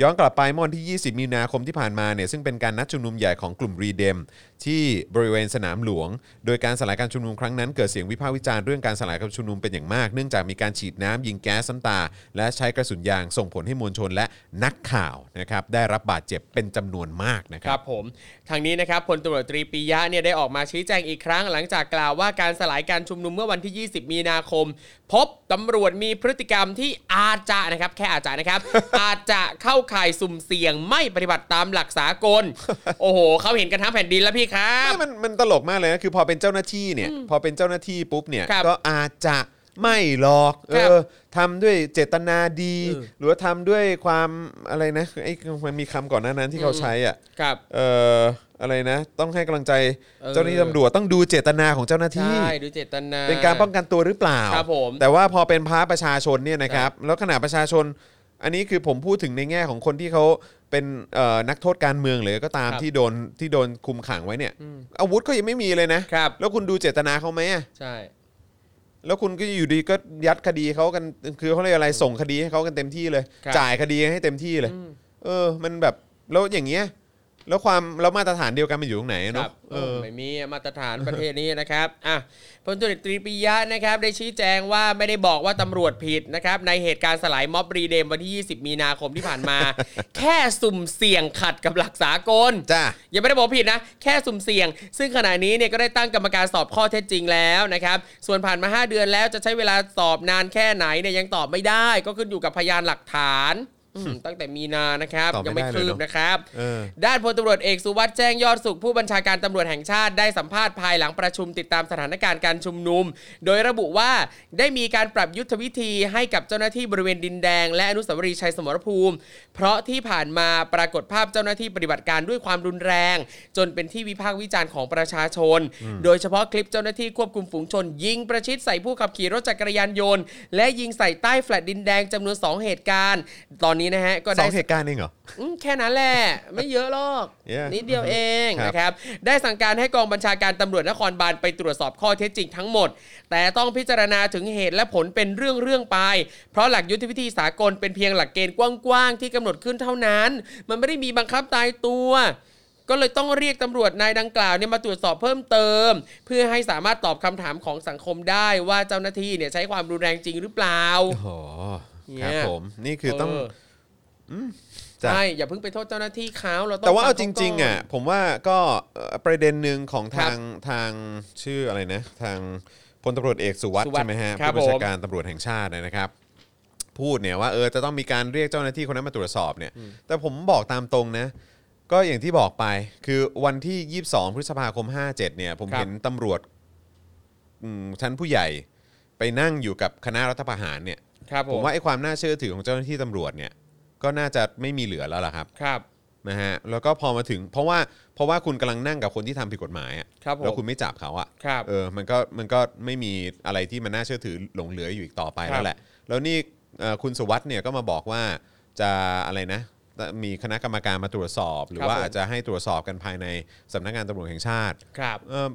Speaker 2: ย้อนกลับไปเมื่อวันที่ 20 มีนาคมที่ผ่านมาเนี่ยซึ่งเป็นการนัดชุมนุมใหญ่ของกลุ่มรีเดม ที่บริเวณสนามหลวง โดยการสลายการชุมนุมครั้งนั้นเกิดเสียงวิพากษ์วิจารณ์เรื่องการสลายการชุมนุมเป็นอย่างมาก เนื่องจากมีการฉีดน้ำยิงแก๊สน้ำตา และใช้กระสุนยางส่งผลให้มวลชนและนักข่าวนะครับได้รับบาดเจ็บเป็นจำนวนมากนะค
Speaker 1: ค
Speaker 2: รั
Speaker 1: รับ บผมทางนี้นะครับพลตำรวจตรีปิยะเนี่ยได้ออกมาชี้แจงอีกครั้ง หลังจากกล่าวว่าการสลายการชุมนุมเมื่อวันที่ 20 มีนาคม พบตำรวจมีพฤติกรรมที่อาจจะนะครับ แค่อาจจะนะครับ อาจจะเข้าข่ายสุ่มเสี่ยงไม่ปฏิบัติตามหลักสากล โอ้โหเขาเห็นกันทั้งแผ่นดินแล้วพี่ครับ
Speaker 2: ไม่มันมันตลกมากเลยนะคือพอเป็นเจ้าหน้าที่เนี่ย พอเป็นเจ้าหน้าที่ปุ๊บเนี่ย
Speaker 1: ครับ
Speaker 2: ก็อาจจะไม่หรอกเอ
Speaker 1: ครับ
Speaker 2: อทำด้วยเจตนาดี
Speaker 1: เออ
Speaker 2: หรือว่าทำด้วยความอะไรนะไอ้มันมีคำก่อนหน้านั้นที่เขาใช้อะ
Speaker 1: ครับ
Speaker 2: เอ่อ อะไรนะ ต้องให้กำลังใจ
Speaker 1: เออ
Speaker 2: เจ้าหน้าที่ตำรวจต้องดูเจตนาของเจ้าหน้าที่
Speaker 1: ใช่ดูเจตนา
Speaker 2: เป็นการป้องกันตัวหรือเปล่า
Speaker 1: ครับผม
Speaker 2: แต่ว่าพอเป็นพาประชาชนเนี่ยนะครับ แล้วขณะประชาชน อันนี้คือผมพูดถึงในแง่ของคนที่เขาไปเป็นเอ่อนักโทษการเมืองหรือก็ตาม
Speaker 1: ครับ
Speaker 2: ที่โดนที่โดนคุมขังไว้เนี่ยอาวุธเขายังไม่มีเลยนะ
Speaker 1: ครับ
Speaker 2: แล้วคุณดูเจตนาเขาไหมอะ
Speaker 1: ใช่
Speaker 2: แล้วคุณก็อยู่ดีก็ยัดคดีเขากันคือเขาเรียกอะไรส่งคดีให้เขากันเต็มที่เลย
Speaker 1: ครับ
Speaker 2: จ่ายคดีให้เต็มที่เลยเออ มันแบบแล้วอย่างเงี้ย แล้วความแล้วมาตรฐานเดียวกันมันอยู่ตรงไหน
Speaker 1: ครั
Speaker 2: เนาะ
Speaker 1: บ
Speaker 2: เออ
Speaker 1: ไม่มีมาตรฐานประเทศนี้นะครับอะพลตุริตรีปิยะนะครับได้ชี้แจงว่าไม่ได้บอกว่าตำรวจผิดนะครับในเหตุการณ์สลายม็อบรีเดมวันที่ 20 มีนาคมที่ผ่านมา แค่สุ่มเสี่ยงขัดกับหลักสากล
Speaker 2: จ้า
Speaker 1: ยังไม่ได้บอกผิดนะ แค่สุ่มเสี่ยง ซึ่งขณะนี้เนี่ยก็ได้ตั้งกรรมการสอบข้อเท็จจริงแล้วนะครับ ส่วนผ่านมา 5 เดือนแล้วจะใช้เวลาสอบนานแค่ไหนเนี่ยยังตอบไม่ได้ ก็ขึ้นอยู่กับพยานหลักฐานอืม ตั้งแต่มีนานะครับ
Speaker 2: ตอบไม่
Speaker 1: ยังไม่
Speaker 2: ได้เลย
Speaker 1: คืบ
Speaker 2: เนอะ
Speaker 1: นะครับ
Speaker 2: เออ
Speaker 1: ด้านพลตำรวจเอกสุวัสด์แจ้งยอดสุขผู้บัญชาการตำรวจแห่งชาติได้สัมภาษณ์ภายหลังประชุมติดตามสถานการณ์การชุมนุม โดยระบุว่าได้มีการปรับยุทธวิธีให้กับเจ้าหน้าที่บริเวณดินแดง และอนุสาวรีย์ชัยสมรภูมิ เพราะที่ผ่านมาปรากฏภาพเจ้าหน้าที่ปฏิบัติการด้วยความรุนแรง จนเป็นที่วิพากษ์วิจารณ์ของประชาชน โดยเฉพาะคลิปเจ้าหน้าที่ควบคุมฝูงชน ยิงประชิดใส่ผู้ขับขี่รถจักรยานยนต์ และยิงใส่ใต้แฟลตดินแดงจำนวน 2 เหตุการณ์ ตอนนี้นะฮะก็
Speaker 2: สอ
Speaker 1: ได้
Speaker 2: งเหตุการณ์เองเหรอ
Speaker 1: อืมแค่นั้นแหละไม่เยอะหรอก
Speaker 2: Yeah
Speaker 1: นิดเดียวเอง
Speaker 2: ครับ
Speaker 1: นะครับได้สั่งการให้กองบัญชาการตำรวจนครบาลไปตรวจสอบข้อเท็จจริงทั้งหมด แต่ต้องพิจารณาถึงเหตุและผลเป็นเรื่องเรื่องๆไป เพราะหลักยุทธวิธีสากลเป็นเพียงหลักเกณฑ์กว้างๆที่กำหนดขึ้นเท่านั้น มันไม่ได้มีบังคับตายตัว ก็เลยต้องเรียกตำรวจนายดังกล่าวเนี่ยมาตรวจสอบเพิ่มเติม เพื่อให้สามารถตอบคำถามของสังคมได้ว่าเจ้าหน้าที่เนี่ยใช้ความรุนแรงจริงหรือเปล่า
Speaker 2: โอ้โห
Speaker 1: เนี่
Speaker 2: ครับ
Speaker 1: ย
Speaker 2: ผมนี่คือต้อง
Speaker 1: เจ้ะใช่อย่าเพิ่งไปโทษเจ้าหน้าที่เขาเราต้อง
Speaker 2: แต่ว่าเอา
Speaker 1: ฟั
Speaker 2: จ
Speaker 1: ข
Speaker 2: ริง
Speaker 1: ก่น
Speaker 2: ๆอะผมว่าก็เอ่อประเด็นหนึ่งของ
Speaker 1: ครับ
Speaker 2: ทางทางชื่ออะไรนะ ทางพลตำรวจเอกสุวัสด์
Speaker 1: สุวัสดิ์
Speaker 2: ใช่ไหมฮะ
Speaker 1: ครับ
Speaker 2: ผู้บัญชา
Speaker 1: ผม
Speaker 2: การตำรวจแห่งชาตินะครับ พูดเนี่ยว่าเออจะต้องมีการเรียกเจ้าหน้าที่คนนั้นมาตรวจสอบเนี่ย แต่ผมบอกตามตรงนะ ก็อย่างที่บอกไปคือวันที่ 22 พฤษภาคม 57 เนี่ย ผม
Speaker 1: ครับ
Speaker 2: เห็นตำรวจอืมชั้นผู้ใหญ่ไปนั่งอยู่กับคณะรัฐประหารเนี่ย
Speaker 1: ครับผ
Speaker 2: ผมมว่าไอ้ความน่าเชื่อถือของเจ้าหน้าที่ตำรวจเนี่ย ก็น่าจะไม่มีเหลือแล้วล่ะครับ
Speaker 1: ครับ
Speaker 2: นะฮะแล้วก็พอมาถึงเพราะว่าเพราะว่าคุณกำลังนั่งกับคนที่ทำผิดกฎหมายอะ
Speaker 1: ครับผม
Speaker 2: แล้วคุณไม่จับเขาอะ
Speaker 1: ครับ
Speaker 2: เออมันก็มันก็ไม่มีอะไรที่มันน่าเชื่อถือหลงเหลืออยู่อีกต่อไป
Speaker 1: ครั
Speaker 2: แล้
Speaker 1: บ
Speaker 2: วแหละ แล้วนี่เอ่อ คุณสวัสด์เนี่ยก็มาบอกว่าจะอะไรนะ มีคณะกรรมการมาตรวจสอบ หรือ
Speaker 1: ครับ
Speaker 2: ว่า
Speaker 1: ผม
Speaker 2: อาจจะให้ตรวจสอบกันภายในสำนักงานตำรวจแห่งชาติ
Speaker 1: ครับ
Speaker 2: เออ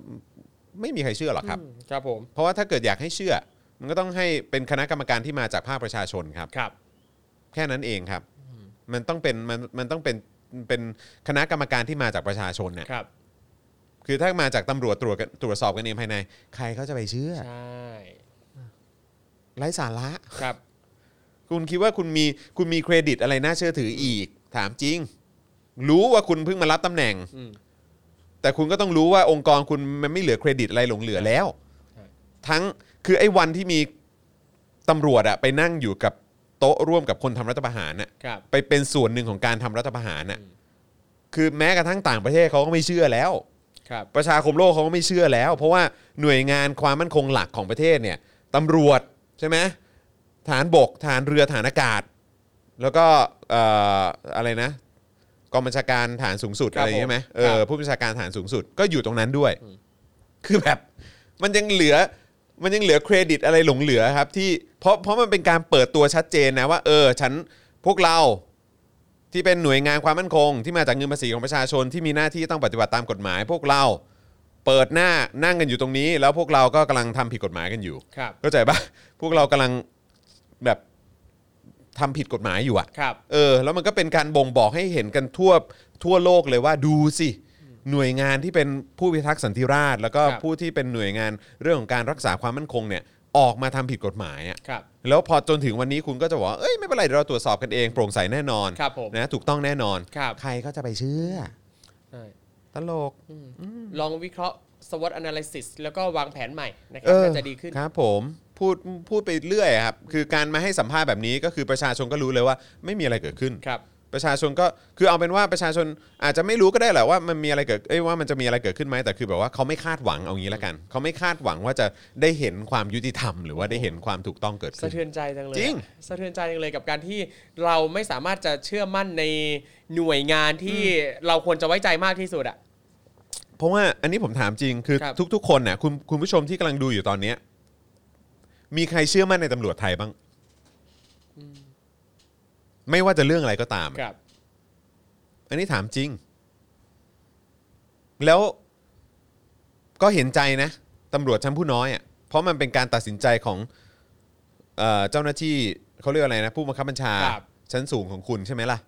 Speaker 2: ไม่มีใครเชื่อหรอกครับ
Speaker 1: อืมครับผม
Speaker 2: เพราะว่าถ้าเกิดอยากให้เชื่อ มันก็ต้องให้เป็นคณะกรรมการที่มาจากภาคประชาชนครับ
Speaker 1: ครับ
Speaker 2: แค่นั้นเองครับ มันต้องเป็นมันมันต้องเป็นเป็นคณะกรรมการที่มาจากประชาชนเนี่ย
Speaker 1: ครับ
Speaker 2: คือถ้ามาจากตำรวจตรวจกันตรวจสอบกันเองภายใน ใครเขาจะไปเชื่อ
Speaker 1: ใช่
Speaker 2: ไร้สาระ
Speaker 1: ครับ
Speaker 2: คุณคิดว่าคุณมีคุณมีเครดิตอะไรน่าเชื่อถืออีก ถามจริง รู้ว่าคุณเพิ่งมารับตำแหน่ง
Speaker 1: อืม
Speaker 2: แต่คุณก็ต้องรู้ว่าองค์กรคุณมันไม่เหลือเครดิตอะไรหลงเหลือแล้ว
Speaker 1: ใช่
Speaker 2: ทั้งคือไอ้วันที่มีตำรวจอะไปนั่งอยู่กับโต๊ะร่วมกับคนทำรัฐประหารน่ะ
Speaker 1: ครับ
Speaker 2: ไปเป็นส่วนหนึ่งของการทำรัฐประหารน่ะคือแม้กระทั่งต่างประเทศเขาก็ไม่เชื่อแล้ว
Speaker 1: ครับ
Speaker 2: ประชาคมโลกเขาก็ไม่เชื่อแล้ว เพราะว่าหน่วยงานความมั่นคงหลักของประเทศเนี่ยตำรวจใช่ไหม ฐานบกฐานเรือฐานอากาศ แล้วก็เอ่ออะไรนะกองบัญชาการฐานสูงสุด
Speaker 1: ครับ
Speaker 2: อะไรอย่างเงี้ยไหมเอ
Speaker 1: ค
Speaker 2: อ
Speaker 1: รับ
Speaker 2: ผู้บัญชาการฐานสูงสุดก็อยู่ตรงนั้นด้วย คือแบบมันยังเหลือมันยังเหลือเครดิตอะไรหลงเหลือครับที่เพราะเพราะมันเป็นการเปิดตัวชัดเจนนะว่า เออฉันพวกเราที่เป็นหน่วยงานความมั่นคง ที่มาจากเงินภาษีของประชาชนที่มีหน้าที่ต้องปฏิบัติตามกฎหมาย พวกเราเปิดหน้านั่งกันอยู่ตรงนี้ แล้วพวกเราก็กำลังทำผิดกฎหมายกันอยู่
Speaker 1: ครับ
Speaker 2: เข้าใจปะพวกเรากำลัง แบบทำผิดกฎหมายอยู่อะ
Speaker 1: ครับ
Speaker 2: เออ แล้วมันก็เป็นการบ่งบอกให้เห็นกันทั่วทั่วโลกเลยว่าดูสิ หน่วยงานที่เป็นผู้พิทักษ์สันติราษฎร์แล้วก็
Speaker 1: ครับ
Speaker 2: ผู้ที่เป็นหน่วยงานเรื่องของการรักษาความมั่นคงเนี่ยออกมาทำผิดกฎหมายอะ
Speaker 1: ครับ
Speaker 2: แล้วพอจนถึงวันนี้คุณก็จะบอกว่าเอ้ยไม่เป็นไรเดี๋ยวเราตรวจสอบกันเองโปร่งใสแน่นอน
Speaker 1: ครับผม
Speaker 2: นะถูกต้องแน่นอน
Speaker 1: ครับ
Speaker 2: ใครก็จะไปเชื่อ
Speaker 1: ใช่
Speaker 2: ตลก
Speaker 1: ลองวิเคราะห์ SWOT analysis แล้วก็วางแผนใหม่นะครั
Speaker 2: เอบอ
Speaker 1: น่าจะดีขึ้น
Speaker 2: ครับผม พูดพูดไปเรื่อยอะครับคือการมาให้สัมภาษณ์แบบนี้ก็คือประชาชนก็รู้เลยว่าไม่มีอะไรเกิดขึ้น
Speaker 1: ครับ
Speaker 2: ประชาชนก็คือเอาเป็นว่าประชาชนอาจจะไม่รู้ก็ได้แหละว่ามันมีอะไรเกิดเอ้ยว่ามันจะมีอะไรเกิดขึ้นไหมแต่คือแบบว่าเขาไม่คาดหวังเอางี้ละกัน เขาไม่คาดหวังว่าจะได้เห็นความยุติธรรม หรือว่าได้เห็นความถูกต้องเกิด
Speaker 1: สะ
Speaker 2: ขึ้น
Speaker 1: เทือนใจจังเลย
Speaker 2: จริง
Speaker 1: อะสะเทือนใจจังเลยกับการที่เราไม่สามารถจะเชื่อมั่นในหน่วยงานที่เราควรจะไว้ใจมากที่สุดอะ
Speaker 2: เพราะว่าอันนี้ผมถามจริงคือ
Speaker 1: ครับ
Speaker 2: ทุกๆ คนน่ะคุณคุณผู้ชมที่กำลังดูอยู่ตอนเนี้ย มีใครเชื่อมั่นในตำรวจไทยบ้าง ไม่ว่าจะเรื่องอะไรก็ตาม
Speaker 1: ครับ
Speaker 2: อันนี้ถามจริง แล้วก็เห็นใจนะตำรวจชั้นผู้น้อยอะ่ะเพราะมันเป็นการตัดสินใจของเออเจ้าหน้าที่เขาเรียกอะไรนะ ผู้บังคับบัญชา
Speaker 1: ครับ
Speaker 2: ชั้นสูงของคุณใช่ไหมล่ะ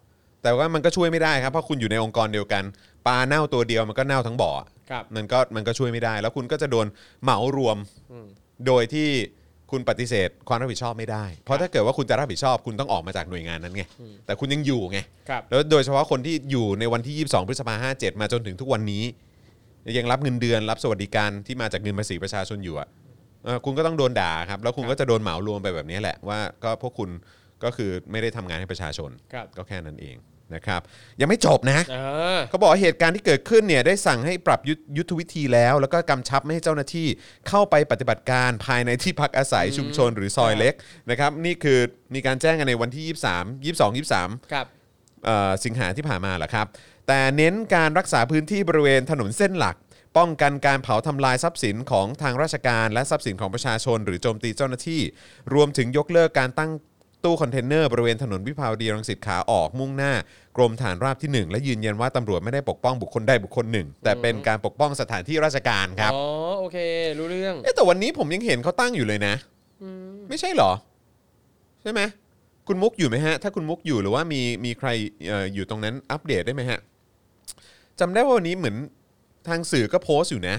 Speaker 2: แต่ว่ามันก็ช่วยไม่ได้ครับ เพราะคุณอยู่ในองค์กรเดียวกันปลาเน่าตัวเดียวมันก็เน่าทั้งบ่อ
Speaker 1: ครับ
Speaker 2: มันก็มันก็ช่วยไม่ได้ แล้วคุณก็จะโดนเหมารวม โดยที่ คุณปฏิเสธความรับผิดชอบไม่ได้ เพราะถ้าเกิดว่าคุณจะรับผิดชอบคุณต้องออกมาจากหน่วยงานนั้นไง แต่คุณยังอยู่ไง
Speaker 1: ครับ
Speaker 2: แล้วโดยเฉพาะคนที่อยู่ในวันที่ 22 พฤษภาห้ามาจนถึงทุกวันนี้ ยังรับเงินเดือนรับสวัสดิการที่มาจากเงินภาษีประชาชนอยู่อะเออคุณก็ต้องโดนด่าครับ แล้วคุณก็จะโดนเหมารวมไปแบบนี้แหละว่าก็พวกคุณก็คือไม่ได้ทำงานให้ประชาชน
Speaker 1: ครับ
Speaker 2: ก็แค่นั้นเองนะครับยังไม่จบนะ
Speaker 1: อ่า
Speaker 2: เขาบอกว่าเหตุการณ์ที่เกิดขึ้นเนี่ยได้สั่งให้ปรับยุทธยุทธวิธีแล้ว แล้วก็กำชับไม่ให้เจ้าหน้าที่เข้าไปปฏิบัติการภายในที่พักอาศัยชุมชนหรือซอยเล็กนะครับนี่คือมีการแจ้งกันในวันที่ 23 22 23
Speaker 1: ครับ
Speaker 2: เอ่อสิงหาที่ผ่านมาแหละครับ แต่เน้นการรักษาพื้นที่บริเวณถนนเส้นหลัก ป้องกันการเผาทำลายทรัพย์สินของทางราชการและทรัพย์สินของประชาชน หรือโจมตีเจ้าหน้าที่ รวมถึงยกเลิกการตั้ง ตู้คอนเทนเนอร์บริเวณถนนวิภาวดีรังสิตขาออกมุ่งหน้ากรมฐานราบที่ 1 และยืนยันว่าตำรวจไม่ได้ปกป้องบุคคลใดบุคคลหนึ่ง แต่เป็นการปกป้องสถานที่ราชการครับ
Speaker 1: อ๋อโอเค รู้เรื่อง
Speaker 2: เอ๊ะแต่วันนี้ผมยังเห็นเขาตั้งอยู่เลยนะไม่ใช่เหรอ ใช่ไหมคุณมุกอยู่ไหมฮะ ถ้าคุณมุกอยู่หรือว่ามีมีใครเอ่ออยู่ตรงนั้นอัปเดตได้ไหมฮะจำได้ว่าวันนี้เหมือนทางสื่อก็โพสต์อยู่นะ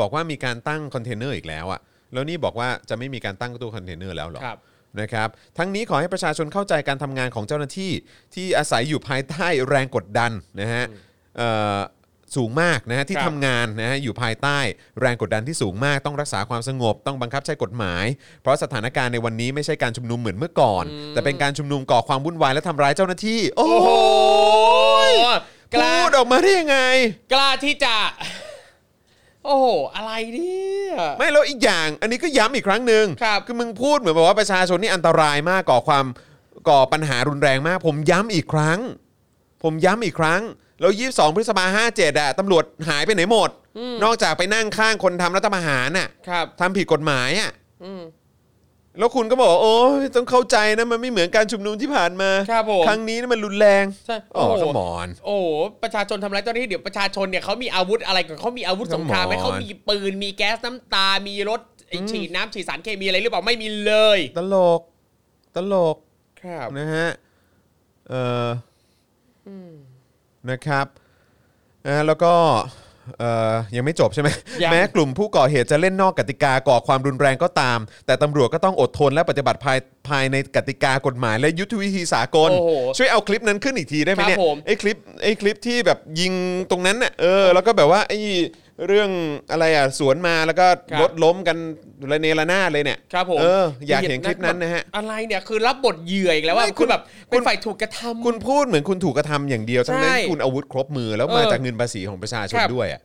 Speaker 2: บอกว่ามีการตั้งคอนเทนเนอร์อีกแล้วอะแล้วนี่บอกว่าจะไม่มีการตั้งตู้คอนเทนเนอร์แล้วเหรอ
Speaker 1: ครับ
Speaker 2: นะครับทั้งนี้ขอให้ประชาชนเข้าใจการทำงานของเจ้าหน้าที่ที่อาศัยอยู่ภายใต้แรงกดดันนะฮะเอ่อสูงมากนะฮะที่
Speaker 1: ครับ
Speaker 2: ทำงานนะฮะอยู่ภายใต้แรงกดดันที่สูงมาก ต้องรักษาความสงบ ต้องบังคับใช้กฎหมาย เพราะสถานการณ์ในวันนี้ไม่ใช่การชุมนุมเหมือนเมื่อก่อน แต่เป็นการชุมนุมก่อความวุ่นวายและทำร้ายเจ้าหน้าที่ โอ้
Speaker 1: โอ้
Speaker 2: โห
Speaker 1: โหกล้า
Speaker 2: พูดออกมาได้ยังไง
Speaker 1: กล้าที่จะ โอ้โหอะไรเนี่ย
Speaker 2: ไม่แล้วอีกอย่าง อันนี้ก็ย้ำอีกครั้งหนึ่ง
Speaker 1: ครับ
Speaker 2: คือมึงพูดเหมือนแบบว่าประชาชนนี่อันตรายมากก่อความก่อปัญหารุนแรงมาก ผมย้ำอีกครั้ง ผมย้ำอีกครั้ง แล้ว22พฤษภาห้าเจ็ดอะตำรวจหายไปไหนหมด นอกจากไปนั่งข้างคนทำรัฐประหารน่ะ
Speaker 1: ครับ
Speaker 2: ทำผิดกฎหมายอะ
Speaker 1: อืม
Speaker 2: แล้วคุณก็บอกว่าโอ้ยต้องเข้าใจนะมันไม่เหมือนการชุมนุมที่ผ่านมา
Speaker 1: ครับผม
Speaker 2: ครั้งนี้นะมันรุนแรง
Speaker 1: ใช่
Speaker 2: อ๋อ
Speaker 1: โอ้โห
Speaker 2: ขมอน
Speaker 1: โอ้โหประชาชนทำร้ายเจ้าหน้าที่เดี๋ยวประชาชนเนี่ยเขามีอาวุธอะไรกันเขามีอาวุธสงครามไหม
Speaker 2: Come on
Speaker 1: เขามีปืนมีแก๊สน้ำตา มีรถไอ้ฉีดน้ำฉีดสารเคมีอะไรหรือเปล่าไม่มีเลย
Speaker 2: ตลก ตลก
Speaker 1: ครับ
Speaker 2: นะฮะ เอ่ออนะครับนะฮะแล้วก็ เอ่อยังไม่จบใช่ไหม
Speaker 1: ยัง
Speaker 2: แม้กลุ่มผู้ก่อเหตุจะเล่นนอกกติกาก่อความรุนแรงก็ตาม แต่ตำรวจก็ต้องอดทนและปฏิบัติภายภายในกติกากฎหมาย และยุทธวิธีสากล
Speaker 1: โอ้โห
Speaker 2: ช่วยเอาคลิปนั้นขึ้นอีกทีได้ไหมเนี่ย
Speaker 1: ครับผม
Speaker 2: ไอ้คลิปไอ้คลิปที่แบบยิงตรงนั้นน่ะเออแล้วก็แบบว่าไอ้ เรื่องอะไรอะสวนมาแล้วก็
Speaker 1: ครับ
Speaker 2: รถล้มกันระเนระนาดเลยเนี่ย
Speaker 1: ครับผม
Speaker 2: เอออยากเห็นคลิปนั้นนะฮะ
Speaker 1: อะไรเนี่ยคือรับบทเหยื่ออีกแล้วว่า
Speaker 2: ไม่คุ
Speaker 1: คุณณแบบเป็นฝ่ายถูกกระทำ
Speaker 2: คุณพูดเหมือนคุณถูกกระทำอย่างเดียวทั้งนั้น
Speaker 1: ใช่
Speaker 2: ที่คุณอาวุธครบมือแล้วมา
Speaker 1: เออ
Speaker 2: จากเงินภาษีของประชาชน
Speaker 1: ครับ
Speaker 2: ด้วยอะ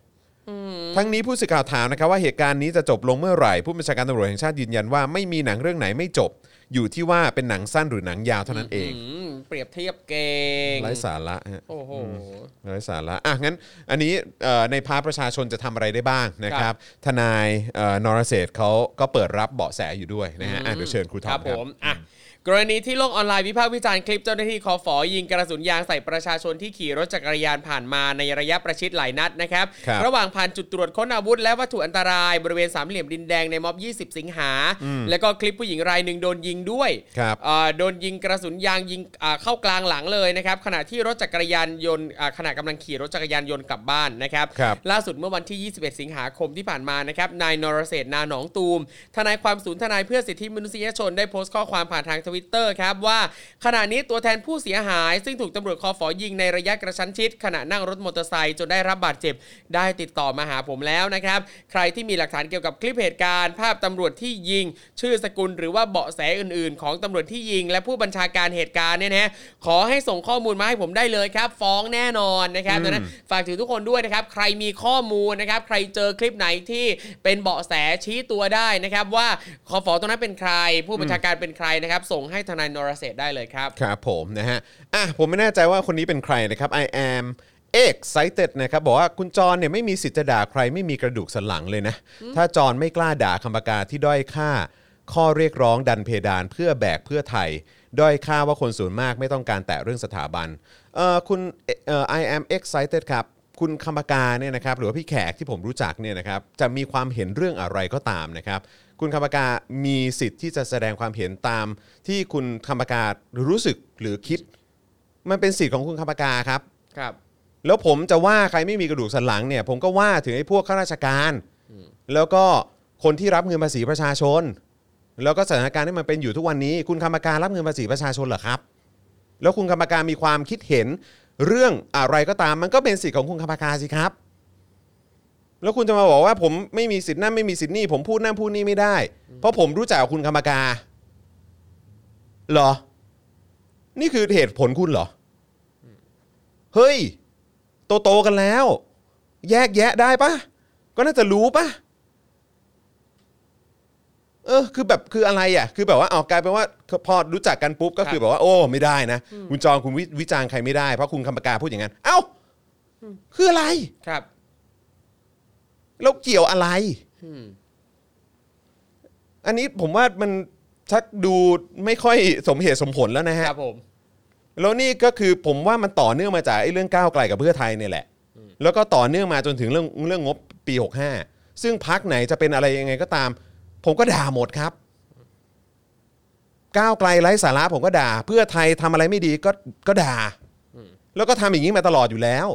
Speaker 2: ทั้งนี้ผู้สื่อข่าวถามนะครับว่าเหตุการณ์นี้จะจบลงเมื่อไหร่ผู้บัญชาการตำรวจแห่งชาติยืนยันว่าไม่มีหนังเรื่องไหนไม่จบ อยู่ที่ว่าเป็นหนังสั้นหรือหนังยาวเท่านั้นเอง
Speaker 1: อืมเปรียบเทียบเก่ง
Speaker 2: ไร้สาระฮะ
Speaker 1: โอ้โห
Speaker 2: ไร้สาระอะงั้นอันนี้เอ่อใน part ประชาชนจะทำอะไรได้บ้างนะครับ ทนายเอ่อนรเศรษฐ์เขาก็เปิดรับเบาะแสอยู่ด้วยนะฮะอะเดี๋ยวเชิญครูทอม
Speaker 1: ค
Speaker 2: ค
Speaker 1: รั
Speaker 2: รั
Speaker 1: บบ ผม อะ กรณีที่โลกออนไลน์วิพากษ์วิจารณ์คลิปเจ้าหน้าที่คอฟอยิงกระสุนยางใส่ประชาชนที่ขี่รถจักรยานผ่านมาในระยะประชิดหลายนัดนะครับ
Speaker 2: ครับ
Speaker 1: ระหว่างผ่านจุดตรวจค้นอาวุธและวัตถุอันตรายบริเวณสามเหลี่ยมดินแดงในม็อบ 20 สิงหา แล้วก็คลิปผู้หญิงรายหนึ่งโดนยิงด้วย
Speaker 2: ครับ
Speaker 1: เอ่อโดนยิงกระสุนยางยิงอ่าเข้ากลางหลังเลยนะครับขณะที่รถจักรยานยนต์อ่าขณะกำลังขี่รถจักรยานยนต์กลับบ้านนะครับ
Speaker 2: ครับ
Speaker 1: ล่าสุดเมื่อวันที่ 21 สิงหาคมที่ผ่านมานะครับนายนรเศรษฐ์นาหนองตูมทนายความศูนย์ทนายเพื่อสิทธิมนุษยชนได้โพสต์ข้อความผ่านทางทวิตเตอร์ครับว่าขณะนี้ตัวแทนผู้เสียหาย ซึ่งถูกตำรวจคอฝอยิงในระยะกระชั้นชิด ขณะนั่งรถมอเตอร์ไซค์จนได้รับบาดเจ็บได้ติดต่อมาหาผมแล้วนะครับ ใครที่มีหลักฐานเกี่ยวกับคลิปเหตุการณ์ ภาพตำรวจที่ยิง ชื่อสกุลหรือว่าเบาะแสอื่น ๆ ของตำรวจที่ยิง และผู้บัญชาการเหตุการณ์เนี่ยนะขอให้ส่งข้อมูลมาให้ผมได้เลยครับ ฟ้องแน่นอนนะครับดังนั้นฝากถึงทุกคนด้วยนะครับ ใครมีข้อมูลนะครับ ใครเจอคลิปไหนที่เป็นเบาะแสชี้ตัวได้นะครับ ว่าคอฟอตรงนั้นเป็นใคร ผู้บัญชาการเป็นใครนะครับ ส่งให้ทนายนรเศรษฐ์ได้เลยครับ
Speaker 2: ครับผมนะฮะอะผมไม่แน่ใจว่าคนนี้เป็นใครนะครับ I am excited นะครับบอกว่าคุณจรเนี่ยไม่มีสิทธิ์จะด่าใครไม่มีกระดูกสันหลังเลยนะ ถ้าจรไม่กล้าด่าคำปากาที่ด้อยค่า ข้อเรียกร้องดันเพดานเพื่อแบกเพื่อไทย ด้อยค่าว่าคนส่วนมากไม่ต้องการแตะเรื่องสถาบันเอ่อคุณเอ่อ I am excited ครับ คุณคำปากาเนี่ยนะครับหรือว่าพี่แขกที่ผมรู้จักเนี่ยนะครับจะมีความเห็นเรื่องอะไรก็ตามนะครับ คุณคำปากามีสิทธิ์ที่จะแสดงความเห็นตาม ที่คุณคำปาการู้สึกหรือคิด มันเป็นสิทธิ์ของคุณคำปากาครับ
Speaker 1: ครับ
Speaker 2: แล้วผมจะว่าใครไม่มีกระดูกสันหลังเนี่ย ผมก็ว่าถึงไอ้พวกข้าราชการ แล้วก็คนที่รับเงินภาษีประชาชน แล้วก็สถานการณ์ที่มันเป็นอยู่ทุกวันนี้ คุณคำปาการับเงินภาษีประชาชนเหรอครับ แล้วคุณคำปากามีความคิดเห็น เรื่องอะไรก็ตามมันก็เป็นสิทธิ์ของคุณคำปากาสิครับ แล้วคุณจะมาบอกว่าผมไม่มีสิทธิ์นั่นไม่มีสิทธิ์นี่ผมพูดนั่นพูดนี่ไม่ได้ เพราะผมรู้จักกับคุณคำปากาเหรอ นี่คือเหตุผลคุณเหรอ เฮ้ย โตโตๆกันแล้ว แยกแยะได้ปะก็น่าจะรู้ปะ เออคือแบบคืออะไรอะคือแบบว่าเอากลายเป็นว่าพอรู้จักกันปุ๊บก็คือแบบว่าโอ้ไม่ได้นะ คุณจองคุณวิวิจารณ์ใครไม่ได้เพราะคุณคำปากาพูดอย่างนั้นเอ้าคืออะไร
Speaker 1: ครับ
Speaker 2: แล้วเกี่ยวอะไร
Speaker 1: อืม
Speaker 2: อันนี้ผมว่ามันชักดูไม่ค่อยสมเหตุสมผลแล้วนะ
Speaker 1: ค
Speaker 2: ฮะ
Speaker 1: รับผม
Speaker 2: แล้วนี่ก็คือผมว่ามันต่อเนื่องมาจากไอ้เรื่องก้าวไกลกับเพื่อไทยเนี่ยแหละ แล้วก็ต่อเนื่องมาจนถึงเรื่องเรื่องงบปี 65 ซึ่งพักไหนจะเป็นอะไรยังไงก็ตาม ผมก็ด่าหมดครับ ก้าวไกลไร้สาระผมก็ด่า เพื่อไทยทำอะไรไม่ดีก็ก็ด่า แล้วก็ทำอย่างนี้มาตลอดอยู่แล้ว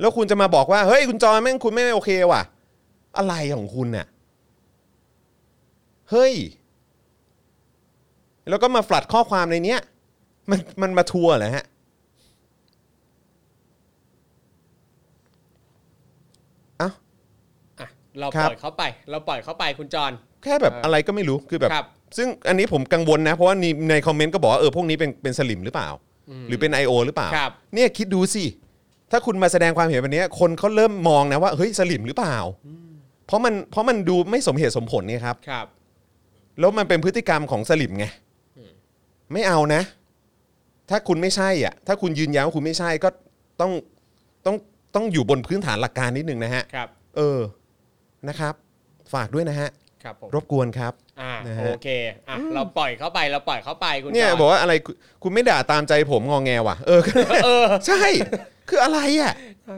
Speaker 2: แล้วคุณจะมาบอกว่า เฮ้ยคุณจอยแม่งคุณไม่โอเคว่ะ อะไรของคุณน่ะเฮ้ย แล้วก็มาฟลัดข้อความในเนี้ย มันมันมาทัวร์เหรอฮะ เอ้า
Speaker 1: อะ เรา
Speaker 2: ครั
Speaker 1: ป
Speaker 2: บ
Speaker 1: ล่อยเขาไป เราปล่อยเขาไปคุณจร
Speaker 2: แค่แบบ
Speaker 1: เอออ
Speaker 2: อะไรก็ไม่รู้คือแบบ
Speaker 1: ครับ
Speaker 2: ซึ่งอันนี้ผมกังวลนะ เพราะว่าในในคอมเมนต์ก็บอกว่าเออพวกนี้เป็นเป็นสลิมหรือเปล่า หรือเป็น I.O. หรือเปล่า
Speaker 1: ครับ
Speaker 2: เนี่ยคิดดูสิ ถ้าคุณมาแสดงความเห็นแบบนี้ คนเขาเริ่มมองนะว่าเฮ้ยสลิมหรือเปล่า เพราะมันเพราะมันดูไม่สมเหตุสมผลเนี่ยครับ
Speaker 1: ครับ
Speaker 2: แล้วมันเป็นพฤติกรรมของสลิมไงไม่เอานะ ถ้าคุณไม่ใช่อะ ถ้าคุณยืนยันว่าคุณไม่ใช่ก็ต้องต้องต้องอยู่บนพื้นฐานหลักการนิดนึงนะฮะ
Speaker 1: ครับ
Speaker 2: เออ นะครับ ฝากด้วยนะฮะ
Speaker 1: ครับผม
Speaker 2: รบกวนครับ
Speaker 1: อ่า
Speaker 2: นะฮะ
Speaker 1: โอเคอะเราปล่อยเขาไปเราปล่อยเขาไปคุณ
Speaker 2: เนี่ย
Speaker 1: จร
Speaker 2: บอกว่าอะไรคุณคุณไม่ด่าตามใจผมงองแงว่ะ เออ
Speaker 1: เออ
Speaker 2: ใช่ คืออะไรอะ
Speaker 1: ใช่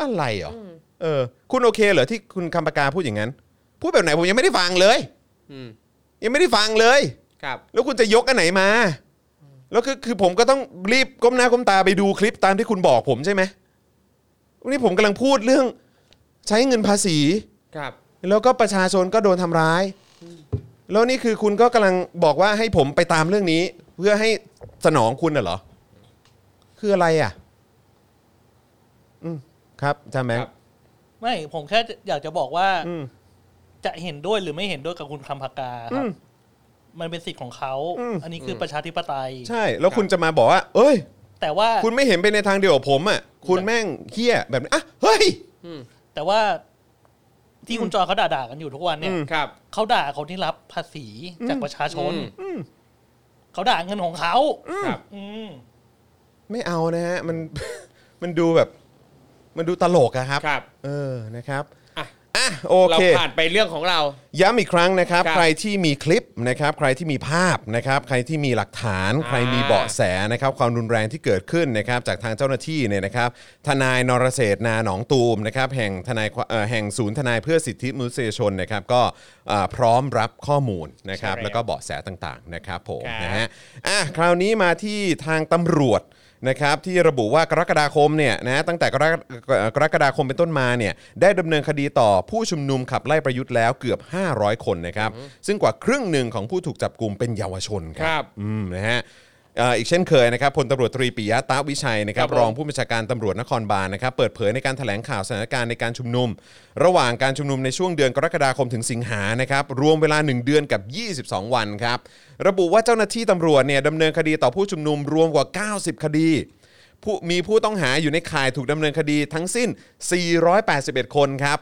Speaker 2: อะไรเหรออเออ คุณโอเคเหรอที่คุณคำปากาพูดอย่างนั้น พูดแบบไหนผมยังไม่ได้ฟังเลย
Speaker 1: อืม
Speaker 2: ยังไม่ได้ฟังเลย
Speaker 1: ครับ
Speaker 2: แล้วคุณจะยกอันไหนมา แล้วคือคือผมก็ต้องรีบก้มหน้าก้มตาไปดูคลิปตามที่คุณบอกผมใช่ไหมวันนี้ผมกำลังพูดเรื่อง ใช้เงินภาษี
Speaker 1: ครับ
Speaker 2: แล้วก็ประชาชนก็โดนทำร้าย แล้วนี่คือคุณก็กำลังบอกว่าให้ผมไปตามเรื่องนี้ เพื่อให้สนองคุณน่ะเหรอ คืออะไรอะ อืมครับอาจารย์แม็ก
Speaker 1: ครับ
Speaker 3: ไม่ผมแค่อยากจะบอกว่า
Speaker 2: อืม
Speaker 3: จะเห็นด้วยหรือไม่เห็นด้วยกับคุณคำพากาค
Speaker 2: อื
Speaker 3: รับ
Speaker 2: ม
Speaker 3: มันเป็นสิทธิ์ของเขา
Speaker 2: อืม
Speaker 3: อันนี้คือประชาธิปไตย
Speaker 2: ใช่ แล้วคุณจะมาบอกว่า เอ้ย
Speaker 3: แต่ว่า
Speaker 2: คุณไม่เห็นไปในทางเดียวกับผมอะ คุณแม่งเฮี้ยแบบนี้อะเฮ้ย
Speaker 1: อืม
Speaker 3: แต่ว่า ที่คุณจอยเขาด่าๆกันอยู่ทุกวันเนี่ย
Speaker 2: อืม
Speaker 1: ครับ
Speaker 3: เขาด่าคนที่รับภาษีจากประชาชน
Speaker 1: อืม
Speaker 3: เขาด่าเงินของเขา
Speaker 1: ครับ
Speaker 3: อืม
Speaker 2: ไม่เอานะฮะมันมันดูแบบ มันดูตลกอะครับ
Speaker 1: ครับ
Speaker 2: เออนะครับ
Speaker 1: อะ
Speaker 2: อะโอ
Speaker 1: เรา
Speaker 2: เค
Speaker 1: ผ่านไปเรื่องของเรา
Speaker 2: ย้ำอีกครั้งนะครับ
Speaker 1: ครับ
Speaker 2: ใครที่มีคลิปนะครับ ใครที่มีภาพนะครับ ใครที่มีหลักฐาน
Speaker 1: อ่า
Speaker 2: ใครมีเบาะแสนะครับ ความรุนแรงที่เกิดขึ้นนะครับ จากทางเจ้าหน้าที่เนี่ยนะครับ ทนายนรเศรษฐ์นาหนองตูมนะครับ แห่งทนายเอ่อแห่งศูนย์ทนายเพื่อสิทธิมนุษยชนนะครับ ก็เอ่อพร้อมรับข้อมูลนะครับ
Speaker 1: ใช่แล้ว
Speaker 2: แล้วก็เบาะแสต่างๆนะครับผม
Speaker 1: ครับ
Speaker 2: นะฮะอะคราวนี้มาที่ทางตำรวจ นะครับที่ระบุว่ากรกฎาคมเนี่ยนะตั้งแต่กรกกรกฎาคมเป็นต้นมาเนี่ยได้ดำเนินคดีต่อผู้ชุมนุมขับไล่ประยุทธ์แล้วเกือบ 500 คนนะครับซึ่งกว่าครึ่งหนึ่งของผู้ถูกจับกลุ่มเป็นเยาวชนค
Speaker 1: ครั
Speaker 2: รับอืมนะฮะเอ่ออีกเช่นเคยนะครับพลตำรวจตรีปิยะตาวิชัยนะครับ
Speaker 1: ครับผม
Speaker 2: รองผู้บัญชาการตำรวจนครบาลนะครับเปิดเผยในการแถลงข่าวสถานการณ์ในการชุมนุม ระหว่างการชุมนุมในช่วงเดือนกรกฎาคมถึงสิงหานะครับรวมเวลา 1 เดือนกับ 22 วันครับระบุว่าเจ้าหน้าที่ตำรวจเนี่ยดำเนินคดีต่อผู้ชุมนุมรวมกว่า 90 คดีผู้มีผู้ต้องหาอยู่ในข่ายถูกดำเนินคดีทั้งสิ้น 481 คนครับ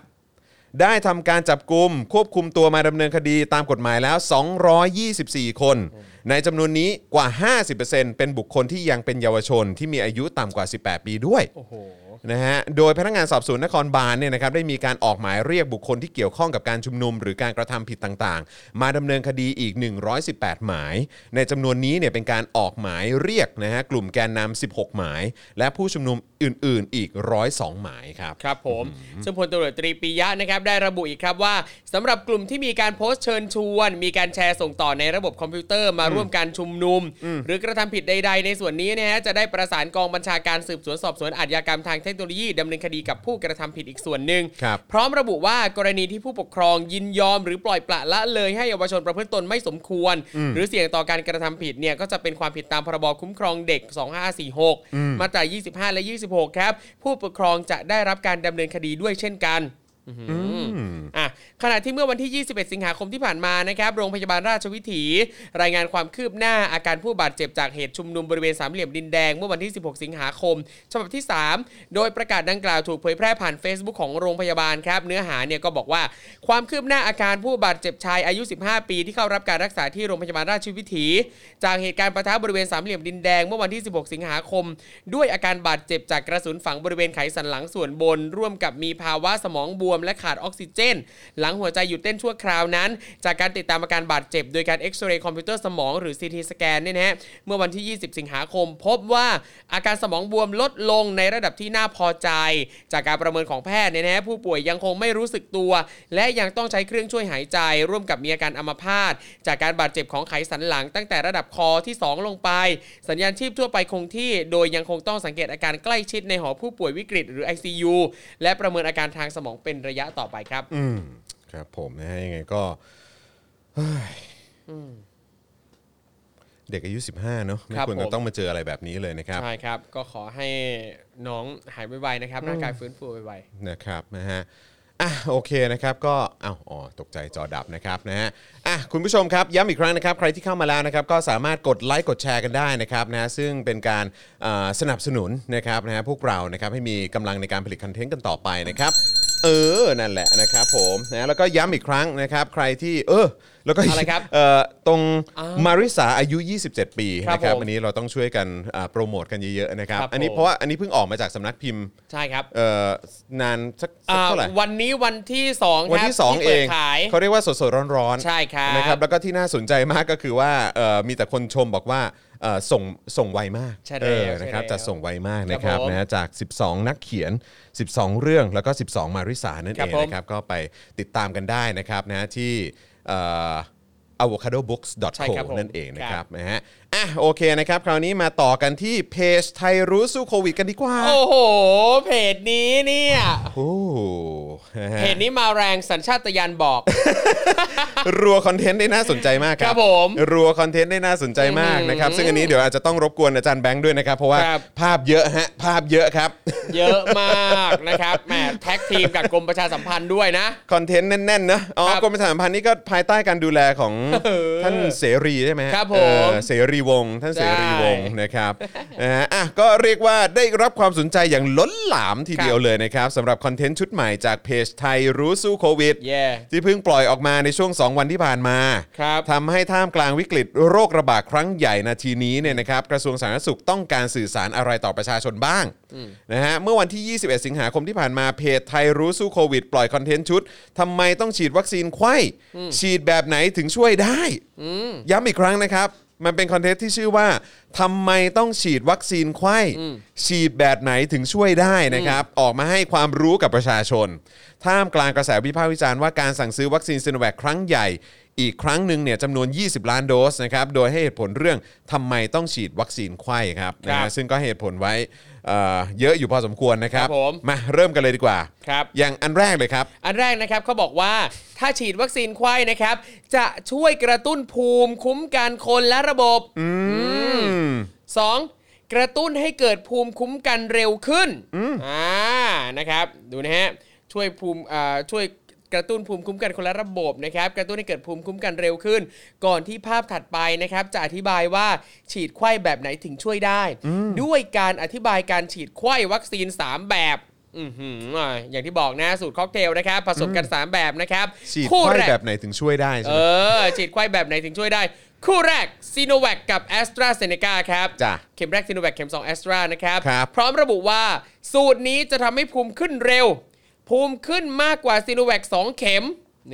Speaker 2: ได้ทำการจับกลุ่มควบคุมตัวมาดำเนินคดีตามกฎหมายแล้ว 224 คน ในจำนวนนี้กว่า 50%เป็นบุคคลที่ยังเป็นเยาวชนที่มีอายุต่ำกว่า 18 ปีด้วย
Speaker 1: โอ้โห
Speaker 2: นะฮะโดยพนักงานสอบสวนนครบาลเนี่ยนะครับได้มีการออกหมายเรียกบุคคลที่เกี่ยวข้องกับการชุมนุม หรือการกระทำผิดต่างๆ มาดำเนินคดีอีก 118 หมาย ในจำนวนนี้เนี่ยเป็นการออกหมายเรียกนะฮะกลุ่มแกนนำ16 หมาย และผู้ชุมนุมอื่นๆ อีก 102 หมายครับ
Speaker 1: ครับผมซึ่งพลตำรวจตรีปิยะนะครับได้ระบุอีกครับว่าสำหรับกลุ่มที่มีการโพสต์เชิญชวน มีการแชร์ส่งต่อในระบบคอมพิวเตอร์มาร่วมการชุมนุม หรือกระทำผิดใด ๆ ในส่วนนี้นะฮะจะได้ประสานกองบัญชาการสืบสวนสอบสวนอาชญากรรมทางเทคโนโลยีดำเนินคดีกับผู้กระทำผิดอีกส่วนหนึ่ง
Speaker 2: ครับ
Speaker 1: พร้อมระบุว่ากรณีที่ผู้ปกครองยินยอม หรือปล่อยปละละเลยให้เยาวชนประพฤติตนไม่สมควร หรือเสี่ยงต่อการกระทำผิดเนี่ยก็จะเป็นความผิดตามพรบคุ้มครองเด็ก 2546 มาตรา 25 และ 26 ครับ ผู้ปกครองจะได้รับการดำเนินคดีด้วยเช่นกัน อะขณะที่เมื่อวันที่ 21 สิงหาคมที่ผ่านมานะครับ โรงพยาบาลราชวิถี รายงานความคืบหน้าอาการผู้บาดเจ็บจากเหตุชุมนุมบริเวณสามเหลี่ยมดินแดง เมื่อวันที่ 16 สิงหาคม ฉบับที่ 3 โดยประกาศดังกล่าวถูกเผยแพร่ผ่าน Facebook ของโรงพยาบาลครับ เนื้อหาเนี่ยก็บอกว่า ความคืบหน้าอาการผู้บาดเจ็บชายอายุ 15 ปีที่เข้ารับการรักษาที่โรงพยาบาลราชวิถี จากเหตุการณ์ปะทะบริเวณสามเหลี่ยมดินแดงเมื่อวันที่ 16 สิงหาคม ด้วยอาการบาดเจ็บจากกระสุนฝังบริเวณไขสันหลังส่วนบน ร่วมกับมีภาวะสมองบวมและขาดออกซิเจน หลังหัวใจหยุดเต้นชั่วคราวนั้น จากการติดตามอาการบาดเจ็บ โดยการเอ็กซเรย์คอมพิวเตอร์สมองหรือ CT สแกนเนี่ยนะฮะเมื่อวันที่ 20 สิงหาคม พบว่าอาการสมองบวมลดลงในระดับที่น่าพอใจ จากการประเมินของแพทย์เนี่ยนะฮะผู้ป่วยยังคงไม่รู้สึกตัว และยังต้องใช้เครื่องช่วยหายใจ ร่วมกับมีอาการอัมพาตจากการบาดเจ็บของไขสันหลัง ตั้งแต่ระดับคอที่ 2 ลงไป สัญญาณชีพทั่วไปคงที่ โดยยังคงต้องสังเกตอาการใกล้ชิดในหอผู้ป่วยวิกฤตหรือ ICU และประเมินอาการทางสมองเป็นระยะต่อไปครับ
Speaker 2: อืมครับผมนะฮะยังไงก็เฮ้ยเด็กอายุ 15 เนอะไม่
Speaker 1: ครับ
Speaker 2: ควร
Speaker 1: ผ
Speaker 2: จะ
Speaker 1: ม
Speaker 2: ต้องมาเจออะไรแบบนี้เลยนะครับ
Speaker 1: ใช่ครับ ก็ขอให้น้องหายไวๆนะครับร่างกายฟื้นฟูไว
Speaker 2: นะครับนะฮะอะโอเคนะครับก็อ้าวอ๋อตกใจจอดับนะครับนะฮะอะคุณผู้ชมครับย้ำอีกครั้งนะครับใครที่เข้ามาแล้วนะครับก็สามารถกดไลค์กดแชร์กันได้นะครับนะฮะซึ่งเป็นการอ่าสนับสนุนนะครับนะฮะพวกเรานะครับให้มีกำลังในการผลิตคอนเทนต์กันต่อไปนะครับ เออ นั่นแหละนะครับผมนะแล้วก็ย้ำอีกครั้งนะครับ ใครที่เออ แล้วก็
Speaker 1: อะไรครับ
Speaker 2: เอ่อตรง
Speaker 1: อ้าว
Speaker 2: มาริสาอายุ 27 ปี
Speaker 1: ครับ
Speaker 2: นะครับ
Speaker 1: ผม
Speaker 2: อันนี้เราต้องช่วยกันอ่าโปรโมทกันเยอะๆนะครับ
Speaker 1: ครับ
Speaker 2: อันนี้
Speaker 1: ผม
Speaker 2: เพราะว่าอันนี้เพิ่งออกมาจากสำนักพิมพ์
Speaker 1: ๆใช่ครับ
Speaker 2: เอ่อนานสักสัก
Speaker 1: อ่า
Speaker 2: เท่าไหร่
Speaker 1: วันนี้วันที่2ครับ
Speaker 2: วันที่ 2 เอ
Speaker 1: ปิด
Speaker 2: ง
Speaker 1: ขาย
Speaker 2: เขาเรียกว่าสดๆร้อนๆ
Speaker 1: ใช่ครับ
Speaker 2: นะครับแล้วก็ที่น่าสนใจมากก็คือว่าเอ่อมีแต่คนชมบอกว่าเอ่อ ส่งส่งไวมาก
Speaker 1: ใช่
Speaker 2: เอ
Speaker 1: แล้ว
Speaker 2: อนะครับ
Speaker 1: ใช่แล้ว
Speaker 2: จะส่งไวมากนะค
Speaker 1: ครั
Speaker 2: รับบ
Speaker 1: ผม
Speaker 2: นะจาก 12 นักเขียน 12 เรื่องแล้วก็ 12 มาริสานั่น
Speaker 1: ครั
Speaker 2: เอบง
Speaker 1: ผม
Speaker 2: นะครับก็ไปติดตามกันได้นะครับนะที่เอ่อ avocadobooks.co
Speaker 1: ใช่ครับผม
Speaker 2: นั่นเองนะค
Speaker 1: ครั
Speaker 2: รับบนะฮะ อะโอเคนะครับ คราวนี้มาต่อกันที่เพจไทยรู้สู้โควิดกันดีกว่า
Speaker 1: โอ้โห เพจนี้เนี่ย
Speaker 2: โอ้นะฮะ
Speaker 1: เพจนี้มาแรงสัญชาตญาณบอก
Speaker 2: รัวคอนเทนต์ได้น่าสนใจมากครั
Speaker 1: ครับผม
Speaker 2: รัวคอนเทนต์ได้น่าสนใจมากนะครับ ซึ่งอันนี้เดี๋ยวอาจจะต้องรบกวนอาจารย์แบงค์ด้วยนะครับ เพราะว่า
Speaker 1: ครับ
Speaker 2: ภาพเยอะฮะภาพเยอะครับ
Speaker 1: เยอะมากนะครับแหมแท็กทีมกับกรมประชาสัมพันธ์ด้วยนะ
Speaker 2: คอนเทนต์แน่นๆเนอะอ๋อ
Speaker 1: ครับ
Speaker 2: กรมประชาสัมพันธ์นี่ก็ภายใต้การดูแลของ
Speaker 1: เออ
Speaker 2: ท่านเสรีใช่ไหมฮะ
Speaker 1: ครับผม
Speaker 2: เออเสรีวงศ์ท่านเสรีวงศ์
Speaker 1: ใช่
Speaker 2: นะครับนะฮะอะก็เรียกว่าได้รับความสนใจอย่างล้นหลามทีเดียวเลยนะครับสำหรับคอนเทนต์ชุดใหม่จากเพจไทยรู้สู้โควิด
Speaker 1: แย่
Speaker 2: ที่เพิ่งปล่อยออกมาในช่วง 2 วันที่ผ่านมา
Speaker 1: ครับ
Speaker 2: ทำให้ท่ามกลางวิกฤตโรคระบาดครั้งใหญ่นาทีนี้เนี่ยนะครับกระทรวงสาธารณสุขต้องการสื่อสารอะไรต่อประชาชนบ้างนะฮะเมื่อวันที่ 21 สิงหาคมที่ผ่านมาเพจไทยรู้สู้โควิด ปล่อยคอนเทนต์ชุดทำไมต้องฉีดวัคซีนไข้ฉีดแบบไหนถึงช่วยได้ย้ำอีกครั้งนะครับ มันเป็นคอนเทนต์ที่ชื่อว่าทำไมต้องฉีดวัคซีนไขว้ฉีดแบบไหนถึงช่วยได้นะครับ ออกมาให้ความรู้กับประชาชน ท่ามกลางกระแสวิพากษ์วิจารณ์ว่าการสั่งซื้อวัคซีนซีโนแวคครั้งใหญ่ อีกครั้งหนึ่งเนี่ยจำนวน 20 ล้านโดสนะครับ โดยให้เหตุผลเรื่องทำไมต้องฉีดวัคซีนไขว้ครับ
Speaker 1: ครับ
Speaker 2: นะฮะซึ่งก็ให้เหตุผลไว้ เอ่อเยอะอยู่พอสมควรนะครับ
Speaker 1: ครับผม
Speaker 2: มาเริ่มกันเลยดีกว่า
Speaker 1: ครับ
Speaker 2: อย่างอันแรกเลยครับ
Speaker 1: อันแรกนะครับเขาบอกว่าถ้าฉีดวัคซีนไข้นะครับ จะช่วยกระตุ้นภูมิคุ้มกันคนและระบบ
Speaker 2: อืม
Speaker 1: สองกระตุ้นให้เกิดภูมิคุ้มกันเร็วขึ้นอ่านะครับ ดูนะฮะ ช่วยภูมิอ่าช่วย กระตุ้นภูมิคุ้มกันคนละระบบนะครับกระตุ้นให้เกิดภูมิคุ้มกันเร็วขึ้น ก่อนที่ภาพถัดไปนะครับจะอธิบายว่าฉีดไข้แบบไหนถึงช่วยได้ ด้วยการอธิบายการฉีดไขว้วัคซีน 3 แบบอือหืออ่าอย่างที่บอกนะสูตรค็อกเทลนะครับผสมกัน 3 แบบนะครับ
Speaker 2: ฉีด
Speaker 1: คู่
Speaker 2: ไขว้
Speaker 1: แรก
Speaker 2: แบบไหนถึงช่วยได้ใช่
Speaker 1: เอ
Speaker 2: ไหม
Speaker 1: อฉีดไขว้แบบไหนถึงช่วยได้ คู่แรกซีโนแว c กับ a s t r a z เซ e c a ครับ
Speaker 2: จ้ะ
Speaker 1: เข็มแรกซีโนแว c เข็ม2 a s t r a นะครับ
Speaker 2: ครับ
Speaker 1: พร้อมระบุว่าสูตรนี้จะทำให้ภูมิขึ้นเร็ว ภูมิขึ้นมากกว่าซีโนแว c 2เข็ม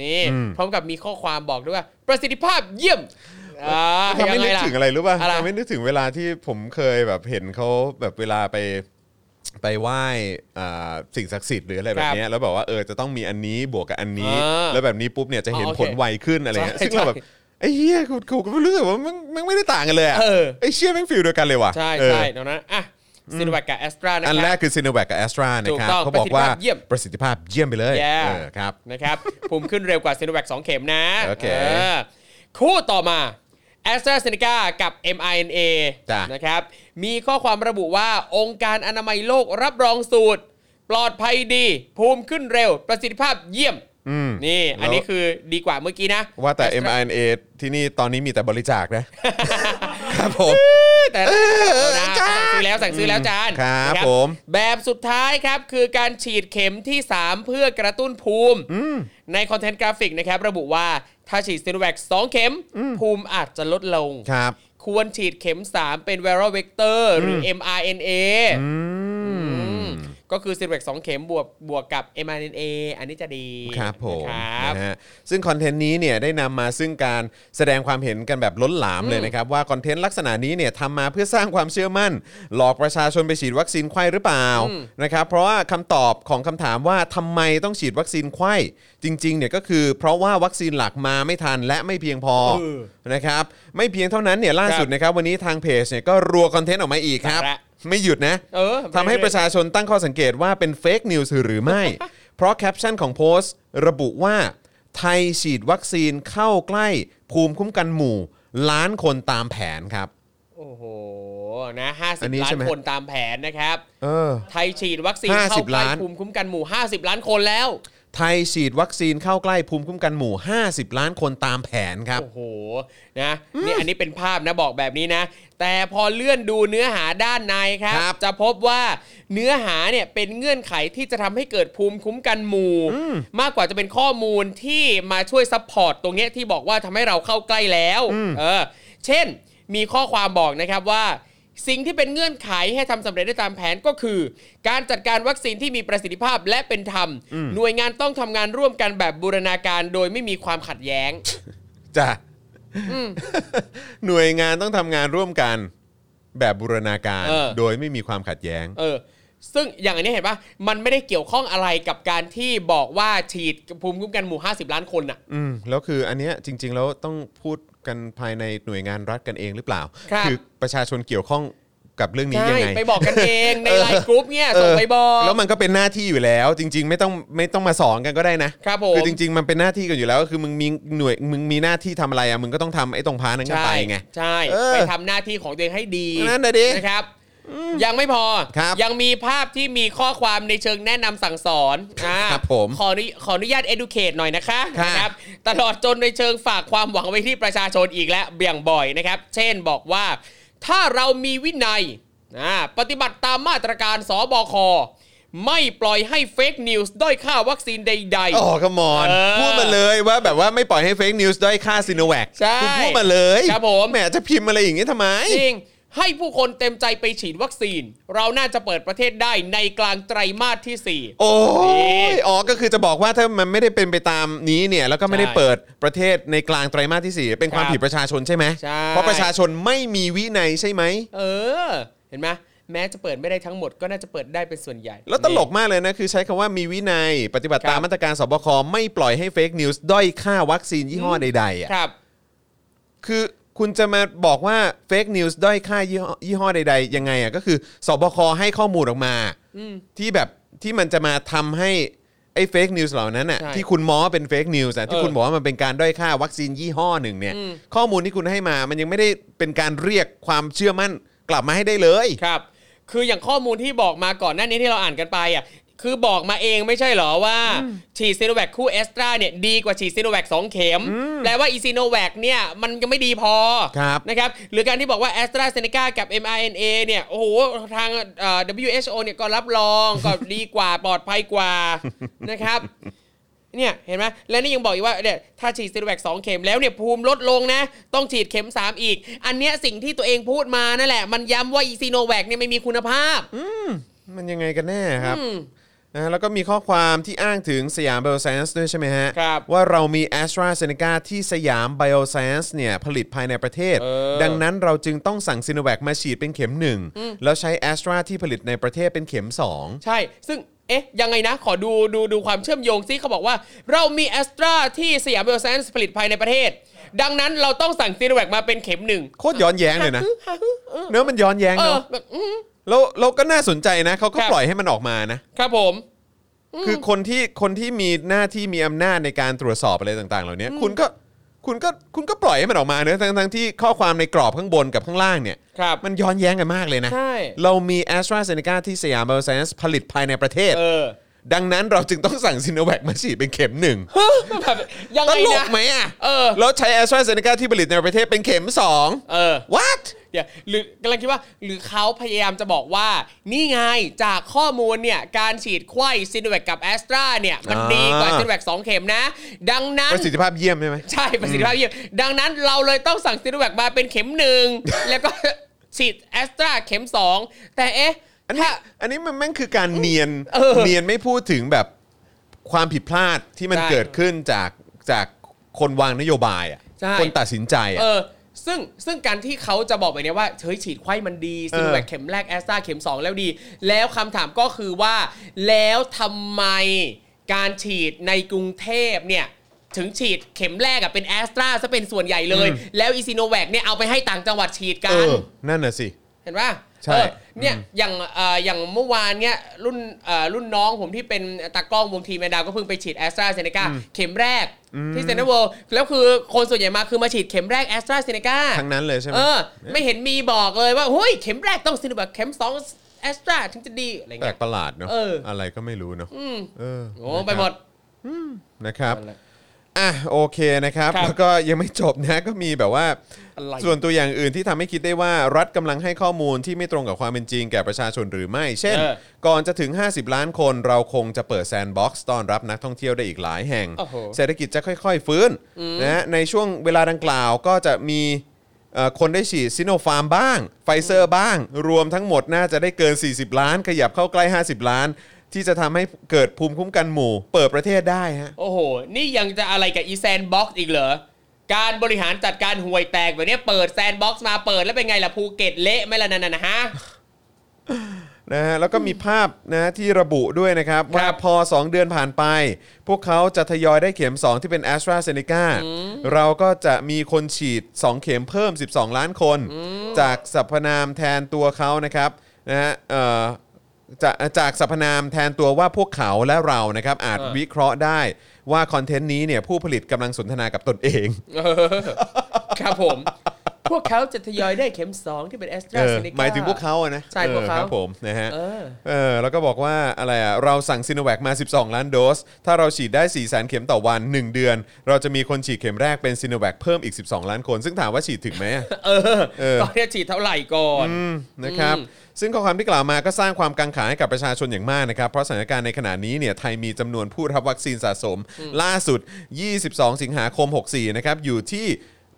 Speaker 1: นี่พร้อมกับมีข้อความบอกด้วยว่า ประสิทธิภาพเยี่ยมอ่า
Speaker 2: ทำให้นึก
Speaker 1: ยังงล่ะ
Speaker 2: ถึงอะไรรู้ป่ะ
Speaker 1: อะไร
Speaker 2: ทำให้นึกถึงเวลาที่ผมเคยแบบเห็นเขาแบบเวลาไปไปไหว้อ่าสิ่งศักดิ์สิทธิ์หรืออะไรแบบเนี้ยแล้วบอกว่าเออจะต้องมีอันนี้บวกกับอันนี้
Speaker 1: อ่า
Speaker 2: แล้วแบบนี้ปุ๊บเนี่ยจะเห็น
Speaker 1: อ๋อโอเค
Speaker 2: ผลไวขึ้นอะไรเงี้ย
Speaker 1: ใช่
Speaker 2: ซึ่งเราแบบ
Speaker 1: ใช่
Speaker 2: ไอ้เหี้ยกูกูก็ไม่รู้สึกว่ามันมันไม่ได้ต่างกันเลยอะ
Speaker 1: เออ
Speaker 2: ไอ้เชี่ยแม่ง feel เดียวกันเลยว่ะ
Speaker 1: ใช่
Speaker 2: เออ
Speaker 1: ใช่ดังนั้นอะ ซีโนแว คกับ Astra นะค
Speaker 2: อันแร
Speaker 1: รั
Speaker 2: ก
Speaker 1: บ
Speaker 2: คือซีโนแวคกับแอสตรานะครับ
Speaker 1: ถูกต้อง
Speaker 2: เขาบอกว่า
Speaker 1: ประสิทธิภาพเยี่ยม
Speaker 2: ประสิทธิภาพเยี่ยมไปเลย
Speaker 1: Yeah
Speaker 2: เออครับ
Speaker 1: นะครับ ภูมิขึ้นเร็วกว่าซีโนแว c 2เข็มนะ
Speaker 2: โอเค
Speaker 1: อคู่ต่อมา a s t r a z เซ e c a กับ mRNA
Speaker 2: จ้ะ
Speaker 1: นะครับ มีข้อความระบุว่าองค์การอนามัยโลกรับรองสูตร ปลอดภัยดี ภูมิขึ้นเร็ว ประสิทธิภาพเยี่ยม
Speaker 2: อืม
Speaker 1: นี่ อันนี้คือดีกว่าเมื่อกี้นะ
Speaker 2: ว่าแต่
Speaker 1: Astra-
Speaker 2: mRNA ที่นี่ตอนนี้มีแต่บริจาคนะ ครับผม
Speaker 1: แต่นะสั่งซื้ อแล้วสั่งซื้อแล้วจาน
Speaker 2: ครับ
Speaker 1: นะ
Speaker 2: ผม
Speaker 1: แบบสุดท้ายครับคือการฉีดเข็มที่ 3 เพื่อกระตุ้นภูมิ ในคอนเทนต์กราฟิกนะครับ ระบุว่าถ้าฉีดซีโนแวค2เข็ม ภูมิอาจจะลดลง
Speaker 2: ครับ
Speaker 1: ควรฉีดเข็ม 3 เป็น viral vector หรือ mRNA อืม ก็คือซีโนแวค2เข็มบวกบวกกับ mRNA อันนี้จะดี
Speaker 2: ครับผม
Speaker 1: นะครับ
Speaker 2: นะฮะซึ่งคอนเทนต์นี้เนี่ยได้นำมาซึ่งการแสดงความเห็นกันแบบล้นหลามเลยนะครับ ว่าคอนเทนต์ลักษณะนี้เนี่ยทำมาเพื่อสร้างความเชื่อมั่น หลอกประชาชนไปฉีดวัคซีนไข้หรือเปล่านะครับเพราะว่าคำตอบของคำถามว่าทำไมต้องฉีดวัคซีนไขว้จริงๆเนี่ยก็คือ เพราะว่าวัคซีนหลักมาไม่ทันและไม่เพียงพอ
Speaker 1: เออ
Speaker 2: นะครับไม่เพียงเท่านั้นเนี่ยล่าสุดนะครับวันนี้ทางเพจเนี่ยก็รัวคอนเทนต์ออกมาอีกครับ
Speaker 1: ครับ
Speaker 2: ไม่หยุดนะ
Speaker 1: เออ
Speaker 2: ทำให้ประชาชนตั้งข้อสังเกตว่าเป็นเฟกนิวส์หรือไม่ เพราะแคปชั่นของโพสต์ ระบุว่า ไทยฉีดวัคซีนเข้าใกล้ ภูมิคุ้มกันหมู่ ล้านคนตามแผนครับ
Speaker 1: โอ้โห นะ
Speaker 2: อันนี้
Speaker 1: 50ล้า
Speaker 2: ใช่
Speaker 1: น
Speaker 2: ไหม
Speaker 1: คนตามแผนนะครับ
Speaker 2: เออ
Speaker 1: ไทยฉีดวัคซีน
Speaker 2: 50
Speaker 1: เข้าใกล้
Speaker 2: ล้าน
Speaker 1: ภูมิคุ้มกันหมู่ 50 ล้านคนแล้ว
Speaker 2: ไทยฉีดวัคซีนเข้าใกล้ภูมิคุ้มกันหมู่ 50 ล้านคนตามแผนครับ
Speaker 1: โอ้โห นะนี่อันนี้เป็นภาพนะบอกแบบนี้นะ แต่พอเลื่อนดูเนื้อหาด้านในครับ
Speaker 2: ครับ
Speaker 1: จะพบว่าเนื้อหาเนี่ยเป็นเงื่อนไขที่จะทำให้เกิดภูมิคุ้มกันหมู่ มากกว่าจะเป็นข้อมูลที่มาช่วย support ตรงเนี้ยที่บอกว่าทำให้เราเข้าใกล้แล้ว เออ เช่น มีข้อความบอกนะครับว่า สิ่งที่เป็นเงื่อนไขให้ทำสำเร็จได้ตามแผนก็คือ การจัดการวัคซีนที่มีประสิทธิภาพและเป็นธรรม หน่วยงานต้องทำงานร่วมกันแบบบูรณาการโดยไม่มีความขัดแย้ง
Speaker 2: จ้ะหน่วยงานต้องทำงานร่วมกันแบบบูรณาการ
Speaker 1: เออ
Speaker 2: โดยไม่มีความขัดแย้ง
Speaker 1: เออ ซึ่งอย่างอันนี้เห็นปะมันไม่ได้เกี่ยวข้องอะไรกับการที่บอกว่าฉีดภูมิคุ้มกันหมู่ 50 ล้านคนอะ
Speaker 2: อืมแล้วคืออันเนี้ยจริง ๆ แล้วต้องพูด กันภายในหน่วยงานรัฐกันเองหรือเปล่า
Speaker 1: ครับ
Speaker 2: อประชาชนเกี่ยวข้องกับเรื่องนี้
Speaker 1: ใช่
Speaker 2: ยังไง
Speaker 1: ไปบอกกันเองในไลน์กรุ๊ปเนี่ยส่งไปบอก
Speaker 2: แล้วมันก็เป็นหน้าที่อยู่แล้ว จริง ๆ ไม่ต้องไม่ต้องมาสอนกันก็ได้นะครับ
Speaker 1: ผม
Speaker 2: คือจริง ๆ มันเป็นหน้าที่กันอยู่แล้วก็คือมึงมีหน่วยมึงมีหน้าที่ทำอะไรอะมึงก็ต้องทำไอ้ตรง part นั้นกัน
Speaker 1: ใช่
Speaker 2: ไปไง
Speaker 1: ใช่
Speaker 2: เออ
Speaker 1: ไปทำหน้าที่ของตัวเองให้ดี
Speaker 2: นั่นน่ะดิ
Speaker 1: นะครับ ยังไม่พอ
Speaker 2: ครับ
Speaker 1: ยังมีภาพที่มีข้อความในเชิงแนะนำสั่งสอนอ่า
Speaker 2: ครับผม
Speaker 1: ขออนุขออนุญาต educate หน่อยนะคะ
Speaker 2: ครับ
Speaker 1: นะครับตลอดจนในเชิงฝากความหวังไว้ที่ประชาชนอีกและเบี่ยงบ่ายนะครับ เช่นบอกว่า ถ้าเรามีวินัยอ่าปฏิบัติตามมาตรการสบค ไม่ปล่อยให้เฟกนิวส์ด้อยค่าวัคซีนใดๆ
Speaker 2: โอ้ขมอน
Speaker 1: เออ
Speaker 2: พูดมาเลยว่าแบบว่าไม่ปล่อยให้เฟกนิวส์ด้อยค่าซีโนแวค
Speaker 1: ใช่
Speaker 2: คุณพูดมาเลย
Speaker 1: ครับผม
Speaker 2: แหมจะพิมพ์อะไรอย่างงี้ทำไม
Speaker 1: จริง ให้ผู้คนเต็มใจไปฉีดวัคซีน เราน่าจะเปิดประเทศได้ในกลางไตรมาสที่ 4
Speaker 2: โอ้
Speaker 1: นี่
Speaker 2: ยอ๋อก็คือจะบอกว่าถ้ามันไม่ได้เป็นไปตามนี้เนี่ย แล้วก็ไม่ได้
Speaker 1: ใช่
Speaker 2: เปิดประเทศในกลางไตรมาสที่ 4 เป็นความ
Speaker 1: ครับ
Speaker 2: ผิดประชาชนใช่ไหม
Speaker 1: ใช่
Speaker 2: เพราะประชาชนไม่มีวินัยใช่ไหม
Speaker 1: เออ เห็นไหมแม้จะเปิดไม่ได้ทั้งหมดก็น่าจะเปิดได้เป็นส่วนใหญ่
Speaker 2: แล้วตลกมากเลยนะ คือใช้คำว่ามีวินัย ปฏิบัติตาม
Speaker 1: ครับ
Speaker 2: มาตรการสบคไม่ปล่อยให้เฟกนิวส์ด้อยค่าวัคซีนยี่ห้อใดๆอะ
Speaker 1: ครับ
Speaker 2: คือ คุณจะมาบอกว่าเฟกนิวส์ด้อยค่ายี่ห้อยี่ห้อใด ๆ ยังไงอะก็คือสบคให้ข้อมูลออกมาที่แบบที่มันจะมาทำให้ไอ้เฟกนิวส์เหล่านั้นอะ
Speaker 1: ใช่
Speaker 2: ที่คุณมองว่าเป็นเฟกนิวส์อะที่
Speaker 1: เออ
Speaker 2: คุณบอกว่ามันเป็นการด้อยค่าวัคซีนยี่ห้อหนึ่งเนี่ย
Speaker 1: อืม
Speaker 2: ข้อมูลที่คุณให้มามันยังไม่ได้เป็นการเรียกความเชื่อมั่นกลับมาให้ได้เลย
Speaker 1: ครับ คืออย่างข้อมูลที่บอกมาก่อนหน้านี้ที่เราอ่านกันไปอะ คือบอกมาเองไม่ใช่เหรอว่า ฉีดซีโนแวคคู่เอสตราเนี่ยดีกว่าฉีดซีโนแวคสองเข็มแปลว่าอีซีโนแวคเนี่ยมันยังไม่ดีพอ
Speaker 2: ครับ
Speaker 1: นะครับหรือการที่บอกว่าแอสตราเซเนกากับ mRNA เนี่ยโอ้โหทางเอ่อ WHO เนี่ยก็รับรองก็ดีกว่าปลอดภัยกว่านะครับเนี่ยเห็นไหมแล้วนี่ยังบอกอีกว่าเนี่ยถ้าฉีดซีโนแวคสองเข็มแล้วเนี่ยภูมิลดลงนะ ต้องฉีดเข็ม 3 อีก อันเนี้ยสิ่งที่ตัวเองพูดมานั่นแหละ มันย้ำว่าอีซีโนแวคเนี่ยไม่มีคุณภาพ
Speaker 2: มันยังไงกันแน่ครับ
Speaker 1: อืม
Speaker 2: นะแล้วก็มีข้อความที่อ้างถึงสยามไบโอไซเอนซ์ด้วยใช่ไหมฮะ
Speaker 1: ครับ
Speaker 2: ว่าเรามี AstraZeneca ที่สยามไบโอไซเอนซ์เนี่ยผลิตภายในประเทศ
Speaker 1: เออ
Speaker 2: ดังนั้นเราจึงต้องสั่งซีโนแวคมาฉีดเป็นเข็มหนึ่งแล้วใช้ แอสตรา ที่ผลิตในประเทศเป็นเข็ม 2
Speaker 1: ใช่ ซึ่ง เอ๊ะ ยังไงนะ ขอดู ดู ดูความเชื่อมโยงซิเขาบอกว่า เรามีแอสตราที่สยามไบโอไซเอนซ์ผลิตภายในประเทศ ดังนั้นเราต้องสั่งซีโนแวคมาเป็นเข็มหนึ่ง
Speaker 2: โคตรย้อนแย้งเลยนะ เนื้อะมันย้อนแย้ง
Speaker 1: เออ
Speaker 2: เนาะ
Speaker 1: แบบอื้อ
Speaker 2: แล้วเราก็น่าสนใจนะเขาก็
Speaker 1: ครับ
Speaker 2: ปล่อยให้มันออกมานะ
Speaker 1: ครับผม
Speaker 2: คือคนที่คนที่มีหน้าที่มีอำนาจในการตรวจสอบอะไรต่างๆ เหล่านี้คุณก็คุณก็คุณก็ปล่อยให้มันออกมาเนอะทั้งทั้งที่ข้อความในกรอบข้างบนกับข้างล่างเนี่ย
Speaker 1: ครับ
Speaker 2: มันย้อนแย้งกันมากเลยนะ
Speaker 1: ใช่
Speaker 2: เรามี a s t r a z เซ e c a ที่สยามไบโอไซเอนซ์ผลิตภายในประเทศ
Speaker 1: เออ
Speaker 2: ดังนั้นเราจึงต้องสั่งซิโนแวคมาฉีดเป็นเข็มหนึ่ง
Speaker 1: แบบยัง
Speaker 2: ต
Speaker 1: ไง
Speaker 2: ลก
Speaker 1: นะ
Speaker 2: ไหมอะ
Speaker 1: เออ
Speaker 2: แล้วใช้ a s t r a z เซ e c a ที่ผลิตในประเทศเป็นเข็ม2
Speaker 1: เออ
Speaker 2: what
Speaker 1: เดี๋ยวหรือกำลังคิดว่าหรือเขาพยายามจะบอกว่า นี่ไงจากข้อมูลเนี่ย การฉีดไขว้ซิโนแวคกับแอสตราเนี่ย มัน
Speaker 2: อ่า
Speaker 1: ดีกว่าซิโนแวคสองเข็มนะ ดังนั้น
Speaker 2: ประสิทธิภาพเยี่ยมใช่ไหม
Speaker 1: ใช่ประสิทธิภาพเยี่ยมดังนั้นเราเลยต้องสั่งซีโนแวคมาเป็นเข็มหนึ่ง แล้วก็ฉีดแอสตราเข็มสองแต่เอ๊ะ
Speaker 2: อันนี้
Speaker 1: ถ้า
Speaker 2: อันนี้มันแม่งคือการเนียน
Speaker 1: เออ
Speaker 2: เนียนไม่พูดถึงแบบความผิดพลาดที่มัน
Speaker 1: ใช่
Speaker 2: เกิดขึ้นจากจากคนวางนโยบายอะ
Speaker 1: ใช่
Speaker 2: คนตัดสินใจอะ
Speaker 1: เออซึ่งซึ่งการที่เขาจะบอกแบบเนี้ยว่าเฮ้ยฉีดไขว้มันดีซีโนแวค
Speaker 2: เออ
Speaker 1: เข็มแรกแอสตราเข็ม 2 แล้วดี แล้วคำถามก็คือว่า แล้วทำไมการฉีดในกรุงเทพเนี่ย ถึงฉีดเข็มแรกอะเป็นแอสตราซะเป็นส่วนใหญ่เลย แล้วอีซีโนแวคเนี่ยเอาไปให้ต่างจังหวัดฉีดกัน
Speaker 2: เออนั่นน่ะสิ
Speaker 1: เห็นปะ
Speaker 2: ใช่
Speaker 1: เออเนี่ยอย่างเอ่ออย่างเมื่อวานเนี่ยรุ่นเอ่อรุ่นน้องผมที่เป็นตากล้องวงทีมแมนดาวก็เพิ่งไปฉีดแอสตราเซเนกาเข็มแรกที่เซ็นทรัลเวิลด์แล้วคือคนส่วนใหญ่มาคือมาฉีดเข็มแรกแอสตราเซเนกา
Speaker 2: ทั้งนั้นเลยใช่ไหม
Speaker 1: เออไม่เห็นมีบอกเลยว่าเฮ้ยเข็มแรกต้องซิโนแบบเข็มสองแอสตราถึงจะดีอะไร
Speaker 2: แปล
Speaker 1: เงี้
Speaker 2: ก
Speaker 1: ย
Speaker 2: ประหลาดเนาะ
Speaker 1: เอออ
Speaker 2: อะไรก็ไม่รู้เนาะ
Speaker 1: อืม
Speaker 2: เออ
Speaker 1: โอ้ไปหมด
Speaker 2: นะครับ
Speaker 1: นั่นแหละ
Speaker 2: อะโอเคนะครับ
Speaker 1: ครับ
Speaker 2: แล้วก็ยังไม่จบนะก็มีแบบว่า
Speaker 1: อะไร
Speaker 2: ส่วนตัวอย่างอื่นที่ทำให้คิดได้ว่ารัฐกำลังให้ข้อมูลที่ไม่ตรงกับความเป็นจริงแก่ประชาชนหรือไม่ เช่น
Speaker 1: เออ
Speaker 2: ก่อนจะถึง 50 ล้านคนเราคงจะเปิดแซนด์บ็อกซ์ต้อนรับนักท่องเที่ยวได้อีกหลายแห่ง
Speaker 1: โอ้โห
Speaker 2: เศรษฐกิจจะค่อย ๆ ฟื้นนะฮะในช่วงเวลาดังกล่าวก็จะมีเอ่อคนได้ฉีดซิโนฟาร์มบ้างไฟเซอร์บ้าง รวมทั้งหมดน่าจะได้เกิน 40 ล้าน ขยับเข้าใกล้ 50 ล้าน ที่จะทำให้เกิดภูมิคุ้มกันหมู่ เปิดประเทศได้ฮะ
Speaker 1: โอ้โห นี่ยังจะอะไรกับอี sandbox อีกเหรอ การบริหารจัดการห่วยแตกแบบเนี้ยเปิด sandbox มาเปิดแล้วเป็นไงล่ะภูเก็ตเละไหมล่ะนั่นน่ะฮะ
Speaker 2: นะฮะแล้วก็มีภาพนะที่ระบุด้วยนะครับ ว่าพอ 2 เดือนผ่านไป พวกเขาจะทยอยได้เข็ม 2 ที่เป็น แอสตราเซ เนกา เราก็จะมีคนฉีด 2 เข็มเพิ่ม 12 ล้านคน จากสรรพนามแทนตัวเขานะครับนะฮะเอ่อ จากจากสรรพนามแทนตัวว่าพวกเขาและเรานะครับ อาจ
Speaker 1: เออ
Speaker 2: วิเคราะห์ได้ว่าคอนเทนต์นี้เนี่ยผู้ผลิตกำลังสนทนากับตนเอง
Speaker 1: เออครับผม พวกเขาจะทยอยได้เข็ม 2 ที่เป็นแอสตรา
Speaker 2: เอ
Speaker 1: เซ
Speaker 2: อ
Speaker 1: เนกา
Speaker 2: หมายถึงพวกเขาอะนะ
Speaker 1: ใช่พวกเขา
Speaker 2: ออครับผมนะฮะ
Speaker 1: เออ
Speaker 2: เออแล้วก็บอกว่าอะไรอะเราสั่งซีโนแวคมา 12 ล้านโดส ถ้าเราฉีดได้4 0 0 0 0 0เข็มต่อวัน 1 เดือน เราจะมีคนฉีดเข็มแรกเป็นซีโนแวคเพิ่มอีก 12 ล้านคน ซึ่งถามว่าฉีดถึงไหมอะ
Speaker 1: เออ
Speaker 2: เออ
Speaker 1: ตอนนี้ฉีดเท่าไหร่ก่อน
Speaker 2: นะครับ
Speaker 1: อืม
Speaker 2: ซึ่งข้อความที่กล่าวมาก็สร้างความกังขาให้กับประชาชนอย่างมากนะครับ เพราะสถานการณ์ในขณะนี้เนี่ยไทยมีจำนวนผู้รับวัคซีนสะสม ล่าสุด 22 สิงหาคม 64 นะครับ อยู่ที่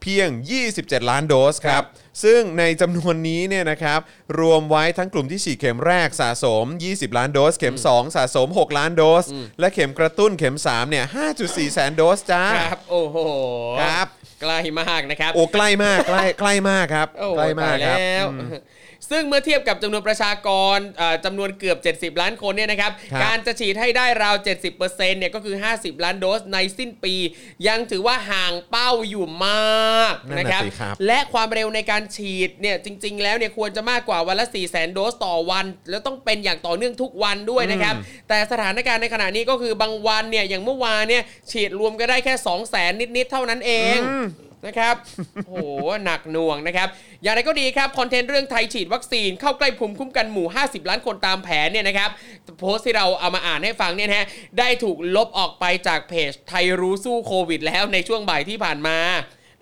Speaker 2: เพียง 27 ล้านโดสครับ ซึ่งในจำนวนนี้เนี่ยนะครับรวมไว้ทั้งกลุ่มที่ฉีดเข็มแรกสะสม 20 ล้านโดส เข็ม 2 สะสม 6 ล้านโดส และเข็มกระตุ้นเข็ม 3 เนี่ย 5.4 แสนโดสจ้า
Speaker 1: ครับ โอ้โห
Speaker 2: ครับ
Speaker 1: ใกล้มากนะครับ
Speaker 2: โอ้ใกล้มากใกล้ใกล้มากครับ
Speaker 1: โอ้
Speaker 2: ใกล้มาก
Speaker 1: ตย
Speaker 2: ครับ
Speaker 1: แล้ว ซึ่งเมื่อเทียบกับจำนวนประชากรเอ่อจำนวนเกือบ 70 ล้านคนเนี่ยนะครับ
Speaker 2: ครับ
Speaker 1: การจะฉีดให้ได้ราว 70%เนี่ยก็คือ 50 ล้านโดสในสิ้นปี ยังถือว่าห่างเป้าอยู่มาก
Speaker 2: นั่น
Speaker 1: นะค
Speaker 2: น่ะ
Speaker 1: รับ
Speaker 2: สิครับ
Speaker 1: และความเร็วในการฉีดเนี่ยจริง ๆ แล้วเนี่ยควรจะมากกว่าวันละ4 0 0 0 0 0โดสต่อวัน แล้วต้องเป็นอย่างต่อเนื่องทุกวันด้วยนะครับ แต่สถานการณ์ในขณะนี้ก็คือบางวันเนี่ยอย่างเมื่อวานเนี่ยฉีดรวมก็ได้แค่ 2 0 0 0 0 0 นิด ๆ เท่านั้นเอง นะครับโอ้โหหนักหน่วงนะครับ อย่างไรก็ดีครับ คอนเทนต์เรื่องไทยฉีดวัคซีนเข้าใกล้ภูมิคุ้มกันหมู่ 50 ล้านคนตามแผนเนี่ยนะครับ โพสต์ที่เราเอามาอ่านให้ฟังเนี่ยนะฮะได้ถูกลบออกไปจากเพจไทยรู้สู้โควิด แล้วในช่วงบ่ายที่ผ่านมา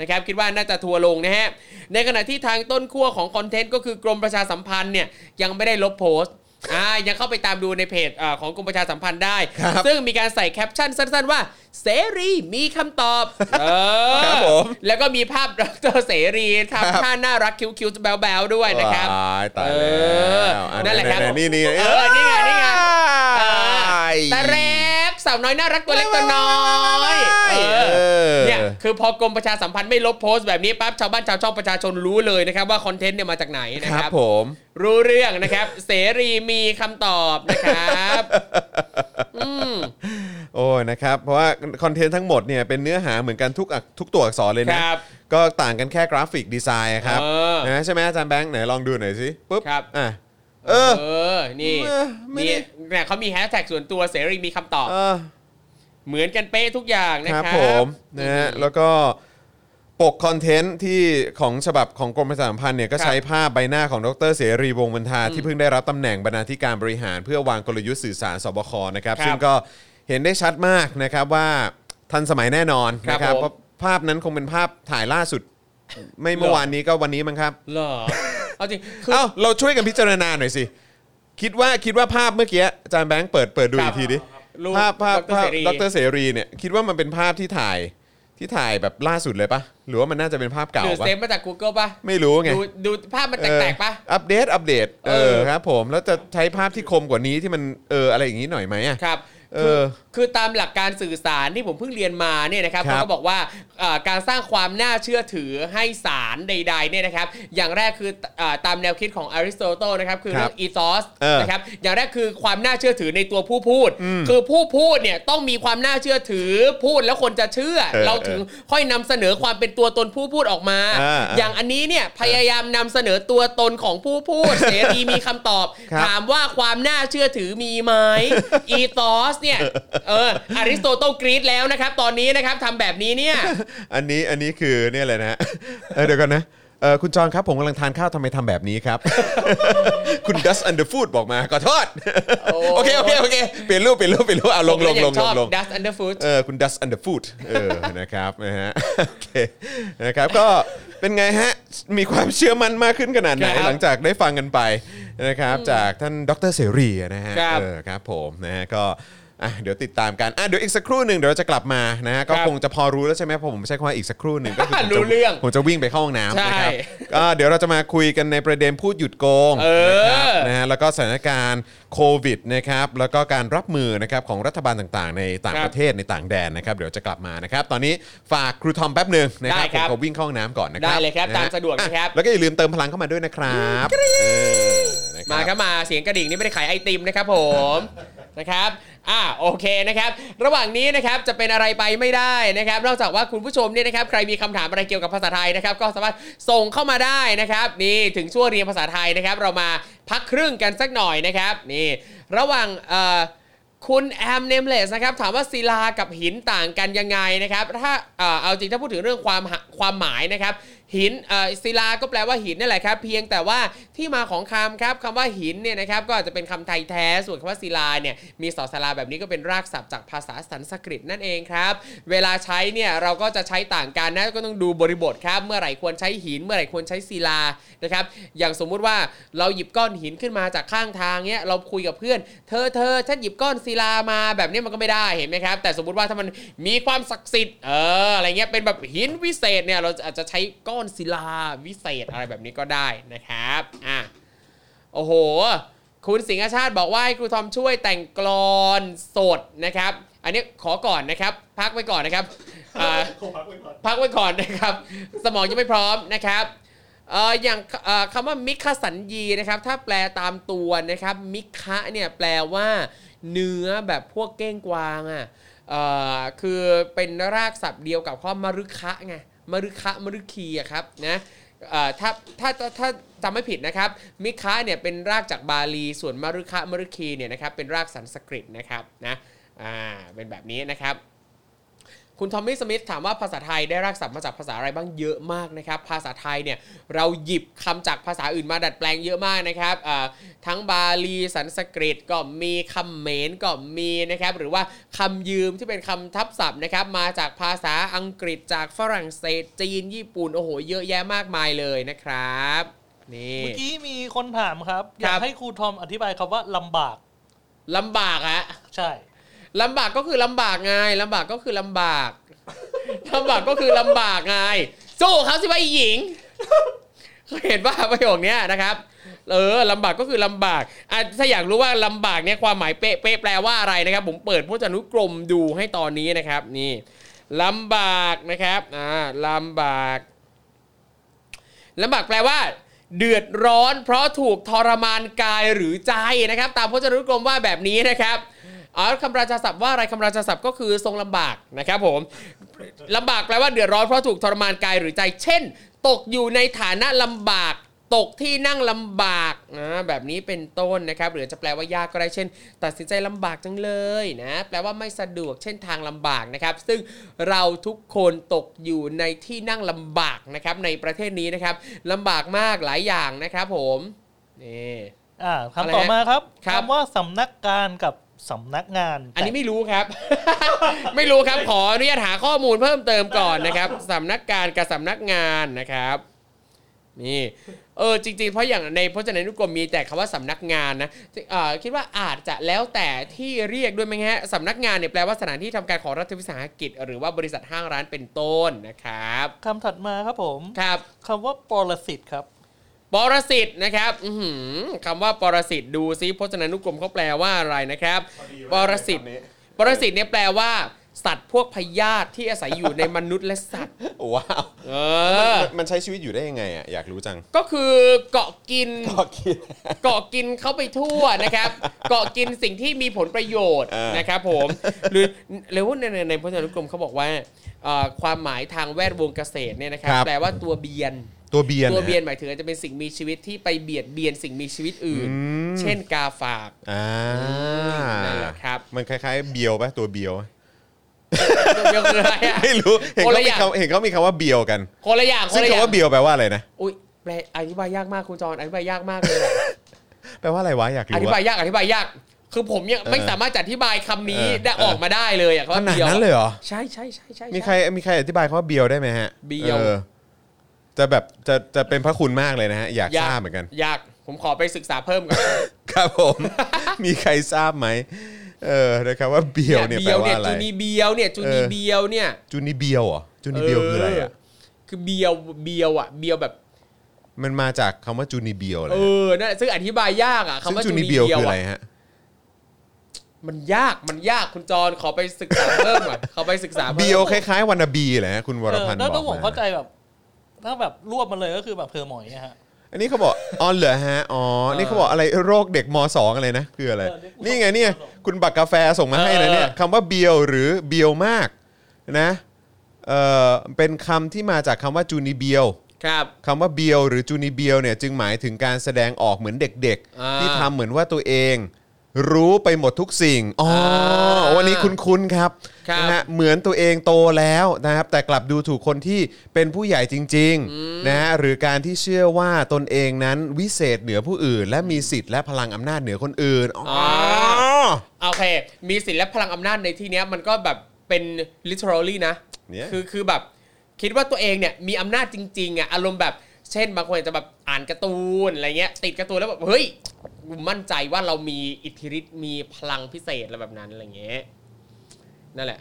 Speaker 1: นะครับคิดว่าน่าจะทัวร์ลงนะฮะ ในขณะที่ทางต้นขั้วของคอนเทนต์ก็คือกรมประชาสัมพันธ์เนี่ยยังไม่ได้ลบโพสต์อ่ายังเข้าไปตามดูในเพจเอ่อของกรมประชาสัมพันธ์ได้
Speaker 2: ครับ
Speaker 1: ซึ่งมีการใส่แคปชั่นสั้น ๆ ว่าเสรีมีคำตอบเออ
Speaker 2: ครับผม
Speaker 1: แล้วก็มีภาพดรเสรี
Speaker 2: ครับ
Speaker 1: ทำท่าน่ารักคิ้วๆแบ๊วๆด้วยนะครับ
Speaker 2: ว้ายตาย
Speaker 1: เอ
Speaker 2: แล้
Speaker 1: อ
Speaker 2: วอ่
Speaker 1: นั่นแหละครับ
Speaker 2: นี่นี่
Speaker 1: เออนี่ไงนี่ไงเออ
Speaker 2: อ้าย
Speaker 1: แต่แรกสาวน้อยน่ารักตัวเล็กตัวน้อย
Speaker 2: เอ
Speaker 1: เออ
Speaker 2: อ
Speaker 1: เนี่ยคือพอกรมประชาสัมพันธ์ไม่ลบโพสต์แบบนี้ปั๊บชาวบ้านชาวช่องประชาชนรู้เลยนะครับว่าคอนเทนต์เนี่ยมาจากไหนนะ
Speaker 2: ค
Speaker 1: ค
Speaker 2: รั
Speaker 1: รั
Speaker 2: บบผม
Speaker 1: รู้เรื่องนะครับ เสรีมีคำตอบนะครับ อืม
Speaker 2: โอ้ยนะครับ เพราะว่าคอนเทนต์ทั้งหมดเนี่ยเป็นเนื้อหาเหมือนกันทุกอักทุกตัวอักษรเลย
Speaker 1: ค
Speaker 2: นะ
Speaker 1: รับ
Speaker 2: ก็ต่างกันแค่กราฟิกดีไซน์อะครับ
Speaker 1: เออ
Speaker 2: นะใช่ไหมอาจารย์แบงค์ไหนลองดูหน่อยสิปุ๊บ
Speaker 1: ครับ
Speaker 2: อะเออ
Speaker 1: เออ นี่
Speaker 2: เออไม่ได้
Speaker 1: นี่เนี่ยเขามีแฮชแท็กส่วนตัวเสรีมีคำตอบ
Speaker 2: เออ
Speaker 1: เหมือนกันเป๊ะทุกอย่างนะ
Speaker 2: ค
Speaker 1: ค
Speaker 2: รั
Speaker 1: รั
Speaker 2: บบผมนะฮะแล้วก็ปกคอนเทนต์ที่ของฉบับของกรมประชาสัมพันธ์เนี่ยก็ใช้ภาพใบหน้าของดรเสรีวงศ์บรรทาที่เพิ่งได้รับตำแหน่งบรรณาธิการบริหาร เพื่อวางกลยุทธ์สื่อสารสบคนะครับ
Speaker 1: ครับ
Speaker 2: ซึ่งก็ เห็นได้ชัดมากนะครับว่าทันสมัยแน่นอน
Speaker 1: ครับ
Speaker 2: นะครับ
Speaker 1: ผม
Speaker 2: เพราะภาพนั้นคงเป็นภาพถ่ายล่าสุด ไม่เมื่อวานนี้ก็วันนี้มั้งครับ
Speaker 1: เหรอเอาจริงคือ
Speaker 2: เอ้าเราช่วยกันพิจารณาหน่อยสิ คิดว่าคิดว่าภาพเมื่อกี้อาจารย์แบงค์เปิดเปิดดู
Speaker 1: ครับ
Speaker 2: อีกทีดิ
Speaker 1: รูป
Speaker 2: ภาพภาพ
Speaker 1: ดร
Speaker 2: ภาพ
Speaker 1: เสรี
Speaker 2: ดรเสรีเนี่ยคิดว่ามันเป็นภาพที่ถ่ายที่ถ่ายแบบล่าสุดเลยปะหรือว่ามันน่าจะเป็นภาพเก่า
Speaker 1: หรือ
Speaker 2: ปะ
Speaker 1: saveมาจาก Google ป่ะ
Speaker 2: ไม่รู้ไง
Speaker 1: ดูดูภาพมันแตกๆป่ะ
Speaker 2: เอออัปเดตอัปเดตเอ
Speaker 1: เอ
Speaker 2: อ
Speaker 1: อ
Speaker 2: ครับผมแล้วจะใช้ภาพที่คมกว่านี้ที่มันเอออะไรอย่างนี้หน่อยไหมอะ
Speaker 1: ครับ
Speaker 2: เอ
Speaker 1: คือ
Speaker 2: อ
Speaker 1: คือตามหลักการสื่อสารที่ผมเพิ่งเรียนมาเนี่ยนะครับ
Speaker 2: ครับ
Speaker 1: เขาก็บอกว่าเอ่อการสร้างความน่าเชื่อถือให้สารใดๆเนี่ยนะครับ อย่างแรกคือเอ่อตามแนวคิดของอริสโตเติลนะครับคือ
Speaker 2: ครับ
Speaker 1: เรื่
Speaker 2: บ
Speaker 1: อง ethos
Speaker 2: เออ
Speaker 1: นะครับอย่างแรกคือความน่าเชื่อถือในตัวผู้พูด คือผู้พูดเนี่ยต้องมีความน่าเชื่อถือพูดแล้วคนจะเชื่อ
Speaker 2: เออ
Speaker 1: เราถึงค่อยนำเสนอความเป็นตัวตนผู้พูดออกมา
Speaker 2: อ่า
Speaker 1: อย่างอันนี้เนี่ยพยายามนำเสนอตัวตนของผู้พูดเสรีมีคำตอบ
Speaker 2: ครับ
Speaker 1: ถามว่าความน่าเชื่อถือมีไหมอีตอสเนี่ยเอออริสโตเติลกรีดแล้วนะครับ ตอนนี้นะครับทำแบบนี้เนี่ย
Speaker 2: อันนี้อันนี้คือเนี่ยเลยนะฮะเออเดี๋ยวก่อนนะเออคุณจอนครับผมกำลังทานข้าวทำไมทำแบบนี้ครับ คุณ Dust Underfood บอกมาขอโทษโอเคโอเคโอเคเปลี่ยนรูปเปลี่ยนรูปเปลี่ยนรูปเอาลงลงลง
Speaker 1: ช
Speaker 2: ล
Speaker 1: องบ
Speaker 2: ลง
Speaker 1: Dust Underfoot
Speaker 2: เออคุณ Dust Underfoot เออนะครับนะฮะโอเคนะครับก็เป็นไงฮะ มีความเชื่อมั่นมากขึ้นขนาดไหน
Speaker 1: ครับ
Speaker 2: หลังจากได้ฟังกันไปนะครับ จากท่านดรเสรีนะฮะ
Speaker 1: ครับ
Speaker 2: เออครับผมนะฮะก็ อะเดี๋ยวติดตามกันอะเดี๋ยวอีกสักครู่หนึ่งเดี๋ยวเราจะกลับมานะฮะก็
Speaker 1: ครับ
Speaker 2: คงจะพอรู้แล้วใช่ไหมเพราะผมใช้คำว่าอีกสักครู่หนึ่งก็คือผมจะ
Speaker 1: รู้เรื่อง
Speaker 2: ผมจะวิ่งไปเข้าห้องน้ำ
Speaker 1: ใช่
Speaker 2: นะครับก็เดี๋ยวเราจะมาคุยกันในประเด็นพูดหยุดโกง
Speaker 1: เออ
Speaker 2: นะครับนะฮะแล้วก็สถานการณ์โควิดนะครับแล้วก็การรับมือนะครับของรัฐบาลต่างๆ ในต่าง
Speaker 1: ครับ
Speaker 2: ประเทศในต่างแดนนะครับเดี๋ยวจะกลับมานะครับตอนนี้ฝากครูทอมแป๊บหนึ่งนะครับ
Speaker 1: ได้ครับ
Speaker 2: ผมขอวิ่งเข้าห้องน้ำก่อนนะครับ
Speaker 1: ได้เลยครับ
Speaker 2: นะฮะ
Speaker 1: ตามสะดวกนะครับ
Speaker 2: อ่แล้วก็อย่าลืมเติมพลังเข้ามาด้วยนะครับเออนะค
Speaker 1: มา
Speaker 2: รับ
Speaker 1: ครับมาเสียงกระดิ่งนี่ไม่ได้ขายไอติมนะครับผม นะครับ อ่า โอเคนะครับ ระหว่างนี้นะครับ จะเป็นอะไรไปไม่ได้นะครับ นอกจากว่าคุณผู้ชมเนี่ยนะครับ ใครมีคำถามอะไรเกี่ยวกับภาษาไทยนะครับ ก็สามารถส่งเข้ามาได้นะครับ นี่ ถึงช่วงเรียนภาษาไทยนะครับ เรามาพักครึ่งกันสักหน่อยนะครับ นี่ ระหว่าง เอ่อ คุณแอมเนมเลสนะครับ ถามว่าศิลากับหินต่างกันยังไงนะครับ ถ้า เอ่อ เอาจริงถ้าพูดถึงเรื่องความความหมายนะครับ หินเอ่อศิลาก็แปลว่าหินนั่แหละครับ เพียงแต่ว่าที่มาของคำครับคำว่าหินเนี่ยนะครับก็อาจจะเป็นคำไทยแท้ส่วนคำว่าศิลาเนี่ยมีสอสลาแบบนี้ก็เป็นรากศัพท์จากภาษาสันสกฤตนั่นเองครับ เวลาใช้เนี่ยเราก็จะใช้ต่างกันนะก็ต้องดูบริบทครับ เมื่อไหร่ควรใช้หิน เมื่อไหร่ควรใช้ศิลานะครับอย่างสมมุติว่าเราหยิบก้อนหินขึ้นมาจากข้างทางเนี่ยเราคุยกับเพื่อน เธอเธอฉันหยิบก้อนศิลามาแบบนี้มันก็ไม่ได้เห็นไหมครับ แต่สมมุติว่าถ้ามันมีความศักดิ์สิทธิ์เอออะไรเงี้ยเป็นแบบหินวิเศษเนี่ยเราอาจจะใช้ก้อนศิลาวิเศษอะไรแบบนี้ก็ได้นะครับอะโอ้โห คุณสิงห์ชาติบอกว่าให้ครูทอมช่วยแต่งกลอนสดนะครับ อันนี้ขอก่อนนะครับ พักไว้ก่อนนะครับอ่าพักไว้ก่อนนะครับ สมองยังไม่พร้อมนะครับเอ่ออย่างเอ่อคำว่ามิคสัญญีนะครับ ถ้าแปลตามตัวนะครับ มิคะเนี่ยแปลว่า เนื้อแบบพวกเก้งกวางอะเอ่อคือเป็นรากศัพท์เดียวกับข้อมรุคะไง มรุคะมรุคีอะครับนะถ้าถ้าถ้าถ้าจำไม่ผิดนะครับ มิคะเนี่ยเป็นรากจากบาลี ส่วนมรุคะมรุคีเนี่ยนะครับเป็นรากสันสกฤตนะครับนะอ่าเป็นแบบนี้นะครับ คุณทอมมี่สมิธถามว่าภาษาไทยได้รากศัพท์มาจากภาษาอะไรบ้างเยอะมากนะครับ ภาษาไทยเนี่ยเราหยิบคำจากภาษาอื่นมาดัดแปลงเยอะมากนะครับอ่าทั้งบาลีสันสกฤตก็มีคำเขมรก็มีนะครับหรือว่าคำยืมที่เป็นคำทับศัพท์นะครับมาจากภาษาอังกฤษจากฝรั่งเศสจีนญี่ปุ่นโอ้โหเยอะแยะมากมายเลยนะครับนี่
Speaker 3: เมื่อกี้มีคนถามครับอ
Speaker 1: ครั
Speaker 3: ยาก
Speaker 1: บ
Speaker 3: ให้ครูทอมอธิบายคำว่าลำบาก
Speaker 1: ลำบากฮะ
Speaker 3: ใช่
Speaker 1: ลำบากก็คือลำบากไงลำบากก็คือลำบากลำบากก็คือลำบากไงสู้เขาสิว่าอีหญิงเห็นว่าประโยคนี้นะครับ เออลำบากก็คือลำบากอะถ้าอยากรู้ว่าลำบากเนี่ยความหมายเป๊ะเป๊ะแปลว่าอะไรนะครับ ผมเปิดพจนานุกรมดูให้ตอนนี้นะครับ นี่ลำบากนะครับอ่าลำบากลำบากแปลว่า เดือดร้อนเพราะถูกทรมานกายหรือใจนะครับ ตามพจนานุกรมว่าแบบนี้นะครับ อ๋อคำราชาศัพท์ว่าอะไรคำราชาศัพท์ก็คือทรงลำบากนะครับผมลำบากแปลว่าเดือดร้อนเพราะถูกทรมานกายหรือใจ เช่น ตกอยู่ในฐานะลำบากตกที่นั่งลำบากนะแบบนี้เป็นต้นนะครับ หรือจะแปลว่ายากก็ได้เช่น ตัดสินใจลำบากจังเลยนะแปลว่าไม่สะดวกเช่นทางลำบากนะครับ ซึ่งเราทุกคนตกอยู่ในที่นั่งลำบากนะครับในประเทศนี้นะครับลำบากมากหลายอย่างนะครับผมนี่
Speaker 3: อ่า
Speaker 1: อะไร
Speaker 3: คำต่อ
Speaker 1: ฮะ
Speaker 3: มาครับ
Speaker 1: ครับ
Speaker 3: คำว่าสำนักการกับ สำนักงาน
Speaker 1: อันนี้ไม่รู้ครับ ไม่รู้ครับ ขออนุญาตหาข้อมูลเพิ่มเติมก่อนนะครับสำนักการกับสำนักงานนะครับนี่เออจริงๆ เพราะอย่างในพจนานุกรมมีแต่คำว่าสำนักงานนะเอ่อคิดว่าอาจจะแล้วแต่ที่เรียกด้วยไหมฮะสำนักงานเนี่ยแปลว่าสถานที่ทำการของรัฐวิสาหกิจ หรือว่าบริษัทห้างร้านเป็นต้นนะครับ
Speaker 3: คำถัดมาครับผม
Speaker 1: ครับ
Speaker 3: คำว่าปรสิตครับ
Speaker 1: ปรสิตนะครับอื้อหือคำว่าปรสิตดูซิพจนานุกรมเขาแปลว่าอะไรนะครับ ปรสิตปรสิตเนี่ยแปลว่า สัตว์พวกพยาธิที่อาศัยอยู่ในมนุษย์และสัตว์
Speaker 2: ว้าว
Speaker 1: เออ
Speaker 2: มันมันใช้ชีวิตอยู่ได้ยังไงอะอยากรู้จัง
Speaker 1: ก็คือเกาะกิน
Speaker 2: ก็คิด
Speaker 1: เกาะกินเข้าไปทั่วนะครับ เกาะกินสิ่งที่มีผลประโยชน์
Speaker 2: เออ
Speaker 1: นะครับผม หรือหรือว่าในในในพจนานุกรมเขาบอกว่าเอ่อความหมายทางแวดวงเกษตรเนี่ยนะครับ แปลว่าตัวเบียน
Speaker 2: ตัวเบียน
Speaker 1: ตัวเบียน
Speaker 2: นะ
Speaker 1: หมายถึงอาจจะเป็นสิ่งมีชีวิตที่ไปเบียดเบียนสิ่งมีชีวิตอื่น
Speaker 2: อืม
Speaker 1: เช่นกาฝาก
Speaker 2: อ่า
Speaker 1: นั่นแหละครับ
Speaker 2: มันคล้าย ๆ เบียวปะตัวเบียว
Speaker 1: ตัวเบียวคืออะไรอะ
Speaker 2: ไม่รู้เห็น
Speaker 1: คน
Speaker 2: เขา
Speaker 1: ละอ
Speaker 2: มี
Speaker 1: ย่าง
Speaker 2: คำเห็นเขามีคำว่าเบียวกัน
Speaker 1: คนละอย่างค
Speaker 2: ซึ่
Speaker 1: น
Speaker 2: ง
Speaker 1: ละอ
Speaker 2: คำ
Speaker 1: ย่าง
Speaker 2: ว่าเบียวแปลว่าอะไรนะ
Speaker 1: อุ้ยแปลอธิบายยากมากคุณจรอธิบายยากมากเลยอะ
Speaker 2: แปลว่าอะไรวะอยาก
Speaker 1: อธิ
Speaker 2: รู้
Speaker 1: บาย
Speaker 2: อะ
Speaker 1: ยากอธิบายยากคือผมยังไม่
Speaker 2: เออ
Speaker 1: สามารถจะอธิบายคำนี้
Speaker 2: เออ
Speaker 1: ได้
Speaker 2: เออ
Speaker 1: ออกมาได้เลยอะ
Speaker 2: ขนาดนั้นเลยเหรอ
Speaker 1: ใช่ใช่ใช่ใช่
Speaker 2: มีใครมีใครอธิบายคำว่าเบียวได้ไหมฮะ
Speaker 1: เบียว
Speaker 2: ออ จะแบบจะจะเป็นพระคุณมากเลยนะฮะอยาก
Speaker 1: ยา
Speaker 2: ทราบเหมือนกัน
Speaker 1: ยากผมขอไปศึกษาเพิ่มก่อน
Speaker 2: ครับผม มีใครทราบไหมเออนะครับว่าเบียวเนี่ยแปล
Speaker 1: เบียว
Speaker 2: ว่า
Speaker 1: เนี่ย
Speaker 2: อะไร
Speaker 1: จูนีเบียวเนี่ยจูนี
Speaker 2: เออ
Speaker 1: เบียวเนี่ย
Speaker 2: จูนีเบียวเหรอจูนีเบียวคืออะไรอะ
Speaker 1: คือเบียวเบียวอะเบียวแบบ
Speaker 2: มันมาจากคำว่าจูนีเบียวเลย
Speaker 1: เออนั่นแหละซึ่งอธิบายยากอะ
Speaker 2: ซึ่ง
Speaker 1: คำว่า
Speaker 2: จู
Speaker 1: จู
Speaker 2: นี
Speaker 1: นี
Speaker 2: เบี
Speaker 1: เบี
Speaker 2: ย
Speaker 1: ยวว
Speaker 2: คืออะไร
Speaker 1: อะ
Speaker 2: ฮะ
Speaker 1: มันยาก มันยากคุณจรขอไปศึกษาเพิ่มก่อนขอไปศึกษาพิ่ม
Speaker 2: เบียวคล้ายๆวันนาบีแหละฮะคุณวร
Speaker 3: เออ
Speaker 2: พันธ์
Speaker 3: แล้ว
Speaker 2: บ
Speaker 3: ถ้า
Speaker 2: อก
Speaker 3: ผม
Speaker 2: มา
Speaker 3: เข้าใจแบบ ถ้าแบบรวบมันเลยก็คือแบบเพอหมอยอะฮะ
Speaker 2: อันนี้เขาบอกอ๋อเหรอฮะอ๋อนี่เขาบอกอะไรโรคเด็กมสองอะไรนะคืออะไร
Speaker 3: เออเด็กม
Speaker 2: นี่ไงเนี่ย
Speaker 3: สอง
Speaker 2: คุณบักกาแฟส่งมาให้นะเนี่ยคำว่าเบียวหรือเบียวมากนะเออเป็นคำที่มาจากคำว่าจูนีเบียว
Speaker 1: ครับ
Speaker 2: คำว่าเบียวหรือจูนีเบียวเนี่ยจึงหมายถึงการแสดงออกเหมือนเด็ก
Speaker 1: อ่า
Speaker 2: ๆที่ทำเหมือนว่าตัวเอง รู้ไปหมดทุกสิ่งอ๋ออาวันนี้คุ้นๆครับ
Speaker 1: ครับ
Speaker 2: นะฮะเหมือนตัวเองโตแล้วนะครับ แต่กลับดูถูกคนที่เป็นผู้ใหญ่จริงๆนะฮะหรือการที่เชื่อว่าตนเองนั้นวิเศษเหนือผู้อื่น และมีสิทธิ์และพลังอำนาจเหนือคนอื่นอ๋ออ
Speaker 1: โอเค มีสิทธิ์และพลังอำนาจในที่เนี้ยมันก็แบบเป็น literally นะ
Speaker 2: เนี่ย
Speaker 1: คือคือแบบคิดว่าตัวเองเนี่ยมีอำนาจจริงๆอะอารมณ์แบบเช่นบางคนอาจจะแบบอ่านการ์ตูนอะไรเงี้ยติดการ์ตูนแล้วแบบเฮ้ยกูมั่นใจว่าเรามีอิทธิฤทธิ์มีพลังพิเศษอะไรแบบนั้นอะไรเงี้ย นั่นแหละ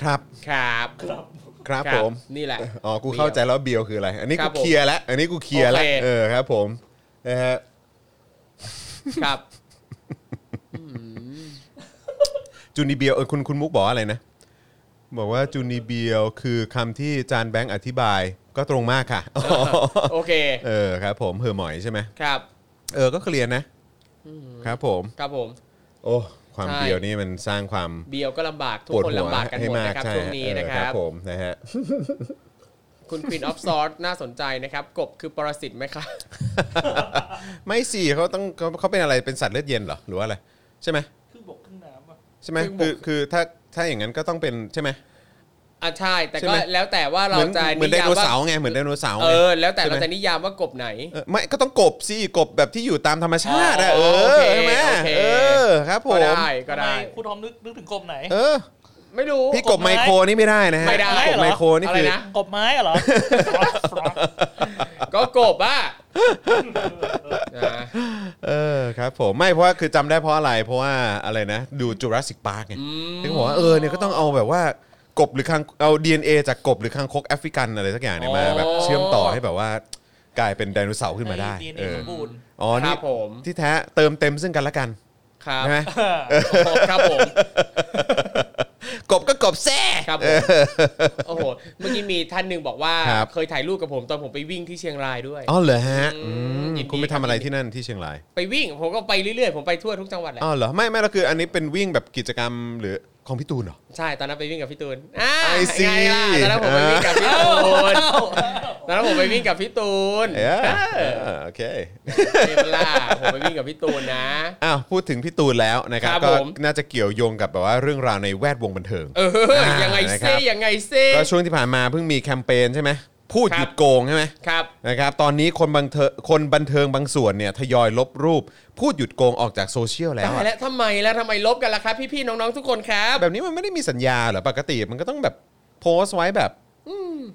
Speaker 2: ครับ
Speaker 1: ครับ
Speaker 2: ครับผม
Speaker 1: นี่แหละ
Speaker 2: อ๋อ กูเข้าใจแล้วเบียวคืออะไร อันนี้
Speaker 1: ครั
Speaker 2: กู
Speaker 1: บผม
Speaker 2: เคลียร์แล้ว อันนี้กูเคลียร์แล้ว
Speaker 1: โอเค
Speaker 2: เออครับผมนะฮะ
Speaker 1: ครับ
Speaker 2: จูนีเบียวเออคุณคุณมุกบอกว่าอะไรนะ บอกว่าจูนีเบียวคือคำที่จานแบงค์อธิบายก็ตรงมากค่ะ
Speaker 1: โอเค
Speaker 2: เออครับผมเฮอร์หมอยใช่ไหม
Speaker 1: ครับ
Speaker 2: เออก็เคลียร์นะ ครับผม
Speaker 1: ครับผม
Speaker 2: โอ้ ความ
Speaker 1: ใช่
Speaker 2: เบียวนี่มันสร้างความ
Speaker 1: เบียวก็ลำบากทุก
Speaker 2: ปวด
Speaker 1: คน
Speaker 2: หัว
Speaker 1: ลำบากกัน
Speaker 2: ให้
Speaker 1: หมด
Speaker 2: มาก
Speaker 1: นะครับ
Speaker 2: ใช่
Speaker 1: ช่วงนี้นะค
Speaker 2: เออ
Speaker 1: รับ
Speaker 2: ผมนะฮะ
Speaker 1: คุณ Queen of Swords น่าสนใจนะครับ กบคือปรสิตไหมครับ
Speaker 2: ไม่สิเขาต้องเขาเขาเป็นอะไรเป็นสัตว์เลือดเย็นเหรอหรือว่าอะไร ใช่ไหม
Speaker 3: คือบกขึ้นน้ำอะ
Speaker 2: ใช่ไหม
Speaker 1: ครึ่งบก
Speaker 2: คือคือถ้าถ้าอย่างนั้นก็ต้องเป็นใช่ไหม
Speaker 1: อะใช่ แต่
Speaker 2: ใช่
Speaker 1: ก็
Speaker 2: ไหม
Speaker 1: แล้วแต่ว่า
Speaker 2: เห
Speaker 1: เรา
Speaker 2: มือน
Speaker 1: จะ
Speaker 2: เหมือน
Speaker 1: นิ
Speaker 2: ได
Speaker 1: ยาม
Speaker 2: โน
Speaker 1: ว่า
Speaker 2: เสาร์ไงเหมือนไดโนเสาร์ไง
Speaker 1: เออ แล้วแต่
Speaker 2: ใช่ไหม
Speaker 1: เราจะนิยามว่ากบไหน
Speaker 2: เออไม่ก็ต้องกบสิกบแบบที่อยู่ตามธรรมชาติอะ
Speaker 1: อ๋
Speaker 2: เอ
Speaker 1: อ
Speaker 2: อ
Speaker 1: โอเค
Speaker 2: ใช่ไหม
Speaker 1: โอเค
Speaker 2: เออครับผ
Speaker 1: ก็
Speaker 2: ม
Speaker 1: ได้ก็
Speaker 3: ทำไม
Speaker 1: ได้
Speaker 3: ครูทอมนึกนึกถึงกบไหน
Speaker 2: เออ
Speaker 1: ไม่รู้
Speaker 2: พี่กบไมโครนี่ไม่ได้นะฮะ
Speaker 1: ไม่ได้
Speaker 2: กบไมโครนี่
Speaker 1: อะไร
Speaker 2: คือ
Speaker 1: นะ
Speaker 3: กบไม้เหรอ
Speaker 1: กก็กบอะนะ
Speaker 2: เออครับผมไม่เพราะว่าคือจำได้เพราะอะไรเพราะว่าอะไรนะ ดู Jurassic Park ไงที่เขาบอกว่าเออเนี่ยก็ต้องเอาแบบว่า กบหรือคางเอา DNA จากกบหรือคางคกแอฟริกันอะไรสักอย่างเนี่ยมาแบบเชื่อมต่อให้แบบว่ากลายเป็นไดโนเสาร์ขึ้นมาได้
Speaker 3: ให้ DNA
Speaker 2: เออ
Speaker 3: สมบูรณ์
Speaker 2: อ๋อนี่ค
Speaker 1: รับผม
Speaker 2: ที่แท้เติมเต็มซึ่งกันและกัน
Speaker 1: ครับ
Speaker 2: ใช่ไหม
Speaker 1: ครับผม
Speaker 2: กบก็กบแซ่
Speaker 1: ครับผมโอ้โหเมื่อกี้มีท่านหนึ่งบอกว่า
Speaker 2: ครับ
Speaker 1: เคยถ่ายรูปกับผมตอนผมไปวิ่งที่เชียงรายด้วย
Speaker 2: อ๋อเหรอฮะ
Speaker 1: อืม
Speaker 2: อืม
Speaker 1: ยินดี
Speaker 2: คุณไปทำอะไร
Speaker 1: ครับ
Speaker 2: ที่นั่นที่เชียงราย
Speaker 1: ไปวิ่งผมก็ไปเรื่อยๆ ผมไปทั่วทุกจังหวัดแหละ
Speaker 2: อ๋อเหรอไม่ไม่เราคืออันนี้เป็นวิ่งแบบกิจกรรมหรือ ของพี่ตูนเหรอ
Speaker 1: ใช่ตอนนั้นไปวิ่งกับพี่ตูนอ่า
Speaker 2: I see
Speaker 1: ไงล่ะตอนนั้นผมไปวิ่งกับพี่ตูนตอนนั้นผมไปวิ่งกับพี่ตูน
Speaker 2: เออ
Speaker 1: เออ
Speaker 2: เออโอเค
Speaker 1: เอเวล่าผมไปวิ่งกับพี่ตูนนะ
Speaker 2: อ้าวพูดถึงพี่ตูนแล้วนะครับ
Speaker 1: ครับ
Speaker 2: ก็
Speaker 1: ผม
Speaker 2: น่าจะเกี่ยวโยงกับแบบว่าเรื่องราวในแวดวงบันเทิง
Speaker 1: เออยังไง
Speaker 2: นะครั
Speaker 1: เซ่
Speaker 2: บ
Speaker 1: ยังไงเซ่
Speaker 2: ก็ช่วงที่ผ่านมาเพิ่งมีแคมเปญใช่ไหม พูด
Speaker 1: ครับ
Speaker 2: หยุดโกงใช่ไหม
Speaker 1: ครับ
Speaker 2: นะครับ ตอนนี้คนบันเทิงคนบันเทิงบางส่วนเนี่ยทยอยลบรูป พูดหยุดโกงออกจากโซเชียลแล้ว
Speaker 1: ตาย
Speaker 2: อะ
Speaker 1: แล้วทำไมแล้วทำไมลบกันล่ะครับ พี่ๆน้องๆทุกคนครับ
Speaker 2: แบบนี้มันไม่ได้มีสัญญาเหรอปกติมันก็ต้องแบบโพสต์ไว้แบบ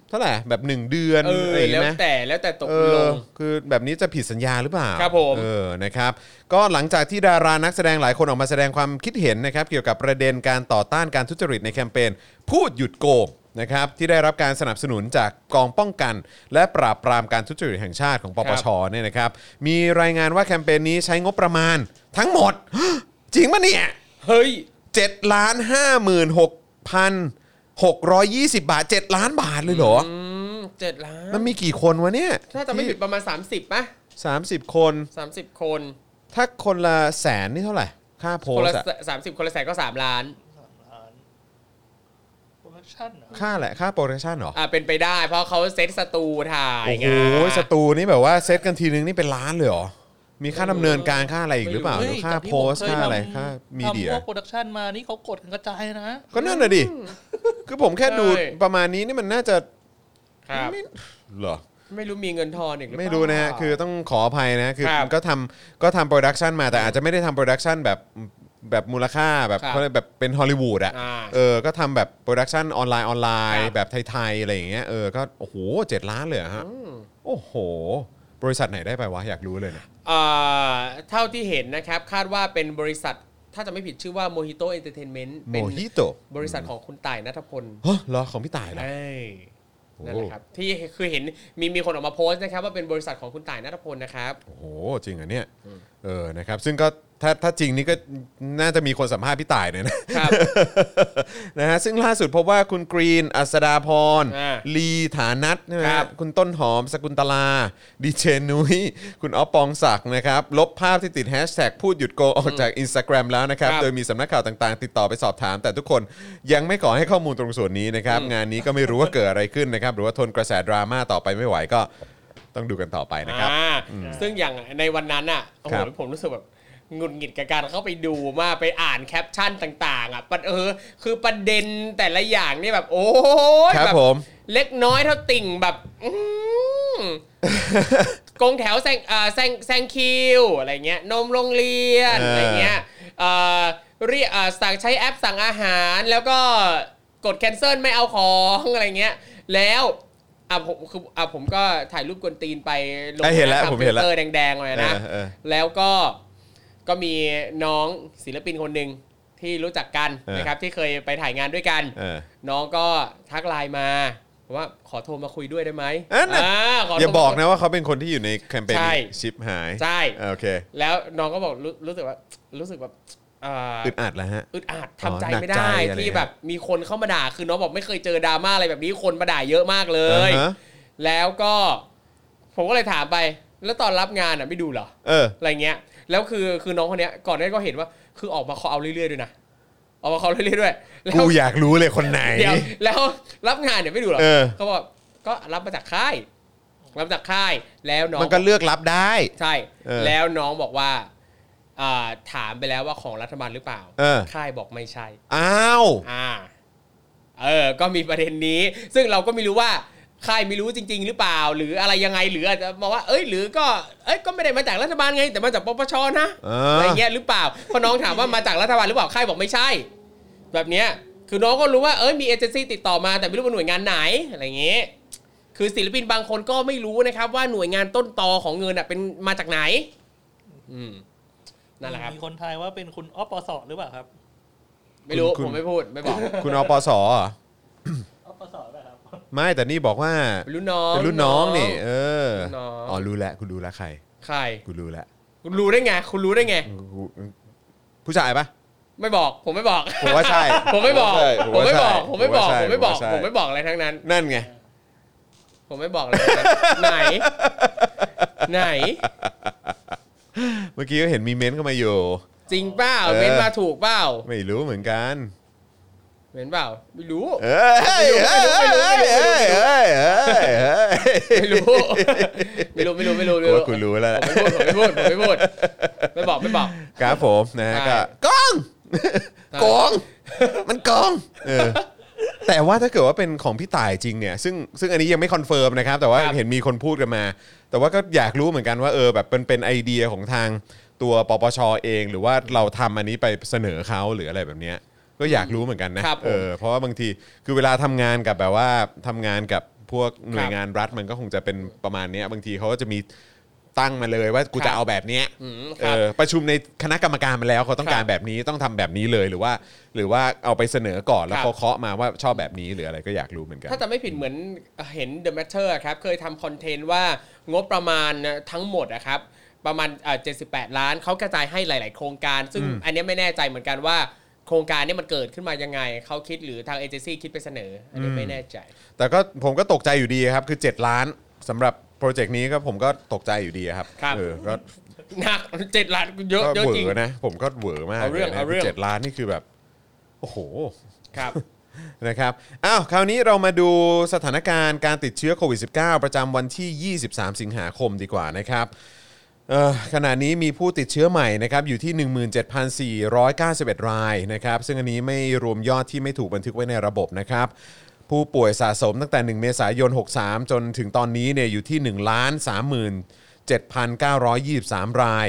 Speaker 2: เท่าไหร่แบบหนึ่งเดือน
Speaker 1: เออ
Speaker 2: อะไรอย่าง
Speaker 1: แล้ว
Speaker 2: เงี้ยไหม
Speaker 1: แต่แล้วแต่ตก
Speaker 2: เอ
Speaker 1: ล
Speaker 2: องคือแบบนี้จะผิดสัญญาหรือเปล่า
Speaker 1: ครับผม
Speaker 2: เออนะครับ ก็หลังจากที่ดารานักแสดงหลายคนออกมาแสดงความคิดเห็นนะครับ เกี่ยวกับประเด็นการต่อต้านการทุจริตในแคมเปญพูดหยุดโกง นะครับที่ได้รับการสนับสนุนจากกองป้องกัน และปราบปรามการทุจริตแห่งชาติของปปชเนี่ยนะครับมีรายงานว่าแคมเปญนี้ใช้งบประมาณทั้งหมด จริงปะเนี่ย
Speaker 1: เฮ้ย
Speaker 2: 7ล้าน5 6พัน620 บาท 7 ล้านบาทเลยเหรอ
Speaker 1: อืมเจ็ดล้าน
Speaker 2: มันมีกี่คนวะเนี่ย
Speaker 1: ถ้าจะไม่ผิดประมาณ 30ป่ะ
Speaker 2: 30 คน
Speaker 1: 30 คน
Speaker 2: ถ้าคนละแสนนี่เท่าไหร่ ค่าโพสต์
Speaker 1: คนละ
Speaker 2: อะ
Speaker 1: สามสิบคนละแสนก็สามล้าน
Speaker 3: production เหรอ
Speaker 2: ค่าแหละค่า production เหรอ
Speaker 1: อ่าเป็นไปได้เพราะเขาเซตสตูถ่าย
Speaker 2: โอ้
Speaker 1: ไง
Speaker 2: โหสตูนี่แบบว่าเซตกันทีนึงนี่เป็นล้านเลยเหรอ มีค่าดำเนินการค่าอะไรอีกหรือเปล่าหรือ
Speaker 3: เฮ้ย
Speaker 2: ค่า
Speaker 3: จากที่
Speaker 2: โพสต์
Speaker 3: ผมเคย
Speaker 2: ค่าอะไร
Speaker 3: ทำ
Speaker 2: ค่ามีเดีย
Speaker 3: ทำพวก production มานี่เขากดกันกระจายนะ
Speaker 2: ก็นั่นน่ะดิ คือผมแค่ดูประมาณนี้นี่มันน่าจะ
Speaker 1: ครับ
Speaker 2: ไม่เหรอ
Speaker 1: ไม่รู้มีเงินทอนอีกหรือเป
Speaker 2: ไม่รู้นะฮะ คือต้องขออภัยนะ คือ
Speaker 1: ครับ
Speaker 2: ก็ทำก็ทำ production มาแต่อาจจะไม่ได้ทำ production แบบ แบบมูลค่าแบบ
Speaker 1: ครับ
Speaker 2: เขาเรียกแบบเป็นฮอลลีวูดอะ
Speaker 1: อ่า
Speaker 2: เออก็ทำแบบ production ออนไลน์ออนไลน์ค
Speaker 1: รับ
Speaker 2: แบบไทย ๆ อะไรอย่างเงี้ยเออก็โอ้โหเจ็ดล้านเลยเหรอฮะโอ้โห บริษัทไหนได้ไปวะ อยากรู้เลยเนี่ย
Speaker 1: อ่าเท่าที่เห็นนะครับ คาดว่าเป็นบริษัทถ้าจะไม่ผิดชื่อว่า Mojito Entertainment
Speaker 2: โม
Speaker 1: เป็น
Speaker 2: ฮิโต
Speaker 1: บริษัทของคุณต่ายนัทพล
Speaker 2: เฮ้ยเหรอของพี่ต่ายเหรอ
Speaker 1: เอ้ย
Speaker 2: โอ้
Speaker 1: นั่นแหละครับที่คือเห็นมีมีคนออกมาโพสต์นะครับ ว่าเป็นบริษัทของคุณต่ายนัทพลนะครับ
Speaker 2: โอ้โหจริงเหรอเนี่ยเออนะครับ ซึ่งก็ ถ้าถ้าจริงนี่ก็น่าจะมีคนสัมภาษณ์พี่ต่ายเนี่ยนะ
Speaker 1: ครับ
Speaker 2: นะฮะซึ่งล่าสุดพบว่าคุณกรีน อัสดาพร
Speaker 1: อ่า
Speaker 2: ลีฐานัทใช่ไหม
Speaker 1: ครั
Speaker 2: รั
Speaker 1: บ
Speaker 2: คุณต้นหอม ศกุนตลา ดีเจนุ้ย คุณอ๊อฟปองศักดิ์นะครับ ลบภาพที่ติดแฮชแท็กพูดหยุดโกง ออกจาก Instagram แล้วนะครับ
Speaker 1: ครับ
Speaker 2: โดยมีสำนักข่าวต่างๆ ติดต่อไปสอบถาม แต่ทุกคนยังไม่ขอให้ข้อมูลตรงส่วนนี้นะครับ งานนี้ก็ไม่รู้ว่าเกิดอะไรขึ้นนะครับ หรือว่าทนกระแสดราม่าต่อไปไม่ไหวก็ต้องดูกันต่อไปนะครับ
Speaker 1: อ่าซึ่งอย่างในวันนั้นอะโอ้โห
Speaker 2: ครับ
Speaker 1: ผมรู้สึกแบบ หงุดหงิดกับการเข้าไปดูมากไปอ่านแคปชั่นต่างๆ อะปันเออคือประเด็นแต่ละอย่างเนี่ยแบบ โอ้ย
Speaker 2: ครับ
Speaker 1: แบบ
Speaker 2: ผม
Speaker 1: เล็กน้อยเท่าติ่งแบบอื้อหือโกงแถวแซงอ่าแซงแซงคิวอะไรเงี้ยนมโรงเรียน
Speaker 2: เอออ
Speaker 1: อะไรเงี้ยเอ่อเรียกอ่าสั่งใช้แอปสั่งอาหาร แล้วก็กด cancel ไม่เอาของอะไรเงี้ยแล้วอะผมคืออะผมก็ถ่ายรูปกวนตีนไปลง
Speaker 2: อะเห็นแล้ว
Speaker 1: ทำ
Speaker 2: ผมเห็นแล้ว
Speaker 1: ฟิตตอร์แดงๆเลยนะ
Speaker 2: เออเออ
Speaker 1: แล้วก็ ก็มีน้องศิลปินคนหนึ่งที่รู้จักกัน
Speaker 2: เออ
Speaker 1: นะครับที่เคยไปถ่ายงานด้วยกัน
Speaker 2: เออ
Speaker 1: น้องก็ทักไลน์มาว่าขอโทรมาคุยด้วยได้ไหม
Speaker 2: อะน่ะ
Speaker 1: อ่าขโทร
Speaker 2: อย่าบอกนะว่าเขาเป็นคนที่อยู่ในแคมเปญ
Speaker 1: ใช่
Speaker 2: นี้ชิปหาย
Speaker 1: ใช่
Speaker 2: อ่าโอเค
Speaker 1: แล้วน้องก็บอกรู้รู้สึกว่ารู้สึกแบบอ่า
Speaker 2: อึดอัดแล้วฮะ
Speaker 1: อึดอัด
Speaker 2: อ๋อ
Speaker 1: ทำใจ
Speaker 2: หนัก
Speaker 1: ไม่
Speaker 2: ใจ
Speaker 1: ได้
Speaker 2: อะไร
Speaker 1: ที่
Speaker 2: เงี้ย
Speaker 1: แบบมีคนเข้ามาด่าคือน้องบอกไม่เคยเจอดราม่าอะไรแบบนี้คนมาด่าเยอะมากเลย
Speaker 2: อ่าฮะ
Speaker 1: แล้วก็ ผมก็เลยถามไป แล้วตอนรับงานอะไม่ดูเหรอ
Speaker 2: เออ
Speaker 1: อะไรเงี้ย แล้วคือคือน้องคนเนี้ยก่อนหน้านี้ก็เห็นว่าคือออกมาเขาเอาเรื่อยๆด้วยนะออกมาเขาเรื่อยๆด้วยแล้ว
Speaker 2: กูอยากรู้เลยคนไหน
Speaker 1: เดี๋ยวแล้วรับงานเนี่ยไม่ดูเหรอ
Speaker 2: เออ
Speaker 1: เขาบอกก็รับมาจากค่าย รับจากค่าย แล้วน้อง
Speaker 2: มันก็เลือกรับได้
Speaker 1: ใช่
Speaker 2: เออ
Speaker 1: แล้วน้องบอกว่าอ่าถามไปแล้วว่าของรัฐบาลหรือเปล่า
Speaker 2: เออ
Speaker 1: ค่ายบอกไม่ใช่
Speaker 2: อ้าว
Speaker 1: อ่า เออ ก็มีประเด็นนี้ ซึ่งเราก็ไม่รู้ว่า ค่ายไม่รู้จริง ๆ หรือเปล่า หรืออะไรยังไงหรืออาจจะมาว่า เอ้ย หรือก็เอ้ยก็ไม่ได้มาจากรัฐบาลไง แต่มาจากปปชนะ
Speaker 2: เอ
Speaker 1: อะไร
Speaker 2: อ
Speaker 1: เงี้ยหรือเปล่าพอน้องถามว่ามาจากรัฐบาลหรือเปล่าค่ายบอกไม่ใช่ แบบเนี้ยคือน้องก็รู้ว่าเอ้ยมีเอเจนซี่ติดต่อมาแต่ไม่รู้ว่าหน่วยงานไหนอะไรเงี้ยคือศิลปินบางคนก็ไม่รู้นะครับ ว่าหน่วยงานต้นตอของเงินอะเป็นมาจากไหน อืมนั่นแหละครับ
Speaker 3: มีคนทายว่าเป็นคุณออฟปสหรือเปล่าครับ
Speaker 1: ไม่รู้
Speaker 2: คุณ
Speaker 1: ผมไม่พูดไม่บอก
Speaker 2: คุณอปสเหรอ
Speaker 3: ออฟปส
Speaker 2: ไม่แต่นี่บอกว่า
Speaker 1: เป็นรุ่นน้อง
Speaker 2: เป็นรุ่นน้องนี่ เออ
Speaker 1: รุ่นน้อง
Speaker 2: อ๋อรู้แล้วคุณรู้แล้วใคร
Speaker 1: ใคร
Speaker 2: กูรู้แล้ว
Speaker 1: คุณรู้ได้ไง คุณรู้ได้ไง
Speaker 2: กูผู้ชายปะ
Speaker 1: ไม่บอก ผมไม่บอก
Speaker 2: ผมว่าใช่
Speaker 1: ผมไม่บอก
Speaker 2: ใช่
Speaker 1: ผมไม่บอก
Speaker 2: ใช่
Speaker 1: ผมไม่บอก
Speaker 2: ใช่
Speaker 1: ผมไม่บอก
Speaker 2: ใช่
Speaker 1: ผมไม่บอกอะไรทั้งนั้น
Speaker 2: นั่นไง
Speaker 1: ผมไม่บอกอะไรทั้งนั้นไหน ไหน
Speaker 2: เมื่อกี้ก็เห็นมีเม้นต์เข้ามาอยู่
Speaker 1: จริงเปล่า
Speaker 2: เออ
Speaker 1: เม้นมาถูกเปล่า
Speaker 2: ไม่รู้เหมือนกัน
Speaker 1: เหม็นเปล่าไม่รู้
Speaker 2: เอ้ยเอ้ยเอ้ยเอ้
Speaker 1: ไม่รู้ไม่รู้ไม่รู้ไม่รู้
Speaker 2: ว่รู้ล้
Speaker 1: ไม่พูดไม่พูดไม่พูดไม่บอกไม่บอก
Speaker 2: ครับผมนะก็กองกองมันกองแต่ว่าถ้าเกิดว่าเป็นของพี่ต่ายจริงเนี่ยซึ่งซึ่งอันนี้ยังไม่คอนเฟิร์มนะครับ แต่ว่าเห็นมีคนพูดกันมา แต่ว่าก็อยากรู้เหมือนกันว่าเออแบบเป็นเป็นไอเดียของทางตัวปปชเอง หรือว่าเราทำอันนี้ไปเสนอเขาหรืออะไรแบบเนี้ย ก็อยากรู้เหมือนกันนะครับ
Speaker 1: ผม
Speaker 2: เออเพราะว่าบางทีคือเวลาทำงานกับแบบว่าทำงานกับพวกหน่วยงานรัฐมันก็คงจะเป็นประมาณเนี้ยบางทีเขาก็จะมีตั้งมาเลยว่ากู
Speaker 1: ครั
Speaker 2: จะ
Speaker 1: บ
Speaker 2: เอาแบบเนี้ย
Speaker 1: อืมค
Speaker 2: เอ
Speaker 1: รับ
Speaker 2: อประชุมในคณะกรรมการมาแล้วเขาต้องการ
Speaker 1: ครับ
Speaker 2: แบบนี้ต้องทำแบบนี้เลยหรือว่า หรือว่าเอาไปเสนอก่อนแล้ว
Speaker 1: ครับ
Speaker 2: เขาเคาะมาว่าชอบแบบนี้หรืออะไรก็อยากรู้เหมือนกัน
Speaker 1: ถ้าจะไม่ผิดเหมือนเห็น The Matter อะครับ เคยทำคอนเทนต์ว่างบประมาณทั้งหมดอะครับประมาณเอ่อ78 ล้านเขากระจายให้หลาย ๆ โครงการ ซึ่งอันเนี้ยไม่แน่ใจเหมือนกันว่าโครงการเนี้มันเกิดขึ้นมายังไง เขาคิดหรือทางเอเจนซี่คิดไปเสนอ อันนี้ไม่แน่ใจ
Speaker 2: แต่ก็ผมก็ตกใจอยู่ดีครับ คือ 7 ล้านสำหรับโปรเจกต์นี้ก็ผมก็ตกใจอยู่ดีครับ
Speaker 1: ครับ
Speaker 2: เออก็
Speaker 1: หนักเจ็ดล้านเยอะ
Speaker 2: ก็
Speaker 1: เยอะ
Speaker 2: เหว
Speaker 1: จริง
Speaker 2: อนะ ผมก็เหวอมาก
Speaker 1: เอาเรื่อง
Speaker 2: ลยนะ
Speaker 1: เอาเรื่อง
Speaker 2: เจ็ดล้านนี่คือแบบ โอ้โห
Speaker 1: ครับ
Speaker 2: นะครับอ้าวคราวนี้เรามาดูสถานการณ์การติดเชื้อโควิด -19 ประจำวันที่ 23 สิงหาคมดีกว่านะครับเอ่อ ขณะนี้มีผู้ติดเชื้อใหม่นะครับอยู่ที่ 17,491 รายนะครับซึ่งอันนี้ไม่รวมยอดที่ไม่ถูกบันทึกไว้ในระบบนะครับผู้ป่วยสะสมตั้งแต่ 1 เมษายน 63 จนถึงตอนนี้เนี่ยอยู่ที่ 1 3 7,923 ราย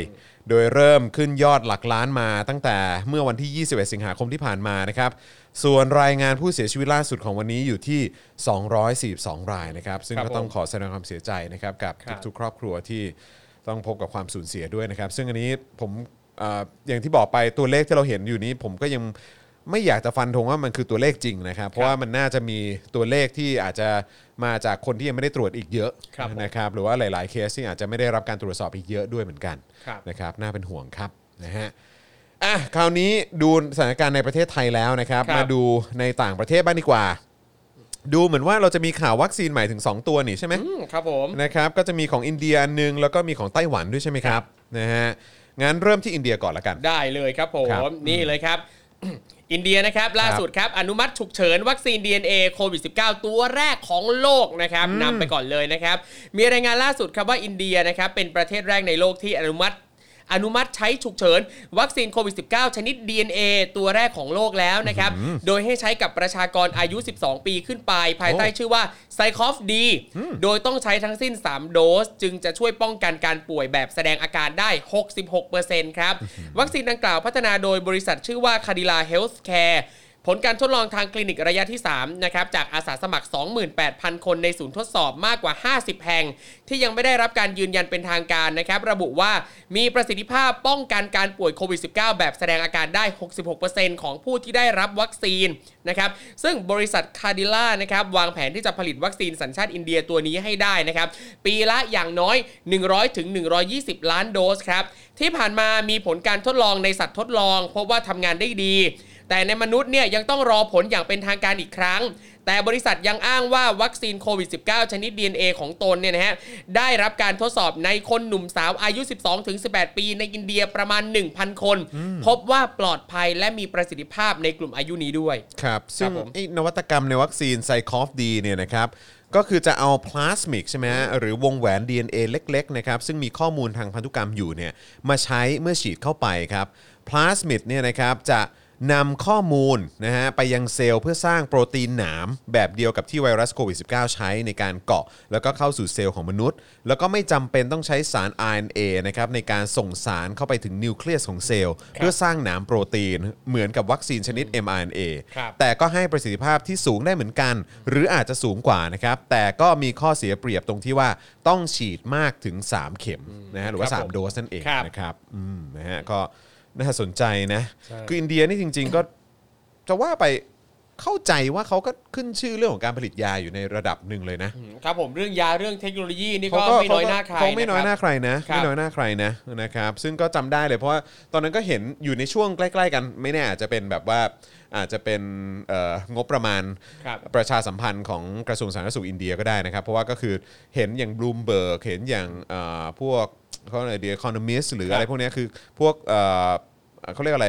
Speaker 2: โดยเริ่มขึ้นยอดหลักล้านมาตั้งแต่เมื่อวันที่ 21 สิงหาคมที่ผ่านมานะครับส่วนรายงานผู้เสียชีวิตล่าสุดของวันนี้อยู่ที่ 242 รายนะครับ ซึ่ง
Speaker 1: ครับ
Speaker 2: ก็ต้อง
Speaker 1: ผม
Speaker 2: ขอแสดงความเสียใจนะครับกับ
Speaker 1: ครับ
Speaker 2: ทุกๆครอบครัวที่ ต้องพบกับความสูญเสียด้วยนะครับ ซึ่งอันนี้ผมเอออย่างที่บอกไปตัวเลขที่เราเห็นอยู่นี้ผมก็ยังไม่อยากจะฟันธงว่ามันคือตัวเลขจริงนะครับ เพราะว่ามันน่าจะมีตัวเลขที่อาจจะมาจากคนที่ยังไม่ได้ตรวจอีกเยอะ
Speaker 1: ครับผม
Speaker 2: นะครับ หรือว่าหลาย ๆ เคสที่อาจจะไม่ได้รับการตรวจสอบอีกเยอะด้วยเหมือนกัน
Speaker 1: ครับ
Speaker 2: นะครับน่าเป็นห่วงครับนะฮะอะคราวนี้ดูสถานการณ์ในประเทศไทยแล้วนะครับ
Speaker 1: ครับ
Speaker 2: มาดูในต่างประเทศบ้างดีกว่า ดูเหมือนว่าเราจะมีข่าววัคซีนใหม่ถึง 2 ตัวนี่ใช่ไหม
Speaker 1: อืมครับผม
Speaker 2: นะครับก็จะมีของอินเดียอันหนึงแล้วก็มีของไต้หวันด้วยใช่ไหมครับนะฮะงั้นเริ่มที่อินเดียก่อนละกัน
Speaker 1: ได้เลยครับผม
Speaker 2: ครับ
Speaker 1: นี่เลยครับ อินเดียนะครับล่าสุดครับ อนุมัติฉุกเฉินวัคซีน DNA โควิด -19 ตัวแรกของโลกนะครับนำไปก่อนเลยนะครับ มีรายงานล่าสุดครับว่าอินเดียนะครับเป็นประเทศแรกในโลกที่อนุมัติ อนุมัติใช้ฉุกเฉิน วัคซีนโควิด -19 ชนิด DNA ตัวแรกของโลกแล้วนะครับ โดยให้ใช้กับประชากรอายุ 12 ปีขึ้นไป ภายใต้ชื่อว่า ZyCoV-D โดยต้องใช้ทั้งสิ้น 3 โดส จึงจะช่วยป้องกันการป่วยแบบแสดงอาการได้ 66%ครับ วัคซีนดังกล่าวพัฒนาโดยบริษัทชื่อว่า Cadila Healthcare ผลการทดลองทางคลินิกระยะที่3นะครับจากอาสาสมัคร 28,000 คนในศูนย์ทดสอบมากกว่า 50 แห่ง ที่ยังไม่ได้รับการยืนยันเป็นทางการนะครับ ระบุว่ามีประสิทธิภาพป้องกันการป่วยโควิด -19 แบบแสดงอาการได้ 66%ของผู้ที่ได้รับวัคซีนนะครับซึ่งบริษัทคาดิล่านะครับวางแผนที่จะผลิตวัคซีนสัญชาติอินเดียตัวนี้ให้ได้นะครับ ปีละอย่างน้อย 100ถึง120 ล้านโดสครับที่ผ่านมามีผลการทดลองในสัตว์ทดลองพบว่าทำงานได้ดี แต่ในมนุษย์เนี่ยยังต้องรอผลอย่างเป็นทางการอีกครั้ง แต่บริษัทยังอ้างว่าวัคซีนโควิด -19 ชนิด DNA ของตนเนี่ยนะฮะได้รับการทดสอบในคนหนุ่มสาวอายุ 12-18 ปีในอินเดียประมาณ 1,000 คน พบว่าปลอดภัยและมีประสิทธิภาพในกลุ่มอายุนี้ด้วย
Speaker 2: ครับ ซึ่ง
Speaker 1: ผม
Speaker 2: ไอ้นวัตกรรมในวัคซีน ZyCoV-D เนี่ยนะครับ ก็คือจะเอา plasmid ใช่ไหมฮะหรือวงแหวน DNA เล็กๆนะครับซึ่งมีข้อมูลทางพันธุกรรมอยู่เนี่ยมาใช้เมื่อฉีดเข้าไปครับพลาสมิดเนี่ยนะครับจะ นำข้อมูลนะฮะไปยังเซลล์เพื่อสร้างโปรตีนหนาม แบบเดียวกับที่ไวรัสโควิด -19 ใช้ในการเกาะ แล้วก็เข้าสู่เซลล์ของมนุษย์ แล้วก็ไม่จำเป็นต้องใช้สาร RNA นะครับในการส่งสารเข้าไปถึงนิวเคลียสของเซลล์ เพื่อสร้างหนามโปรตีน เหมือนกับวัคซีนชนิด mRNA
Speaker 1: ครับ
Speaker 2: แต่ก็ให้ประสิทธิภาพที่สูงได้เหมือนกัน หรืออาจจะสูงกว่านะครับ แต่ก็มีข้อเสียเปรียบตรงที่ว่าต้องฉีดมากถึง 3 เข็มนะฮะหรือว่า
Speaker 1: ครับผม
Speaker 2: 3 โดสนั่นเอง
Speaker 1: ครับ
Speaker 2: นะครับอืมนะฮะก็ น่าสนใจนะคืออินเดียนี่จริง ๆ ก็จะว่าไปเข้าใจว่าเขาก็ขึ้นชื่อเรื่องของการผลิตยาอยู่ในระดับหนึ่งเลยนะ
Speaker 1: ครับผมเรื่องยาเรื่องเทคโนโลยีนี่
Speaker 2: เขา
Speaker 1: ก็ไม่น้อยหน้าใคร
Speaker 2: เขาไม่น้อยหน้าะ
Speaker 1: ครับ
Speaker 2: ใครนะครับไม่น้อยหน้าใครนะนะครับ ซึ่งก็จำได้เลยเพราะว่าตอนนั้นก็เห็นอยู่ในช่วงใกล้ ๆ กัน ไม่แน่อาจจะเป็นแบบว่าอาจจะเป็นเอ่องบประมาณ
Speaker 1: ครับ
Speaker 2: ประชาสัมพันธ์ของกระทรวงสาธารณสุขอินเดียก็ได้นะครับ เพราะว่าก็คือเห็นอย่างบลูมเบิร์กเห็นอย่างเอ่อพวก เขาอะไร The Economist หรือ
Speaker 1: ครับ
Speaker 2: อะไรพวกเนี้ยคือพวกเอ่อเขาเรียกอะไร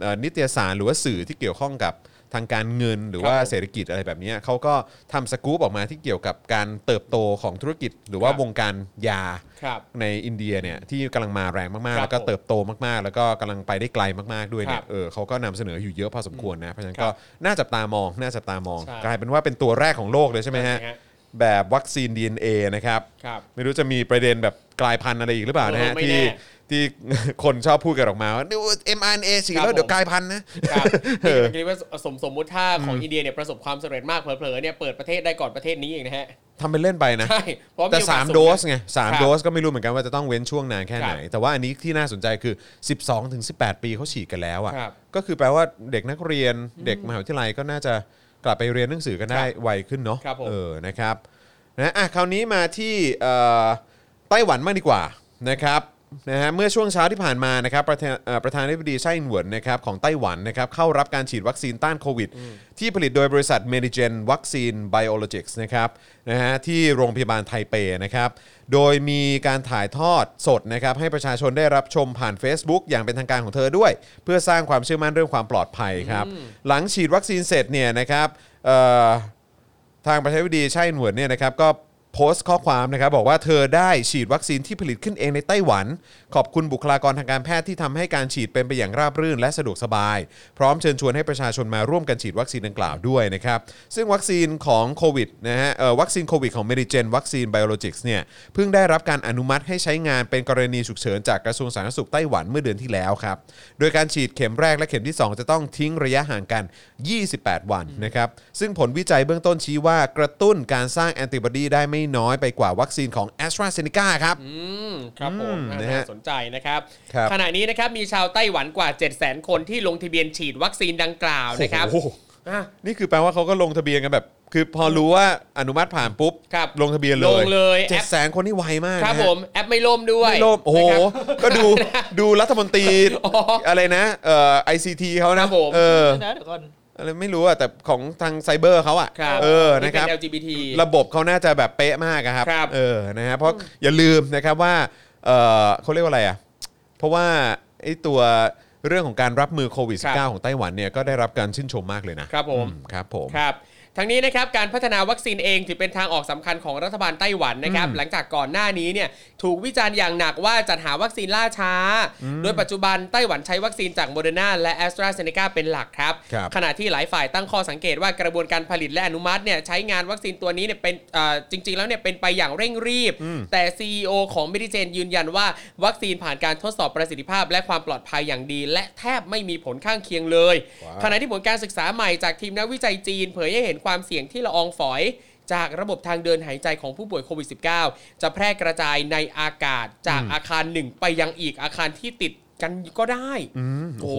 Speaker 2: เอ่อนิตยสารหรือว่าสื่อที่เกี่ยวข้องกับทางการเงินหรือว่า
Speaker 1: ครับผม
Speaker 2: เศรษฐกิจอะไรแบบเนี้ยเขาก็ทำสกู๊ปออกมาที่เกี่ยวกับการเติบโตของธุรกิจ หรือว่า
Speaker 1: ครับ
Speaker 2: วงการยา
Speaker 1: ครับ
Speaker 2: ในอินเดียเนี่ยที่กำลังมาแรงมากๆค
Speaker 1: รับ
Speaker 2: แล้วก็เติบโตมากๆ แล้วก็กำลังไปได้ไกลมากๆด้วยเนี่
Speaker 1: ครั
Speaker 2: ย
Speaker 1: บ
Speaker 2: เออเขาก็นำเสนออยู่เยอะพอสมควรนะเพราะฉะนั้น
Speaker 1: ครั
Speaker 2: ก็
Speaker 1: บ
Speaker 2: น่าจับตามองน่าจับตามอง
Speaker 1: ใช่
Speaker 2: กลายเป็นว่าเป็นตัวแรกของโลกเลยใช่ไหมฮะ
Speaker 1: ใช่ฮะ
Speaker 2: แบบวัคซีน DNA นะครับ
Speaker 1: ครับ
Speaker 2: ไม่รู้จะมีประเด็นแบบกลายพันธุ์อะไรอีกหรือเปล่านะฮะ
Speaker 1: เออไม่
Speaker 2: ที่
Speaker 1: แน่
Speaker 2: ที่ คนชอบพูดกันออกมาว่านี่ mRNA ฉีด
Speaker 1: ครับ
Speaker 2: แล้วเดี๋ยว
Speaker 1: ผม
Speaker 2: กลายพันธุ์นะ
Speaker 1: ครับนี่ก็คิดว่าสมสมมุติถ้าของอินเดียเนี่ยประสบความสำเร็จมากเผลอๆเนี่ยเปิดประเทศได้ก่อนประเทศนี้เองนะฮะ
Speaker 2: ทำเป็นเล่นไปนะ
Speaker 1: ใช่เพราะ
Speaker 2: แต่
Speaker 1: โอกส
Speaker 2: 3
Speaker 1: ง
Speaker 2: โดส
Speaker 1: นะ
Speaker 2: ไงสาม
Speaker 1: ครับ
Speaker 2: โดสก็ไม่รู้เหมือนกันว่าจะต้องเว้นช่วงนานแค่ไหน
Speaker 1: ครับ
Speaker 2: แต่ว่าอันนี้ที่น่าสนใจคือ 12ถึง18 ปีเขาฉีดกันแล้ว
Speaker 1: ครั
Speaker 2: อะ่ะ
Speaker 1: บ
Speaker 2: ก็คือแปลว่าเด็กนักเรียนเด็กมหาวิทยาลัยก็น่าจะก ลับไปเรียนหนังสือกันได้
Speaker 1: ครับ
Speaker 2: ไวขึ้นเนาะ
Speaker 1: ครับผม
Speaker 2: เออนะครับนะอะคราวนี้มาที่เอ่อไต้หวันมากดีกว่านะครับ นะฮะเมื่อช่วงเช้าที่ผ่านมานะครับประธานเอ่อประธานาธิบดีไช่อิงเหวินนะครับของไต้หวันนะครับเข้ารับการฉีดวัคซีนต้านโควิด ที่ผลิตโดยบริษัท Medigen วัคซีน Biologics นะครับนะฮะที่โรงพยาบาลไทเปนะครับโดยมีการถ่ายทอดสดนะครับให้ประชาชนได้รับชมผ่าน Facebook อย่างเป็นทางการของเธอด้วย เพื่อสร้างความเชื่อมั่นเรื่องความปลอดภัยครับหลังฉีดวัคซีนเสร็จเนี่ยนะครับเอ่อทางประธานาธิบดีไช่หนวนเนี่ยนะครับก็ โพสต์ข้อความนะครับบอกว่าเธอได้ฉีดวัคซีนที่ผลิตขึ้นเองในไต้หวัน ขอบคุณบุคลากรทางการแพทย์ที่ทำให้การฉีดเป็นไปอย่างราบรื่นและสะดวกสบาย พร้อมเชิญชวนให้ประชาชนมาร่วมกันฉีดวัคซีนดังกล่าวด้วยนะครับซึ่งวัคซีนของโควิดนะฮะวัคซีนโควิดของ Medigen Vaccine Biologics เนี่ยเพิ่งได้รับการอนุมัติให้ใช้งานเป็นกรณีฉุกเฉินจากกระทรวงสาธารณสุขไต้หวันเมื่อเดือนที่แล้วครับโดยการฉีดเข็มแรกและเข็มที่ 2 จะต้องทิ้งระยะห่างกัน 28 วันนะครับซึ่งผลวิจัยเบื้องต้นชี้ว่ากระตุ้นการสร้างแอนติบอดีได้ไม่น้อยไปกว่าวัคซีนของ AstraZeneca ครับ
Speaker 1: อืมครับผม
Speaker 2: อืมนะฮะ
Speaker 1: น่าสนใจนะครับ
Speaker 2: ครับ
Speaker 1: ขณะนี้นะครับมีชาวไต้หวันกว่า 7 0 0 0 0 0 คนที่ลงทะเบียนฉีดวัคซีนดังกล่าวนะครับ
Speaker 2: โอ้โห
Speaker 1: อะ
Speaker 2: นี่คือแปลว่าเขาก็ลงทะเบียนกันแบบ คือพอรู้ว่าอนุมัติผ่านปุ๊บ
Speaker 1: ครับ
Speaker 2: ลงทะเบียนเลย
Speaker 1: ลงเลย
Speaker 2: เจ็
Speaker 1: แอ
Speaker 2: ด
Speaker 1: ป
Speaker 2: แสนคนนี่ไวมาก
Speaker 1: ครับ
Speaker 2: นะฮะ
Speaker 1: ผมแอปไม่ล่มด้วย
Speaker 2: ไม่ล่มโอ้โห
Speaker 1: นะครับ
Speaker 2: ก็ดูดูรัฐมนตรี
Speaker 1: อ๋อ
Speaker 2: อะไรนะเอ่อ ICT เขา
Speaker 1: ครั
Speaker 2: นะ
Speaker 1: บผม
Speaker 2: เออ
Speaker 3: นะเดี๋ยวก่อน
Speaker 2: อะไรไม่รู้อะแต่ของทางไซเบอร์เขาอะ
Speaker 1: ครับ
Speaker 2: เออนะครับ
Speaker 1: ที่เป็น LGBT
Speaker 2: ระบบเขาน่าจะแบบเป๊ะมากอะครับ
Speaker 1: ครับ
Speaker 2: เออ นะฮะ เพราะอย่าลืมนะครับว่า เออเขาเรียกว่าอะไรอะเพราะว่าไอ้ตัวเรื่องของการรับมือโควิด
Speaker 1: ครับ
Speaker 2: -19 ของไต้หวันเนี่ยก็ได้รับการชื่นชมมากเลยนะครับ
Speaker 1: ผม
Speaker 2: อืครับผม
Speaker 1: ครับทั้งนี้นะครับการพัฒนาวัคซีนเองถือเป็นทางออกสำคัญของรัฐบาลไต้หวันนะครับ หลังจากก่อนหน้านี้เนี่ยถูกวิจารณ์อย่างหนักว่าจัดหาวัคซีนล่าช้า โดยปัจจุบันไต้หวันใช้วัคซีนจากโมเดอร์นาและแอสตราเซเนกาเป็นหลักครับ
Speaker 2: ครับ
Speaker 1: ขณะที่หลายฝ่ายตั้งข้อสังเกตว่ากระบวนการผลิตและอนุมัติเนี่ยใช้งานวัคซีนตัวนี้เนี่ยเป็นเอ่อจริง ๆ แล้วเนี่ยเป็นไปอย่างเร่งรีบ แต่ CEO ของ m e d i c e n ยืนยันว่า วัคซีนผ่านการทดสอบประสิทธิภาพ และความปลอดภัยอย่างดี และแทบไม่มีผลข้างเคียงเลย
Speaker 2: ว้าว
Speaker 1: ขณะที่ผลการศึกษาใหม่จากทีมนักวิจัยจีน เผยให้เห็นความเสี่ยงที่ละอองฝอย จากระบบทางเดินหายใจของผู้ป่วยโควิด -19 จะแพร่กระจายในอากาศจากอาคารหนึ่งไปยังอีกอาคารที่ติดกันก็ได้
Speaker 2: โอ้
Speaker 1: โอ้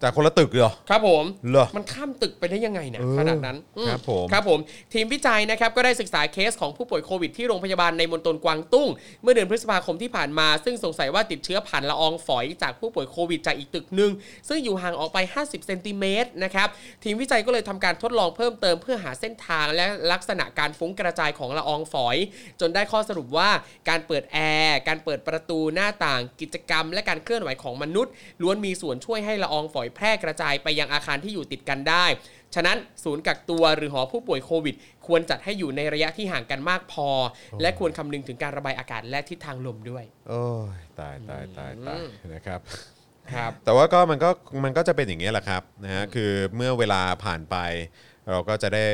Speaker 2: โหแต่คนละตึกเลยเหรอ
Speaker 1: ครับผม
Speaker 2: เหรอ
Speaker 1: มันข้ามตึกไปได้ยังไงเนี่ย
Speaker 2: เออ
Speaker 1: ขนาดนั้นอื
Speaker 2: ครับผม
Speaker 1: ครับผม ทีมวิจัยนะครับก็ได้ศึกษาเคสของผู้ป่วยโควิดที่โรงพยาบาลในมณฑลกวางตุ้ง เมื่อเดือนพฤษภาคมที่ผ่านมา ซึ่งสงสัยว่าติดเชื้อผ่านละอองฝอยจากผู้ป่วยโควิดจากอีกตึกหนึ่งซึ่งอยู่ห่างออกไป 50เซนติเมตรนะครับทีมวิจัยก็เลยทำการทดลองเพิ่มเติมเพื่อหาเส้นทางและลักษณะการฟุ้งกระจายของละอองฝอย จนได้ข้อสรุปว่าการเปิดแอร์การเปิดประตูหน้าต่างกิจกรรม และการเคลื่อนไหวของมนุษย์ล้วนมีส่วนช่วยให้ละอองฝอยแพร่กระจายไปยังอาคารที่อยู่ติดกันได้ ฉะนั้นศูนย์กักตัวหรือหอผู้ป่วยโควิด ควรจัดให้อยู่ในระยะที่ห่างกันมากพอ และควรคำนึงถึงการระบายอากาศและทิศทางลมด้วย
Speaker 2: โอ้ยตายตายตายตายนะครับ
Speaker 1: ครับ
Speaker 2: แต่ว่าก็มันก็มันก็จะเป็นอย่างนี้ยแหละครับนะฮะคือเมื่อเวลาผ่านไป เราก็จะได้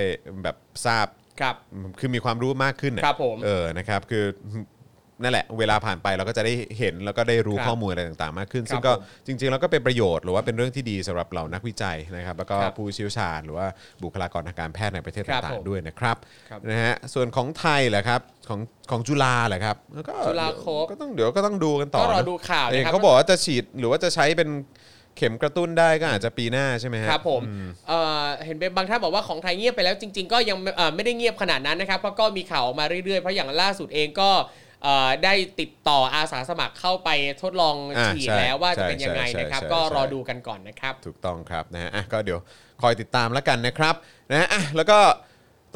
Speaker 2: แบบทราบ
Speaker 1: ครับ
Speaker 2: คือมีความรู้มากขึ้นน่ะ
Speaker 1: ครับผม
Speaker 2: เออนะครับ คือ นั่นแหละเวลาผ่านไปเราก็จะได้เห็นแล้วก็ได้รู้
Speaker 1: ครับ
Speaker 2: ข้อมูลอะไรต่างๆ มากขึ้น
Speaker 1: ครับ
Speaker 2: ซึ่งก็
Speaker 1: ผม
Speaker 2: จริงๆแล้วก็เป็นประโยชน์หรือว่าเป็นเรื่องที่ดีสำหรับเหล่านักวิจัยนะครับแล้วก็
Speaker 1: ครับ
Speaker 2: ผู้เชี่ยวชาญหรือว่าบุคลากรทางการแพทย์ในประเทศ
Speaker 1: ครับ
Speaker 2: ต่า
Speaker 1: ผ
Speaker 2: ง
Speaker 1: ม
Speaker 2: ๆด้วยนะครับ
Speaker 1: ครับ
Speaker 2: นะฮะส่วนของไทยแหละครับของของจุฬาแหละครับแล้วก็
Speaker 1: จุฬาโคฟ
Speaker 2: ก็ต้องเดี๋ยวก็ต้องดูกันต่อ
Speaker 1: ก็รอ
Speaker 2: นะ
Speaker 1: ดูข่าว
Speaker 2: เอ
Speaker 1: นะครับ
Speaker 2: เขาบอกว่าจะฉีดหรือว่าจะใช้เป็นเข็มกระตุ้นได้ก็อาจจะปีหน้าใช่ไหมฮะ
Speaker 1: ครับผมเอ่อเห็นเป็นบางท่านบอกว่าของไทยเงียบไปแล้วจริง ๆ ก็ยังเอ่อไม่ได้เงียบขนาดนั้นนะครับเพราะก็มีข่าวออกมาเรื่อยๆ เพราะอย่างล่าสุดเองก็เอ่อ ได้ติดต่ออาสาสมัครเข้าไปทดลอง
Speaker 2: อ่า
Speaker 1: ฉีด
Speaker 2: ใช่
Speaker 1: แล้วว่าจะ
Speaker 2: ใช่
Speaker 1: เป็นยังไง
Speaker 2: ใช่
Speaker 1: นะครับ
Speaker 2: ใช่
Speaker 1: ก็
Speaker 2: ใช่
Speaker 1: รอดูกันก่อนนะครับ
Speaker 2: ถูกต้องครับนะฮะอะก็เดี๋ยวคอยติดตามแล้วกันนะครับนะฮะอะแล้วก็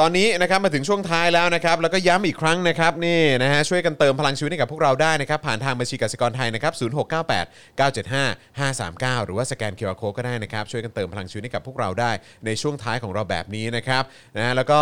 Speaker 2: ตอนนี้นะครับมาถึงช่วงท้ายแล้วนะครับแล้วก็ย้ำอีกครั้งนะครับนี่นะฮะช่วยกันเติมพลังชีวิตให้กับพวกเราได้นะครับ ผ่านทางบัญชีกสิกรไทยนะครับ0698 975 539 หรือว่าสแกน QR Code ก็ได้นะครับ ช่วยกันเติมพลังชีวิตให้กับพวกเราได้ในช่วงท้ายของเราแบบนี้นะครับนะฮะแล้วก็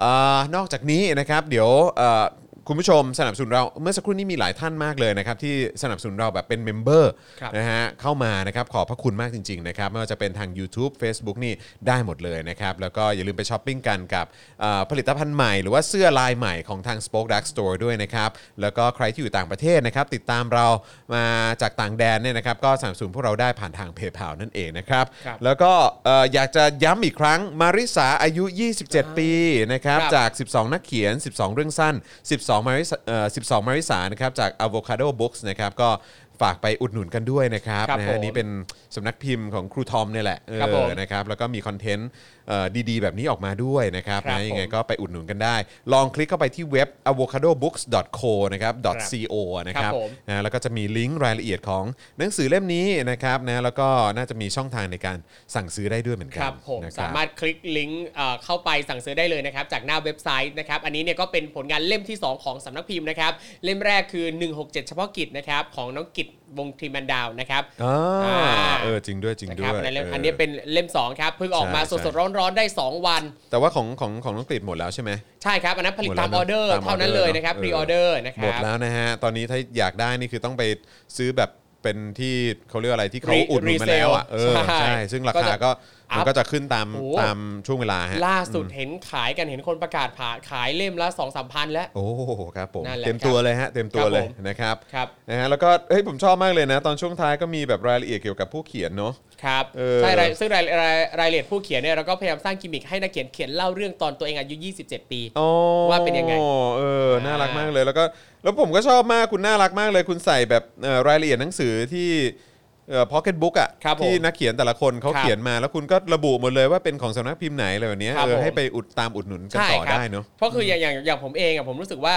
Speaker 2: เอ่อนอกจากนี้นะครับเดี๋ยวเอ่อ คุณผู้ชมสนับสนุนเราเมื่อสักครู่นี้มีหลายท่านมากเลยนะครับที่สนับสนุนเราแบบเป็นเมมเบอร์
Speaker 1: ครับ
Speaker 2: นะฮะเข้ามานะครับขอบพระคุณมากจริงๆนะครับไม่ว่าจะเป็นทาง YouTube Facebook นี่ได้หมดเลยนะครับ แล้วก็อย่าลืมไปช้อปปิ้งกันกับเอ่อผลิตภัณฑ์ใหม่หรือว่าเสื้อลายใหม่ของทาง Spoke Dark Store ด้วยนะครับ แล้วก็ใครที่อยู่ต่างประเทศนะครับ ติดตามเรามาจากต่างแดนเนี่ยนะครับก็สนับสนุนพวกเราได้ผ่านทางเพย์เพานั่นเองนะครับ
Speaker 1: ครับ
Speaker 2: แล้วก็เอ่ออยากจะย้ำอีกครั้งมาริสาอายุ 27 ปีนะครับ
Speaker 1: ครับ
Speaker 2: จาก 12 นักเขียน 12 เรื่องสั้น 12มาริสาเอ่อ12 มาริสานะครับจาก Avocado Books นะครับก็ฝากไปอุดหนุนกันด้วยนะครับ
Speaker 1: ครับ
Speaker 2: นะ
Speaker 1: ผ
Speaker 2: ฮะ
Speaker 1: ม
Speaker 2: นี่เป็นสำนักพิมพ์ของครูทอมเนี่ยแหละเอ
Speaker 1: ครับผ
Speaker 2: อ
Speaker 1: ม
Speaker 2: นะครับแล้วก็มีคอนเทนต์เอ่อ ดีๆ แบบนี้ออกมาด้วยนะครับ
Speaker 1: ครับ
Speaker 2: นะยังไง
Speaker 1: ผม
Speaker 2: ก็ไปอุดหนุนกันได้ ลองคลิกเข้าไปที่เว็บ avocadobooks.co นะครับ .co นะครับ
Speaker 1: ผม
Speaker 2: นะแล้วก็จะมีลิงก์รายละเอียดของหนังสือเล่มนี้นะครับนะแล้วก็น่าจะมีช่องทางในการสั่งซื้อได้ด้วยเหมือนกั
Speaker 1: คนรับผม
Speaker 2: นะค
Speaker 1: สา
Speaker 2: บ
Speaker 1: มารถคลิกลิงก์เอ่อเข้าไปสั่งซื้อได้เลยนะครับ จากหน้าเว็บไซต์นะครับ อันนี้เนี่ยก็เป็นผลงานเล่มที่ 2 ของสำนักพิมพ์นะครับ เล่มแรกคือ 167 เฉพาะกิจนะครับ ของน้องกิจวงทรีมันดาวนะครับ
Speaker 2: อ่า
Speaker 1: อ่า
Speaker 2: เออจริงด้วยจริง
Speaker 1: นะ
Speaker 2: ด้
Speaker 1: ครับ
Speaker 2: วย
Speaker 1: ในเล่ม
Speaker 2: เอั
Speaker 1: นนี้เป็นเล่ม2ครับเพิ่งออกมา
Speaker 2: ใช่
Speaker 1: สดๆร้อนๆได้ 2 วัน
Speaker 2: แต่ว่าของของของน้องกฤษหมดแล้วใช่ไหม
Speaker 1: ใช่ครับอันนั้นผลิต
Speaker 2: หมดแล้
Speaker 1: ตาวมออเดอร์
Speaker 2: ตามออเดอร์
Speaker 1: เท่านั้นเลยนะครับ
Speaker 2: เนอะ
Speaker 1: พรีออเดอร์นะค
Speaker 2: หม
Speaker 1: รั
Speaker 2: ด
Speaker 1: บ
Speaker 2: แล้วนะฮะตอนนี้ถ้าอยากได้นี่คือต้องไปซื้อแบบเป็นที่เขาเรียกอะไรที่เขา
Speaker 1: Re-
Speaker 2: อุดหนุนมาแล้วอะ
Speaker 1: resale
Speaker 2: เออ
Speaker 1: ใช่
Speaker 2: ใช่ ซึ่งรา
Speaker 1: ก็
Speaker 2: คา
Speaker 1: จะ
Speaker 2: ก็ มัน
Speaker 1: up
Speaker 2: ก็จะขึ้นตาม
Speaker 1: โอ้
Speaker 2: ตามช่วงเวลาฮะ
Speaker 1: ล่าสุดเห็นขายกันเห็นคนประกาศผ่าขายเล่มละ2 3พันแล้ว
Speaker 2: โอ้ครับผม
Speaker 1: นั่นแหละ
Speaker 2: เต็มตัวเลยฮะเต็มตัว
Speaker 1: ครับ
Speaker 2: เลย
Speaker 1: ผม
Speaker 2: นะครับ
Speaker 1: ครับ
Speaker 2: นะฮะแล้วก็เฮ้ยผมชอบมากเลยนะ ตอนช่วงท้ายก็มีแบบรายละเอียดเกี่ยวกับผู้เขียนเนาะ
Speaker 1: ครับ
Speaker 2: เออ
Speaker 1: ใช่รายซึ่งรายรายรายละเอียดผู้เขียนเนี่ยเราก็พยายามสร้างกิมมิคให้นักเขียนเขียนเล่าเรื่องตอนตัวเองอายุ 27 ปี
Speaker 2: อ๋อ
Speaker 1: ว่าเป็นยังไง
Speaker 2: เออน่ารักมากเลยแล้วก็แล้วผมก็ชอบมากคุณน่ารักมากเลย คุณใส่แบบเอ่อรายละเอียดหนังสือที่เอ่อ พ็อกเก็ตบุ๊กอะ
Speaker 1: ครับผม
Speaker 2: ที่นักเขียนแต่ละคนเขา
Speaker 1: ครับ
Speaker 2: เขียนมา แล้วคุณก็ระบุหมดเลยว่าเป็นของสำนักพิมพ์ไหนอะไรแบบเนี้ย
Speaker 1: ครับ
Speaker 2: เออ
Speaker 1: ผม
Speaker 2: ให้ไปอุดตามอุดหนุนกัน
Speaker 1: ใช่
Speaker 2: ต่อ
Speaker 1: ครับ
Speaker 2: ได้เนาะ
Speaker 1: เพราะคืออย่างอย่างอย่างผมเองอะผมรู้สึกว่า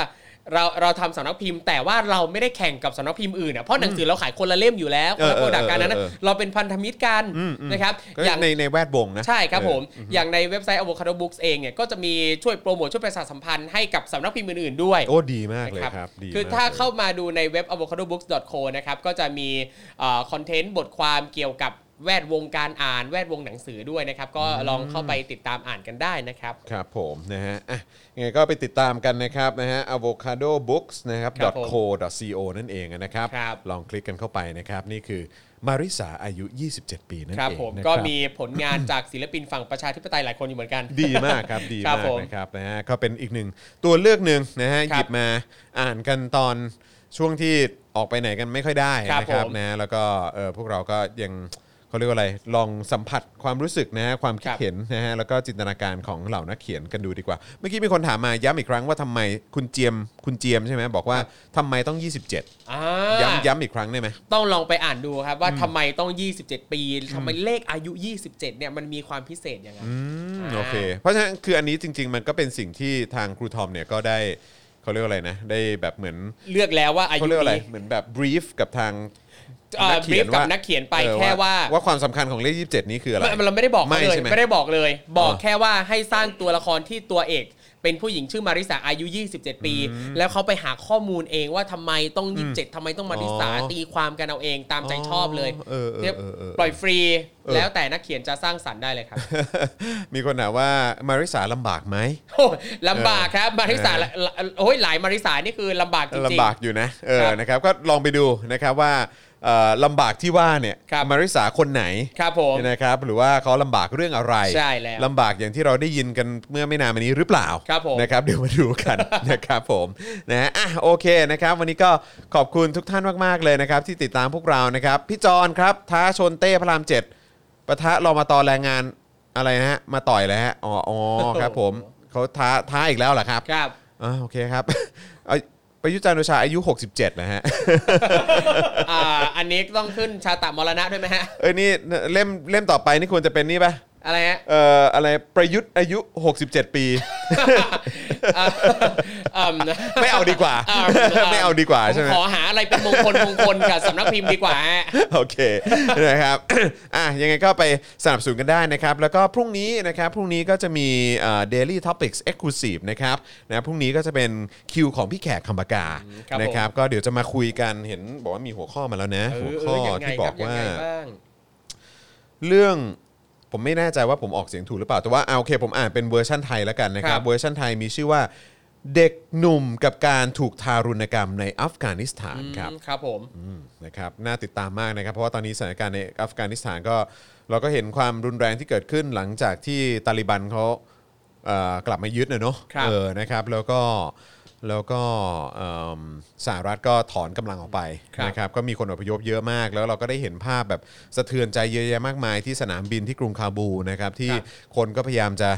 Speaker 1: เราเราทำสำนักพิมพ์ แต่ว่าเราไม่ได้แข่งกับสำนักพิมพ์อื่นอะเพราะหนังสือเราขายคนละเล่มอยู่แล้วคนละ
Speaker 2: เออ
Speaker 1: โป
Speaker 2: เออ
Speaker 1: product กันนั้นนะ
Speaker 2: เออเออ
Speaker 1: เราเป็นพันธมิตรกัน
Speaker 2: อืมอืม
Speaker 1: นะครับ
Speaker 2: ก็
Speaker 1: อย่าง
Speaker 2: ในในแวดวงนะ
Speaker 1: ใช่ครับ
Speaker 2: เออ
Speaker 1: ผมอย่างในเว็บไซต์ Avocado Books เองเนี่ยก็จะมีช่วยโปรโมทช่วยประชาสัมพันธ์ให้กับสำนักพิมพ์อื่นๆด้วย
Speaker 2: โอ้ดีมากเลย
Speaker 1: นะครับ
Speaker 2: ดี
Speaker 1: คือ
Speaker 2: มก
Speaker 1: ถ้า
Speaker 2: ลย
Speaker 1: เข้ามาดูในเว็บ avocadobooks.co นะครับก็จะมีคอนเทนต์บทความเกี่ยวกับ แวดวงการอ่านแวดวงหนังสือด้วยนะครับ ก็ลองเข้าไปติดตามอ่านกันได้นะครับ
Speaker 2: ครับผมนะฮะอะยังไงก็ไปติดตามกันนะครับนะฮะ avocado books นะครับ
Speaker 1: ครับผม
Speaker 2: co co นั่นเองนะครับ
Speaker 1: ครับ
Speaker 2: ลองคลิกกันเข้าไปนะครับ นี่คือมาริสาอายุ 27 ปีนั่น
Speaker 1: ครับ
Speaker 2: เอง
Speaker 1: ผม
Speaker 2: นะ
Speaker 1: ก็
Speaker 2: ครับ
Speaker 1: มีผลงานจากศิลปินฝั่งประชาธิปไตยหลายคนอยู่เหมือนกัน
Speaker 2: ดีมากครับ ดี
Speaker 1: ครับ
Speaker 2: มาก
Speaker 1: ผม
Speaker 2: นะครับนะฮะก็เป็นอีกหนึ่งตัวเลือกหนึ่งนะฮะ
Speaker 1: ครับ
Speaker 2: หยิบมาอ่านกันตอนช่วงที่ออกไปไหนกันไม่ค่อยได้
Speaker 1: ครับ
Speaker 2: นะครับ
Speaker 1: ผม
Speaker 2: นะฮะแล้วก็เออพวกเราก็ยัง เขาเรียกว่าอะไรลองสัมผัสความรู้สึกนะฮะความคิด
Speaker 1: ครับ
Speaker 2: เห็นนะฮะแล้วก็จินตนาการของเหล่านักเขียนกันดูดีกว่า เมื่อกี้มีคนถามมาย้ำอีกครั้งว่าทำไมคุณเจียมคุณเจียมใช่ไหมบอกว่าทำไมต้อง 27
Speaker 1: อ่า
Speaker 2: ย้ำย้ำอีกครั้งได้ไหม
Speaker 1: ต้องลองไปอ่านดูครับว่าทำไมต้อง 27 ปีทำไมเลขอายุ 27 เนี่ยมันมีความพิเศษยังไง
Speaker 2: อืม
Speaker 1: อ่า
Speaker 2: โอเค เพราะฉะนั้นคืออันนี้จริง ๆ มันก็เป็นสิ่งที่ทางครูทอมเนี่ยก็ได้เขาเรียกว่าอะไรนะ ได้แบบเหมือน
Speaker 1: เลือกแล้วว่าอา
Speaker 2: เขา
Speaker 1: ยุ
Speaker 2: เรียกว่าอะไร
Speaker 1: นี้
Speaker 2: เหมือนแบบบรีฟกับทาง
Speaker 1: เอ่อ
Speaker 2: นัก
Speaker 1: บ
Speaker 2: เขี
Speaker 1: รี
Speaker 2: ย
Speaker 1: ฟ
Speaker 2: น
Speaker 1: กับ
Speaker 2: ว่า
Speaker 1: นักเขียนไป
Speaker 2: เออ
Speaker 1: แค่ว่า
Speaker 2: ว่าความสำคัญของเลข 27 นี้คืออะไร
Speaker 1: ไม่เราไม่ได้บอกเขา
Speaker 2: ไม่
Speaker 1: เลย
Speaker 2: ใช่ไหม
Speaker 1: ไม่ได้บอกเลย บอก
Speaker 2: อ๋อ
Speaker 1: แค่ว่าให้สร้างตัวละครที่ตัวเอกเป็นผู้หญิงชื่อมาริสาอายุ 27 ปี แล้วเขาไปหาข้อมูลเองว่าทำไมต้อง 27ทำไมต้องมาริสา
Speaker 2: อ๋อ
Speaker 1: ตีความกันเอาเองตามใจชอบเลย
Speaker 2: เออเออ
Speaker 1: เนี่ย
Speaker 2: เออเออ
Speaker 1: ปล่อยฟรี
Speaker 2: เออ
Speaker 1: แล้วแต่นักเขียนจะสร้างสรรค์ได้เลยครับ
Speaker 2: มีคนถามว่ามาริสาลำบากไหม
Speaker 1: โอ้ยลำบากครับมาริสาละละโอ้ยหลายมาริสานี่คือลำบากจริงๆ
Speaker 2: ลำบากอยู่นะเออ
Speaker 1: ครับ
Speaker 2: นะครับก็ลองไปดูนะครับว่า เอ่อลำบากที่ว่าเนี่ย
Speaker 1: ครับ
Speaker 2: มาริสาคนไหน
Speaker 1: ครับผม
Speaker 2: นะครับหรือว่าเขาลำบากเรื่องอะไร
Speaker 1: ใช่แล้ว
Speaker 2: ลำบากอย่างที่เราได้ยินกันเมื่อไม่นานมานี้หรือเปล่า
Speaker 1: ครับผม
Speaker 2: นะครับเดี๋ยวมาดูกัน นะครับผมนะฮะอะโอเคนะครับ วันนี้ก็ขอบคุณทุกท่านมากๆเลยนะครับ ที่ติดตามพวกเรานะครับ พี่จอนครับท้าชนเต้พระรามเจ็ดปะทะรอมาตอแรงงานอะไรนะฮะมาต่อยเลยฮะอ๋ออ๋อครับผมเขาท้าท้าอีกแล้วเหรอครับ
Speaker 1: ครับ
Speaker 2: อ่าโอเคครับเอา ประยุทธ์จันทร์โอชาอายุ 67 นะฮะ
Speaker 1: อ่าอันนี้ต้องขึ้นชาตามรณะด้วยไหมฮะ
Speaker 2: เอ้ยนี่เล่มเล่มต่อไปนี่ควรจะเป็นนี่ปะ
Speaker 1: อะไรฮะ
Speaker 2: เอ่ออะไรประยุทธ์อายุ 67 ปี
Speaker 1: อ่าอืม
Speaker 2: ไม่เอาดีกว่า
Speaker 1: อ่า
Speaker 2: ไม่เอาดีกว่า
Speaker 1: ผม
Speaker 2: ใช่ไหม
Speaker 1: ขอหาอะไรเป็นมงคลมงคลกับสำนักพิมพ์ดีกว่าฮะ
Speaker 2: โอเค นะครับ อะยังไงก็ไปสนับสนุนกันได้นะครับ แล้วก็พรุ่งนี้นะครับ พรุ่งนี้ก็จะมีเอ่อ Daily Topics Exclusive นะครับนะพรุ่งนี้ก็จะเป็นคิวของพี่แขกคำปากา
Speaker 1: ครับผม
Speaker 2: นะครับ ก็เดี๋ยวจะมาคุยกันเห็นบอกว่ามีหัวข้อมาแล้วนะ
Speaker 1: เอ
Speaker 2: หัว
Speaker 1: อเอ
Speaker 2: ข้อ
Speaker 1: อยังไง
Speaker 2: ที่
Speaker 1: ค
Speaker 2: บอ
Speaker 1: รับ
Speaker 2: ก
Speaker 1: ยัง
Speaker 2: ว่า
Speaker 1: ไงบ้าง
Speaker 2: เรื่อง ผมไม่แน่ใจว่าผมออกเสียงถูกหรือเปล่า แต่ว่าเอาโอเค ผมอ่านเป็นเวอร์ชันไทยแล้วกันนะครับ
Speaker 1: ค
Speaker 2: รั
Speaker 1: บ
Speaker 2: เวอร์ชันไทยมีชื่อว่า เด็กหนุ่มกับการถูกทารุณกรรมในอัฟกานิสถานครับ
Speaker 1: ครับผม
Speaker 2: อืมนะครับน่าติดตามมากนะครับ เพราะว่าตอนนี้สถานการณ์ในอัฟกานิสถานก็เราก็เห็นความรุนแรงที่เกิดขึ้นหลังจากที่ตาลิบันเขาเอ่อกลับมายึดนะเนาะ
Speaker 1: ครับ
Speaker 2: เออนะครับ แล้วก็ แล้วก็เอิ่มสหรัฐก็ถอนกำลังออกไป
Speaker 1: ครับ
Speaker 2: นะครับก็มีคนอพยพเยอะมาก แล้วเราก็ได้เห็นภาพแบบสะเทือนใจเยอะแยะมากมายที่สนามบินที่กรุงคาบูนะครับที่
Speaker 1: ครับ
Speaker 2: คนก็พยายามจะ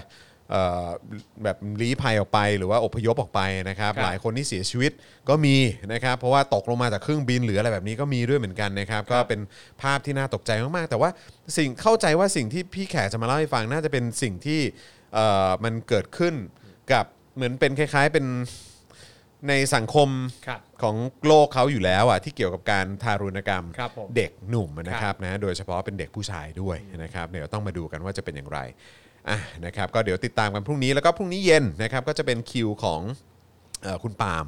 Speaker 2: เอ่อแบบลี้ภัยออกไปหรือว่าอพยพออกไปนะครับ
Speaker 1: ครับ
Speaker 2: หลายคนที่เสียชีวิตก็มีนะครับเพราะว่าตกลงมาจากเครื่องบินหรืออะไรแบบนี้ก็มีด้วยเหมือนกันนะครับก็เป็นภาพที่น่าตกใจมากๆ แต่ว่าสิ่งเข้าใจว่าสิ่งที่พี่แขกจะมาเล่าให้ฟังน่าจะเป็นสิ่งที่เอ่อมันเกิดขึ้นกับเหมือนเป็นคล้ายๆเป็น ในสังคม
Speaker 1: ครับ
Speaker 2: ของโลกเขาอยู่แล้วอะที่เกี่ยวกับการทารุณกรรม
Speaker 1: ครับผม
Speaker 2: เด็กหนุ่มนะครับนะโดยเฉพาะเป็นเด็กผู้ชายด้วยนะครับเดี๋ยวต้องมาดูกันว่าจะเป็นอย่างไรอะนะครับก็เดี๋ยวติดตามกันพรุ่งนี้แล้วก็พรุ่งนี้เย็นนะครับก็จะเป็นคิวของเอ่อคุณปาล์ม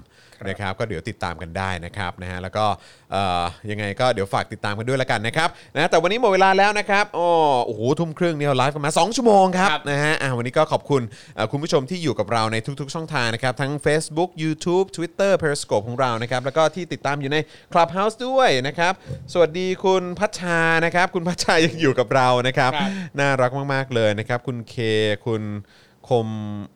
Speaker 2: นะครับก็เดี๋ยวติดตามกันได้นะครับนะฮะแล้วก็เอ่อยังไงก็เดี๋ยวฝากติดตามกันด้วยละกันนะครับนะแต่วันนี้หมดเวลาแล้วนะครับอ๋อโอ้โหทุ่มครึ่งเนี่ยเราไลฟ์กันมา 2 ชั่วโมงครับ
Speaker 1: ครับ
Speaker 2: นะฮะอะวันนี้ก็ขอบคุณเอ่อคุณผู้ชมที่อยู่กับเราในทุกๆ ช่องทางนะครับทั้ง Facebook YouTube Twitter Periscope ของเรานะครับแล้วก็ที่ติดตามอยู่ใน Clubhouse ด้วยนะครับสวัสดีคุณพัชชานะครับคุณพัชชายังอยู่กับเรานะครับ
Speaker 1: ครับ
Speaker 2: น่ารักมากๆเลยนะครับ คุณเคคุณ คม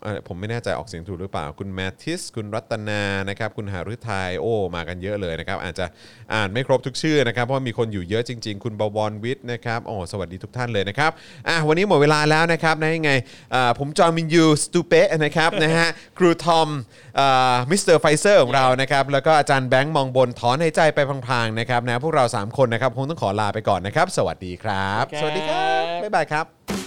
Speaker 2: เอ่อผมไม่แน่ใจออกเสียงถูกหรือเปล่า คุณแมททิส คุณรัตนานะครับคุณหาฤทัยโอ้มากันเยอะเลยนะครับ อาจจะอ่านไม่ครบทุกชื่อนะครับ เพราะว่ามีคนอยู่เยอะจริง ๆ คุณบวรวิทย์นะครับโอ้สวัสดีทุกท่านเลยนะครับอะวันนี้หมดเวลาแล้วนะครับนะยังไงอ่าผมจอห์นวินยูสตูเปะนะครับนะฮะครูทอมมิสเตอร์ไฟเซอร์ของเรานะครับแล้วก็อาจารย์แบงค์มองบนถอนหายใจไปพลางๆนะครับนะพวกเรา 3 คนนะครับคงต้องขอลาไปก่อนนะครับ สวัสดีครับ
Speaker 1: ครับ
Speaker 2: สวัสดีครับบ๊ายบายครับ